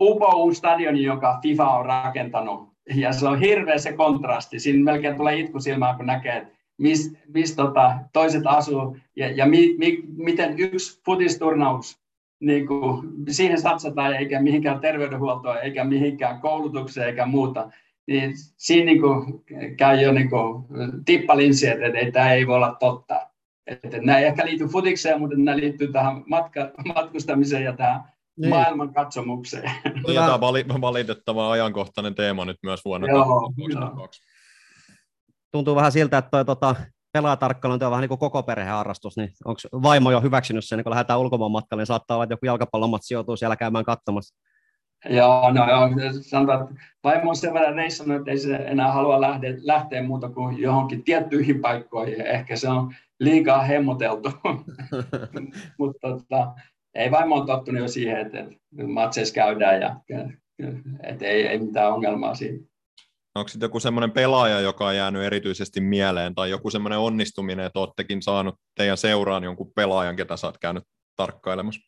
Upou stadioni, jonka FIFA on rakentanut. Ja se on hirveä se kontrasti. Siinä melkein tulee itku silmään, kun näkee, missä mis, tota, toiset asuu ja, ja mi, mi, miten yksi futisturnaus, niin kuin, siihen satsataan eikä mihinkään terveydenhuoltoon, eikä mihinkään koulutukseen eikä muuta. Niin siinä niin kuin, käy jo niin kuin, tippalinsi, että, että, että tämä ei voi olla totta. Että nämä ei ehkä liity futikseen, mutta nämä liittyy tähän matka, matkustamiseen ja tähän niin. maailman katsomukseen. Ja tämä on valitettava ajankohtainen teema nyt myös vuonna Joo, 2022. Tuntuu vähän siltä, että toi, tota, pelaajatarkkailu on vähän niin kuin koko perheharrastus, niin onko vaimo jo hyväksynyt sen, kun lähdetään ulkomaan matkalle, niin saattaa olla, että joku jalkapallomat sijoituu siellä käymään katsomassa. Joo, no joo, sanotaan, että vaimo on sen verran reissannut, että ei se enää halua lähteä, lähteä muuta kuin johonkin tiettyihin paikkoihin. Ehkä se on liikaa hemmoteltu. Mutta tota, ei vaimo on tottunut jo siihen, että, että matseissa käydään ja että ei, ei mitään ongelmaa siinä. Onko sitten joku semmoinen pelaaja, joka on jäänyt erityisesti mieleen, tai joku semmoinen onnistuminen, että olettekin saanut teidän seuraan jonkun pelaajan, ketä sä oot käynyt tarkkailemassa?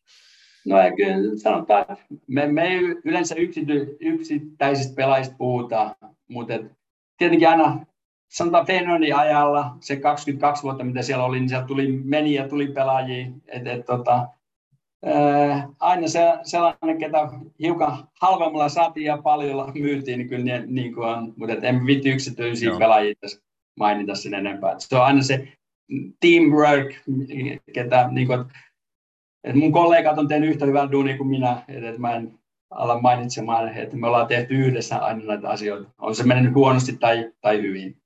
No kyllä sanotaan, että me, me ei yleensä yksity, yksittäisistä pelaajista puhuta, mutta et, tietenkin aina sanotaan Feyenoordin ajalla, se 22 vuotta, mitä siellä oli, niin sieltä tuli, meni ja tuli pelaajia. Et, et, tota, ää, aina se, sellainen, ketä hiukan halvemmalla saatiin ja paljon myytiin, niin kyllä niin, niin kuin on, mutta et en vitti yksityisiä Joo. pelaajia tässä mainita sen enempää. Et se on aina se teamwork, ketä, niin kuin, et mun kollegat on tehnyt yhtä hyvää duunia kuin minä, että et mä en ala mainitsemaan, että me ollaan tehty yhdessä aina näitä asioita. On se mennyt huonosti tai, tai hyvin.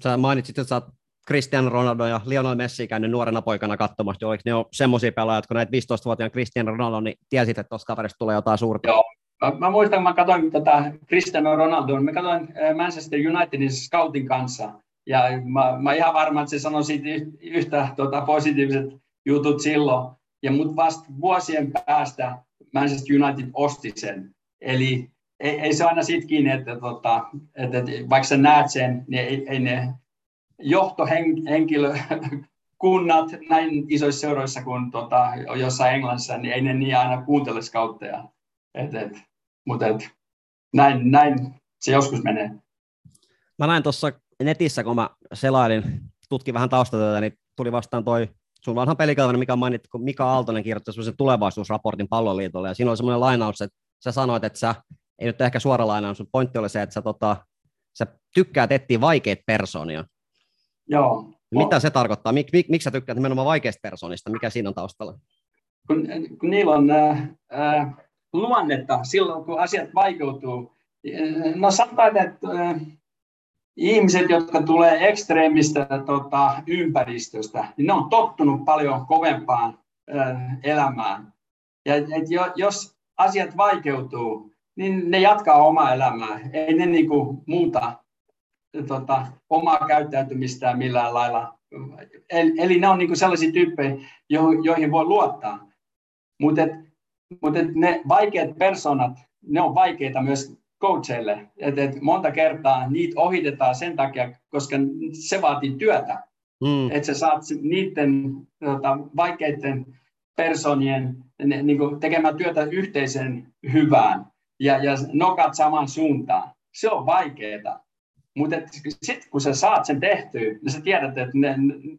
Sä mainitsit, että sä oot Cristiano Ronaldo ja Lionel Messi käynyt nuorena poikana katsomassa, oliko ne ole semmoisia pelaajia, kun näitä 15-vuotiaan Cristiano Ronaldo, niin tiesit, että tuossa kaverista tulee jotain suurta? Joo, mä, mä muistan, kun mä katsoin tätä Cristiano Ronaldoa, mä katsoin Manchester Unitedin scoutin kanssa, ja mä, mä ihan varma, että se sanoi siitä yhtä tuota, positiiviset jutut silloin, ja mut vasta vuosien päästä Manchester United osti sen. Eli ei, ei se aina siitä kiinni, että, tota, että, että vaikka sä näet sen, niin ei, ei ne johtohenkilö, kunnat näin isoissa seuroissa kuin tota, jossain Englannissa, niin ei ne niin aina kuuntele skautteja. Et, et, mutta et, näin, näin se joskus menee. Mä näin tuossa netissä, kun mä selailin, tutkin vähän taustatyötä, niin tuli vastaan toi sun vanha pelikalvinen, mikä mainittu, kun Mika Aaltonen kirjoitti sellaisen tulevaisuusraportin palloliitolle, ja siinä oli semmoinen lainaus, että sä sanoit, että sä, ei nyt ehkä suora lainaus, mutta pointti oli se, että sä, tota, sä tykkäät etsiä vaikeita persoonia. Joo. Mitä se tarkoittaa? Mik, mik, miksi sä tykkäät nimenomaan vaikeista persoonista? Mikä siinä on taustalla? Kun, kun niillä on äh, äh, luonnetta silloin, kun asiat vaikeutuu. No sanotaan, että äh, ihmiset, jotka tulee ekstreemistä tota, ympäristöstä, niin ne on tottunut paljon kovempaan äh, elämään. Ja et jo, jos asiat vaikeutuu, niin ne jatkaa omaa elämää. Ei ne niinku muuta tota, omaa käyttäytymistään millään lailla. Eli, eli ne on niinku sellaisia tyyppejä, joihin voi luottaa. Mutta mut ne vaikeat personat, ne on vaikeita myös coacheille. Et, et monta kertaa niitä ohitetaan sen takia, koska se vaatii työtä. Mm. Että sä saat niiden tota, vaikeiden personien ne, niin kuin tekemään työtä yhteisen hyvään ja, ja nokat saman suuntaan. Se on vaikeaa. Mutta sitten kun sä saat sen tehtyä, niin sä tiedät, että ne,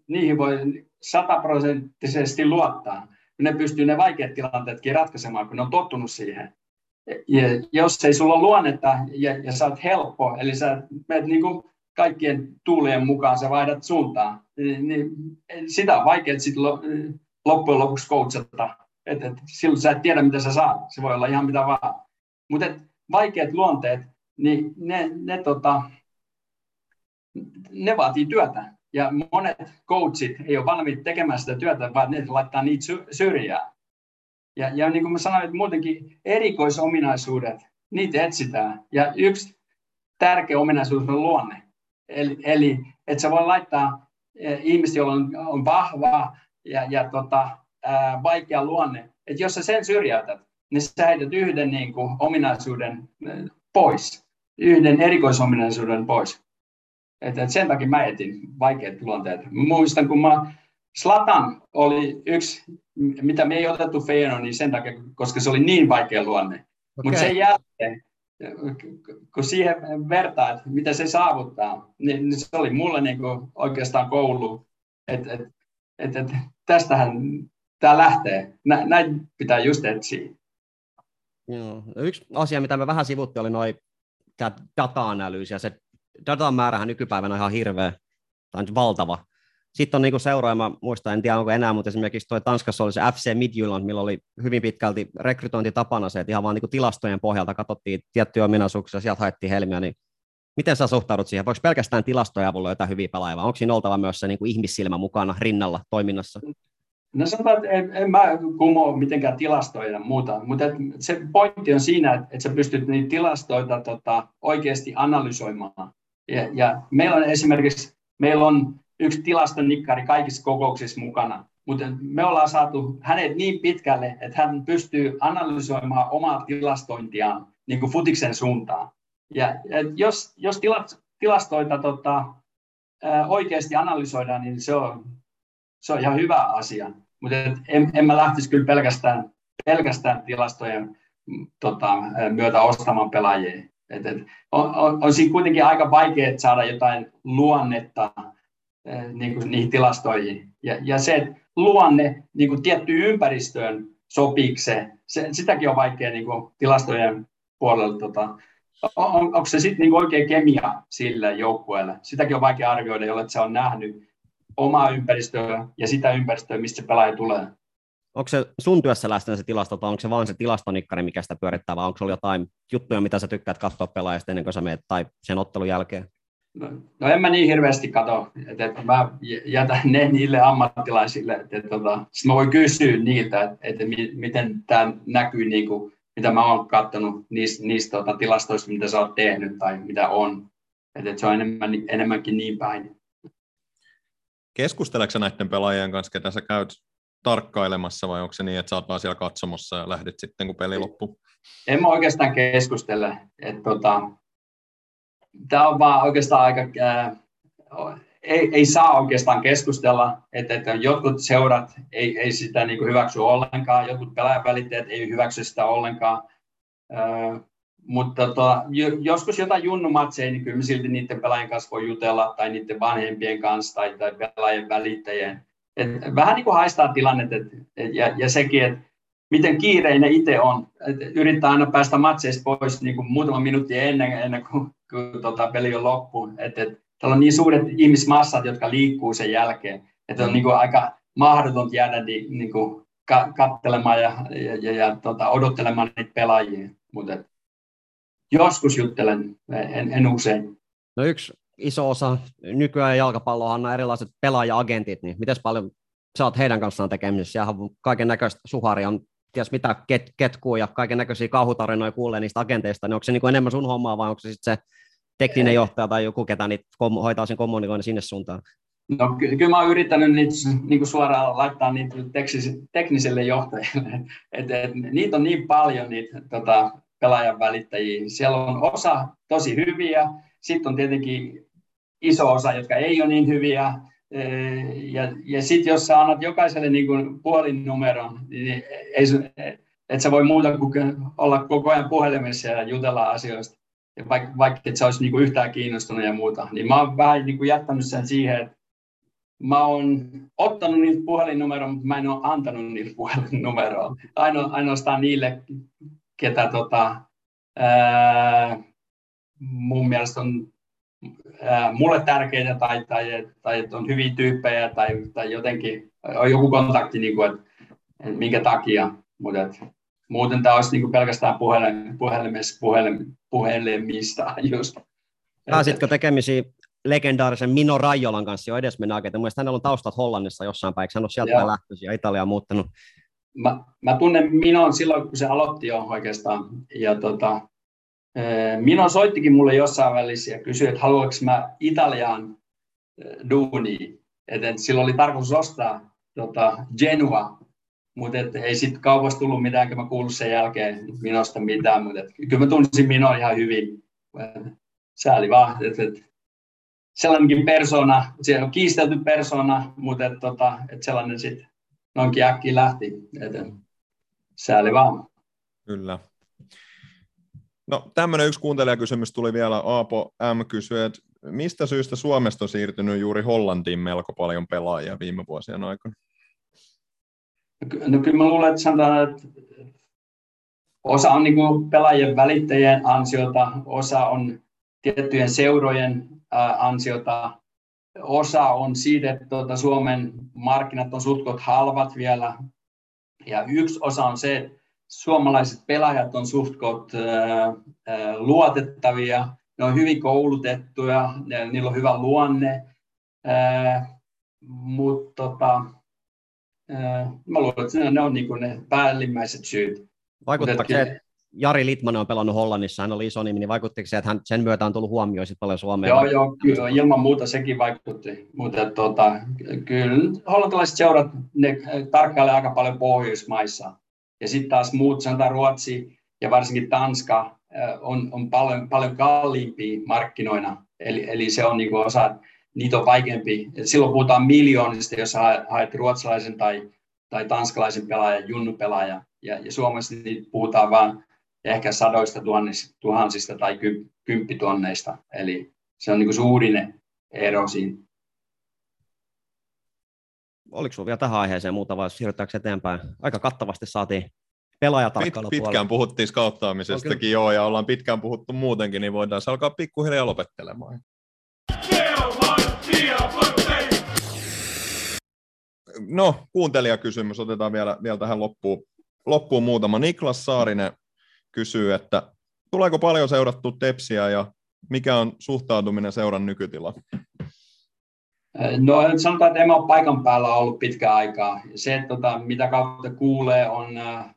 niihin voi sataprosenttisesti luottaa. Ne pystyy ne vaikeat tilanteetkin ratkaisemaan, kun ne on tottunut siihen. Ja jos ei sulla ole luonnetta ja, ja sä oot helppo, eli sä menet niin kuin kaikkien tuulien mukaan, sä vaihdat suuntaan, niin, niin sitä on vaikea sitten loppujen lopuksi coachata. Et, et, silloin sä et tiedä, mitä sä saat. Se voi olla ihan mitä vaan. Mutta vaikeat luonteet, niin ne, ne, tota, ne vaatii työtä. Ja monet coachit ei ole valmiit tekemään sitä työtä, vaan ne laittaa niitä syrjään. Ja, ja niin kuin mä sanoin, että muutenkin erikoisominaisuudet, niitä etsitään. Ja yksi tärkeä ominaisuus on luonne. Eli, eli että sä voi laittaa eh, ihmistä, jolla on, on vahva ja, ja tota, ää, vaikea luonne, että jos sä sen syrjäytät, niin sä heität yhden niin kuin, ominaisuuden pois, yhden erikoisominaisuuden pois. Et, et sen takia mä etin vaikeat luonteet. Muistan, kun mä, Slatan oli yksi, mitä me ei otettu Feeno, niin sen takia, koska se oli niin vaikea luonne. Okay. Mutta sen jälkeen, kun siihen vertaa, että mitä se saavuttaa, niin, niin se oli mulle niin kuin oikeastaan koulu, että et, et, et, tästähän tämä lähtee. Nä, näin pitää just etsiä. Joo. Yksi asia, mitä me vähän sivuttiin, oli noin data-analyysi, ja se datan määrähän nykypäivänä on ihan hirveä, tai valtava. Sitten on niin seuraaja, mä muistan, en tiedä onko enää, mutta esimerkiksi toi Tanskassa oli se FC Midtjylland, millä oli hyvin pitkälti rekrytointi tapana se, että ihan vaan niin tilastojen pohjalta katsottiin tiettyjä ominaisuuksia, sieltä haettiin helmiä, niin miten sä suhtaudut siihen? Voiko pelkästään tilastoja avulla jotain hyviä pelaajia, vai onko siinä oltava myös se niin ihmissilmä mukana rinnalla toiminnassa? No sanotaan, että en, en mä kumoa mitenkään tilastoja ja muuta, mutta se pointti on siinä, että, että sä pystyt niitä tilastoita tota, oikeasti analysoimaan. Ja, ja meillä on esimerkiksi, meillä on yksi tilastonikkari kaikissa kokouksissa mukana, mutta me ollaan saatu hänet niin pitkälle, että hän pystyy analysoimaan omaa tilastointiaan niin kuin futiksen suuntaan. Ja, jos, jos tilastoita tota, oikeasti analysoidaan, niin se on, se on ihan hyvä asia. Mutta en, en mä lähtisi kyllä pelkästään, pelkästään tilastojen tota, myötä ostamaan pelaajia. Et, et, on, on, on siinä kuitenkin aika vaikea saada jotain luonnetta niin kuin niihin tilastoihin. Ja, ja se, luonne niin kuin tiettyyn ympäristöön sopiiko se, sitäkin on vaikea niin kuin tilastojen puolella. Tota, on, onko se sitten niin oikea kemia sille joukkueelle? Sitäkin on vaikea arvioida, jolle se on nähnyt omaa ympäristöä ja sitä ympäristöä, mistä se pelaaja tulee. Onko se sun työssä läsnä se tilasto, tai onko se vain se tilastonikkari, mikä sitä pyörittää, vai onko se jotain juttuja, mitä sä tykkäät katsoa pelaajasta ennen kuin sä menet, tai sen ottelun jälkeen? No, no en mä niin hirveästi katso, että, että mä jätän ne niille ammattilaisille, että, että, tota, että mä voin kysyä niiltä, että, että miten tämä näkyy, niin kuin, mitä mä oon katsonut niistä, niistä tota, tilastoista, mitä sä oot tehnyt tai mitä on. Että, että se on enemmän, enemmänkin niin päin. Keskusteleksä näiden pelaajien kanssa, ketä sä käyt tarkkailemassa vai onko se niin, että sä oot vaan siellä katsomossa ja lähdit sitten, kun peli loppuu? En mä oikeastaan keskustele. Että tota, tämä on vaan oikeastaan aika, ää, ei, ei saa oikeastaan keskustella, että, että jotkut seurat ei, ei sitä niin kuin hyväksy ollenkaan, jotkut pelaajavälittäjät ei hyväksy sitä ollenkaan, ää, mutta tota, joskus jotain junnumatseja, niin kyllä silti niiden pelaajien kanssa voi jutella, tai niiden vanhempien kanssa, tai, tai pelaajien välittäjien. Et vähän niin kuin haistaa tilannet, et, et, ja, ja sekin, että miten kiireinen itse on. Et yrittää aina päästä matseista pois niin kuin muutama minuutti ennen, ennen kuin, kun tota, peli on loppuun. Et, et, täällä on niin suuret ihmismassat, jotka liikkuu sen jälkeen, että on niin kuin aika mahdotonta jäädä niin, kuin ka- kattelemaan ja, ja, ja, ja tota, odottelemaan niitä pelaajia. Mutta joskus juttelen, en, en usein. No yksi iso osa nykyään jalkapalloa on erilaiset pelaaja-agentit, niin miten paljon sä oot heidän kanssaan tekemisissä? On kaiken näköistä suharia, on ties mitä ket, ketkuu ja kaiken näköisiä kauhutarinoja kuulee niistä agenteista, niin onko se niin kuin enemmän sun hommaa vai onko se sitten se tekninen johtaja tai joku, ketä niitä kom- hoitaa sen kommunikoinnin sinne suuntaan? No ky- kyllä mä oon yrittänyt niitä niin kuin suoraan laittaa niitä teknis- tekniselle johtajille. Et, et, niitä on niin paljon niitä tota, pelaajan välittäjiä. Siellä on osa tosi hyviä, sitten on tietenkin iso osa, jotka ei ole niin hyviä, ja, ja sitten jos sä annat jokaiselle niin kuin puolinumeron, niin ei, et sä voi muuta kuin olla koko ajan puhelimessa ja jutella asioista, ja vaikka, vaikka et sä olisi niin yhtään kiinnostunut ja muuta. Niin mä oon vähän kuin jättänyt sen siihen, että mä oon ottanut niitä puhelinnumeroa, mutta mä en ole antanut niitä puhelinnumeroa. Aino, ainoastaan niille, ketä tota, ää, mun mielestä on ää, mulle tärkeitä tai, tai, tai että on hyviä tyyppejä tai, tai jotenkin on joku kontakti, niin kuin, että, että minkä takia. Mutta muuten tämä olisi niin kuin pelkästään puhelin, puhelimessa, puhelin, puhelimista just. Pääsitkö tekemisiin legendaarisen Mino Rajolan kanssa jo edes mennä Mielestäni hänellä on taustat Hollannissa jossain päin, hän on sieltä lähtöisin ja Italia muuttanut mä, mä tunnen Minon silloin, kun se aloitti jo oikeastaan. Ja tota, eh, Mino soittikin mulle jossain välissä ja kysyi, että haluanko mä Italiaan eh, duuni. Et, silloin oli tarkoitus ostaa tota, Genua, mutta ei sitten kaupasta tullut mitään, kun mä kuullut sen jälkeen Minosta mitään, mutta kyllä mä tunsin Mino ihan hyvin. Sääli vaan, että et, sellainenkin persona, siellä on kiistelty persona, mutta et, tota, et sellainen sitten noinkin äkkiä lähti. Et, sääli vaan. Kyllä. No tämmöinen yksi kuuntelijakysymys tuli vielä. Aapo M. kysyi, että mistä syystä Suomesta on siirtynyt juuri Hollantiin melko paljon pelaajia viime vuosien aikana? No kyllä mä luulen, että sanotaan, että osa on niin pelaajien välittäjien ansiota, osa on tiettyjen seurojen ansiota, osa on siitä, että tuota, Suomen markkinat on suhtkot halvat vielä, ja yksi osa on se, että suomalaiset pelaajat on suhtkot luotettavia, ne on hyvin koulutettuja, niillä on hyvä luonne, mutta tota, mä luulen, että ne on niin ne päällimmäiset syyt. Vaikuttaako se, että Jari Litmanen on pelannut Hollannissa, hän oli iso nimi, niin vaikuttiko se, että hän, sen myötä on tullut huomioon paljon Suomeen? Joo, joo, kyllä, ilman muuta sekin vaikutti. Mutta tota, kyllä hollantilaiset seurat, ne tarkkailevat aika paljon Pohjoismaissa. Ja sitten taas muut, sanotaan Ruotsi ja varsinkin Tanska, on, on paljon, paljon kalliimpia markkinoina. Eli, eli se on niinku osa, niitä on vaikeampi. Et silloin puhutaan miljoonista, jos haet ruotsalaisen tai, tai tanskalaisen pelaajan, junnupelaajan. Ja, ja Suomessa niitä puhutaan vain ehkä sadoista tuhansista tai kymppitonneista. Eli se on niin suurin ero siinä. Oliko sinulla vielä tähän aiheeseen muuta vai siirrytäänkö eteenpäin? Aika kattavasti saatiin pelaajatarkkailu Pit, Pitkään puhuttiin skauttaamisestakin joo, ja ollaan pitkään puhuttu muutenkin, niin voidaan se alkaa pikkuhiljaa lopettelemaan. No, kuuntelijakysymys otetaan vielä, vielä tähän loppuun, loppuun muutama. Niklas Saarinen kysyy, että tuleeko paljon seurattu Tepsiä ja mikä on suhtautuminen seuran nykytila? No sanotaan, että en ole paikan päällä ollut pitkään aikaa. Se, että tota, mitä kautta kuulee, on äh,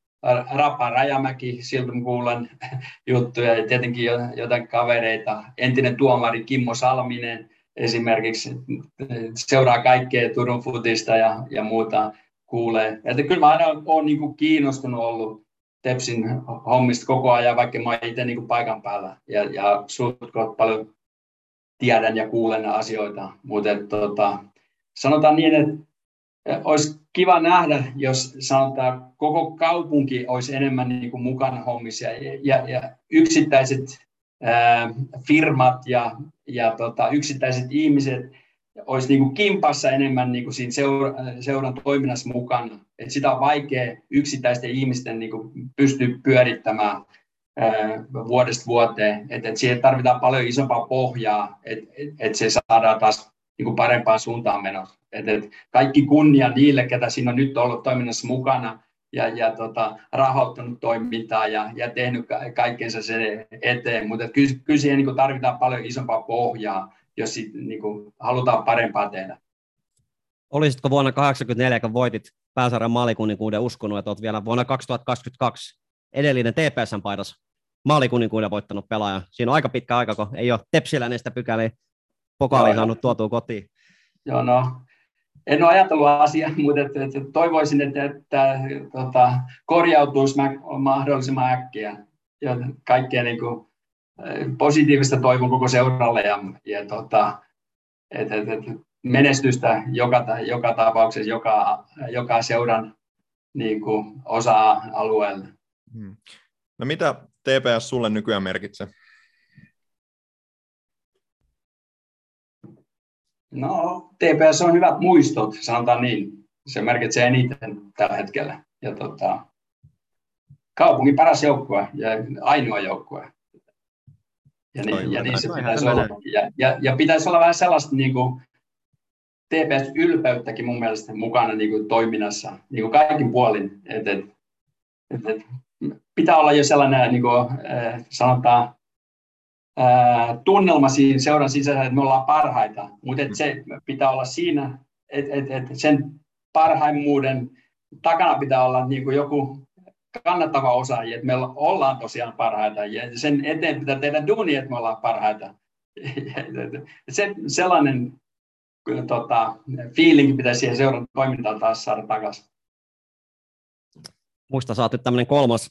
Rapa Rajamäki, siltä kuulen juttuja ja tietenkin jotain kavereita. Entinen tuomari Kimmo Salminen esimerkiksi seuraa kaikkea Turun futista ja, ja muuta. kuulee. Että kyllä mä aina olen niin kuin kiinnostunut ollut Tepsin hommista koko ajan, vaikka mä itse niin kuin paikan päällä. Ja, ja paljon tiedän ja kuulen asioita. Mutta tota, sanotaan niin, että olisi kiva nähdä, jos sanotaan koko kaupunki olisi enemmän niin kuin mukana hommissa ja, ja, ja yksittäiset firmat ja, ja tota, yksittäiset ihmiset olisi niin kuin kimpassa enemmän niin kuin siinä seura, seuran toiminnassa mukana. Et sitä on vaikea yksittäisten ihmisten niin kuin pystyä pyörittämään ää, vuodesta vuoteen. Et, et siihen tarvitaan paljon isompaa pohjaa, että et, et se saadaan taas niin kuin parempaan suuntaan menossa. Et, et kaikki kunnia niille, ketä siinä on nyt ollut toiminnassa mukana ja, ja tota, rahoittanut toimintaa ja, ja tehnyt ka- kaikkensa sen eteen, mutta kyllä, kyllä siihen niin tarvitaan paljon isompaa pohjaa, jos sit, niin kuin, halutaan parempaa tehdä. Olisitko vuonna 1984, kun voitit pääsarjan maalikuninkuuden uskonut, että olet vielä vuonna 2022 edellinen TPSn paidas maalikuninkuuden voittanut pelaaja? Siinä on aika pitkä aika, kun ei ole Tepsillä sitä pykäliä pokaali saanut tuotua kotiin. Joo, no, en ole ajatellut asiaa, mutta että, että toivoisin, että, että, tota, korjautuisi mahdollisimman äkkiä. Ja kaikkea niin kuin, eh, positiivista toivon koko seuralle ja, ja tota, että, että, että menestystä joka, joka tapauksessa, joka, joka seuran niin kuin, osa-alueelle. Hmm. No mitä TPS sulle nykyään merkitsee? No, TPS on hyvät muistot, sanotaan niin. Se merkitsee eniten tällä hetkellä. Ja tota, kaupungin paras joukkue ja ainoa joukkue. Ja, niin, ja niin se pitäisi olla. Ja, ja, ja pitäisi olla vähän sellaista niin kuin, TPS-ylpeyttäkin mun mielestä mukana niin kuin, toiminnassa, niin kuin kaikin puolin. Et, et, et, et, pitää olla jo sellainen, niin kuin, sanotaan, tunnelma siinä seuran sisällä, että me ollaan parhaita, mutta et se pitää olla siinä, että et, et sen parhaimmuuden takana pitää olla niin kuin joku kannattava osa, että me ollaan tosiaan parhaita ja sen eteen pitää tehdä duuni, että me ollaan parhaita. Se, sellainen tota, fiilinki pitäisi siihen seuran toimintaan taas saada takaisin. Muista sä oot nyt tämmöinen kolmas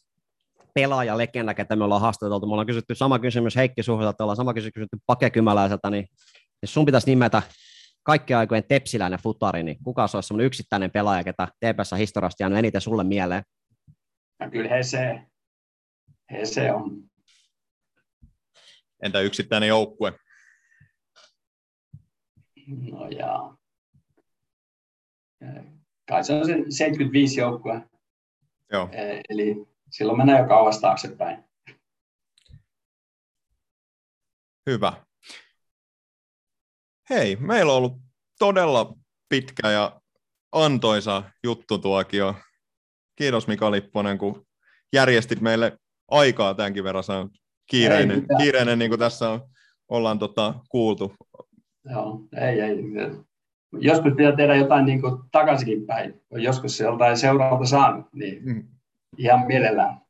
pelaajalegenda, ketä me ollaan haastateltu. Me ollaan kysytty sama kysymys Heikki Suhoselta, ollaan sama kysymys kysytty Pake Kymäläiseltä, niin jos sun pitäisi nimetä kaikkien aikojen tepsiläinen futari, niin kuka se olisi semmoinen yksittäinen pelaaja, ketä TPS historiasta jäänyt eniten sulle mieleen? Ja kyllä he se, he se on. Entä yksittäinen joukkue? No jaa. Kai se on se 75 joukkue. Joo. Eli silloin mennään jo kauas taaksepäin. Hyvä. Hei, meillä on ollut todella pitkä ja antoisa juttutuokio. Kiitos Mika Lipponen, kun järjestit meille aikaa tämänkin verran. Se on kiireinen, ei kiireinen niin kuin tässä on, ollaan tota, kuultu. Joo, ei, ei. Joskus pitää tehdä jotain niin takaisinkin päin. Joskus se joltain seuraalta saanut, niin mm ihan mielellään.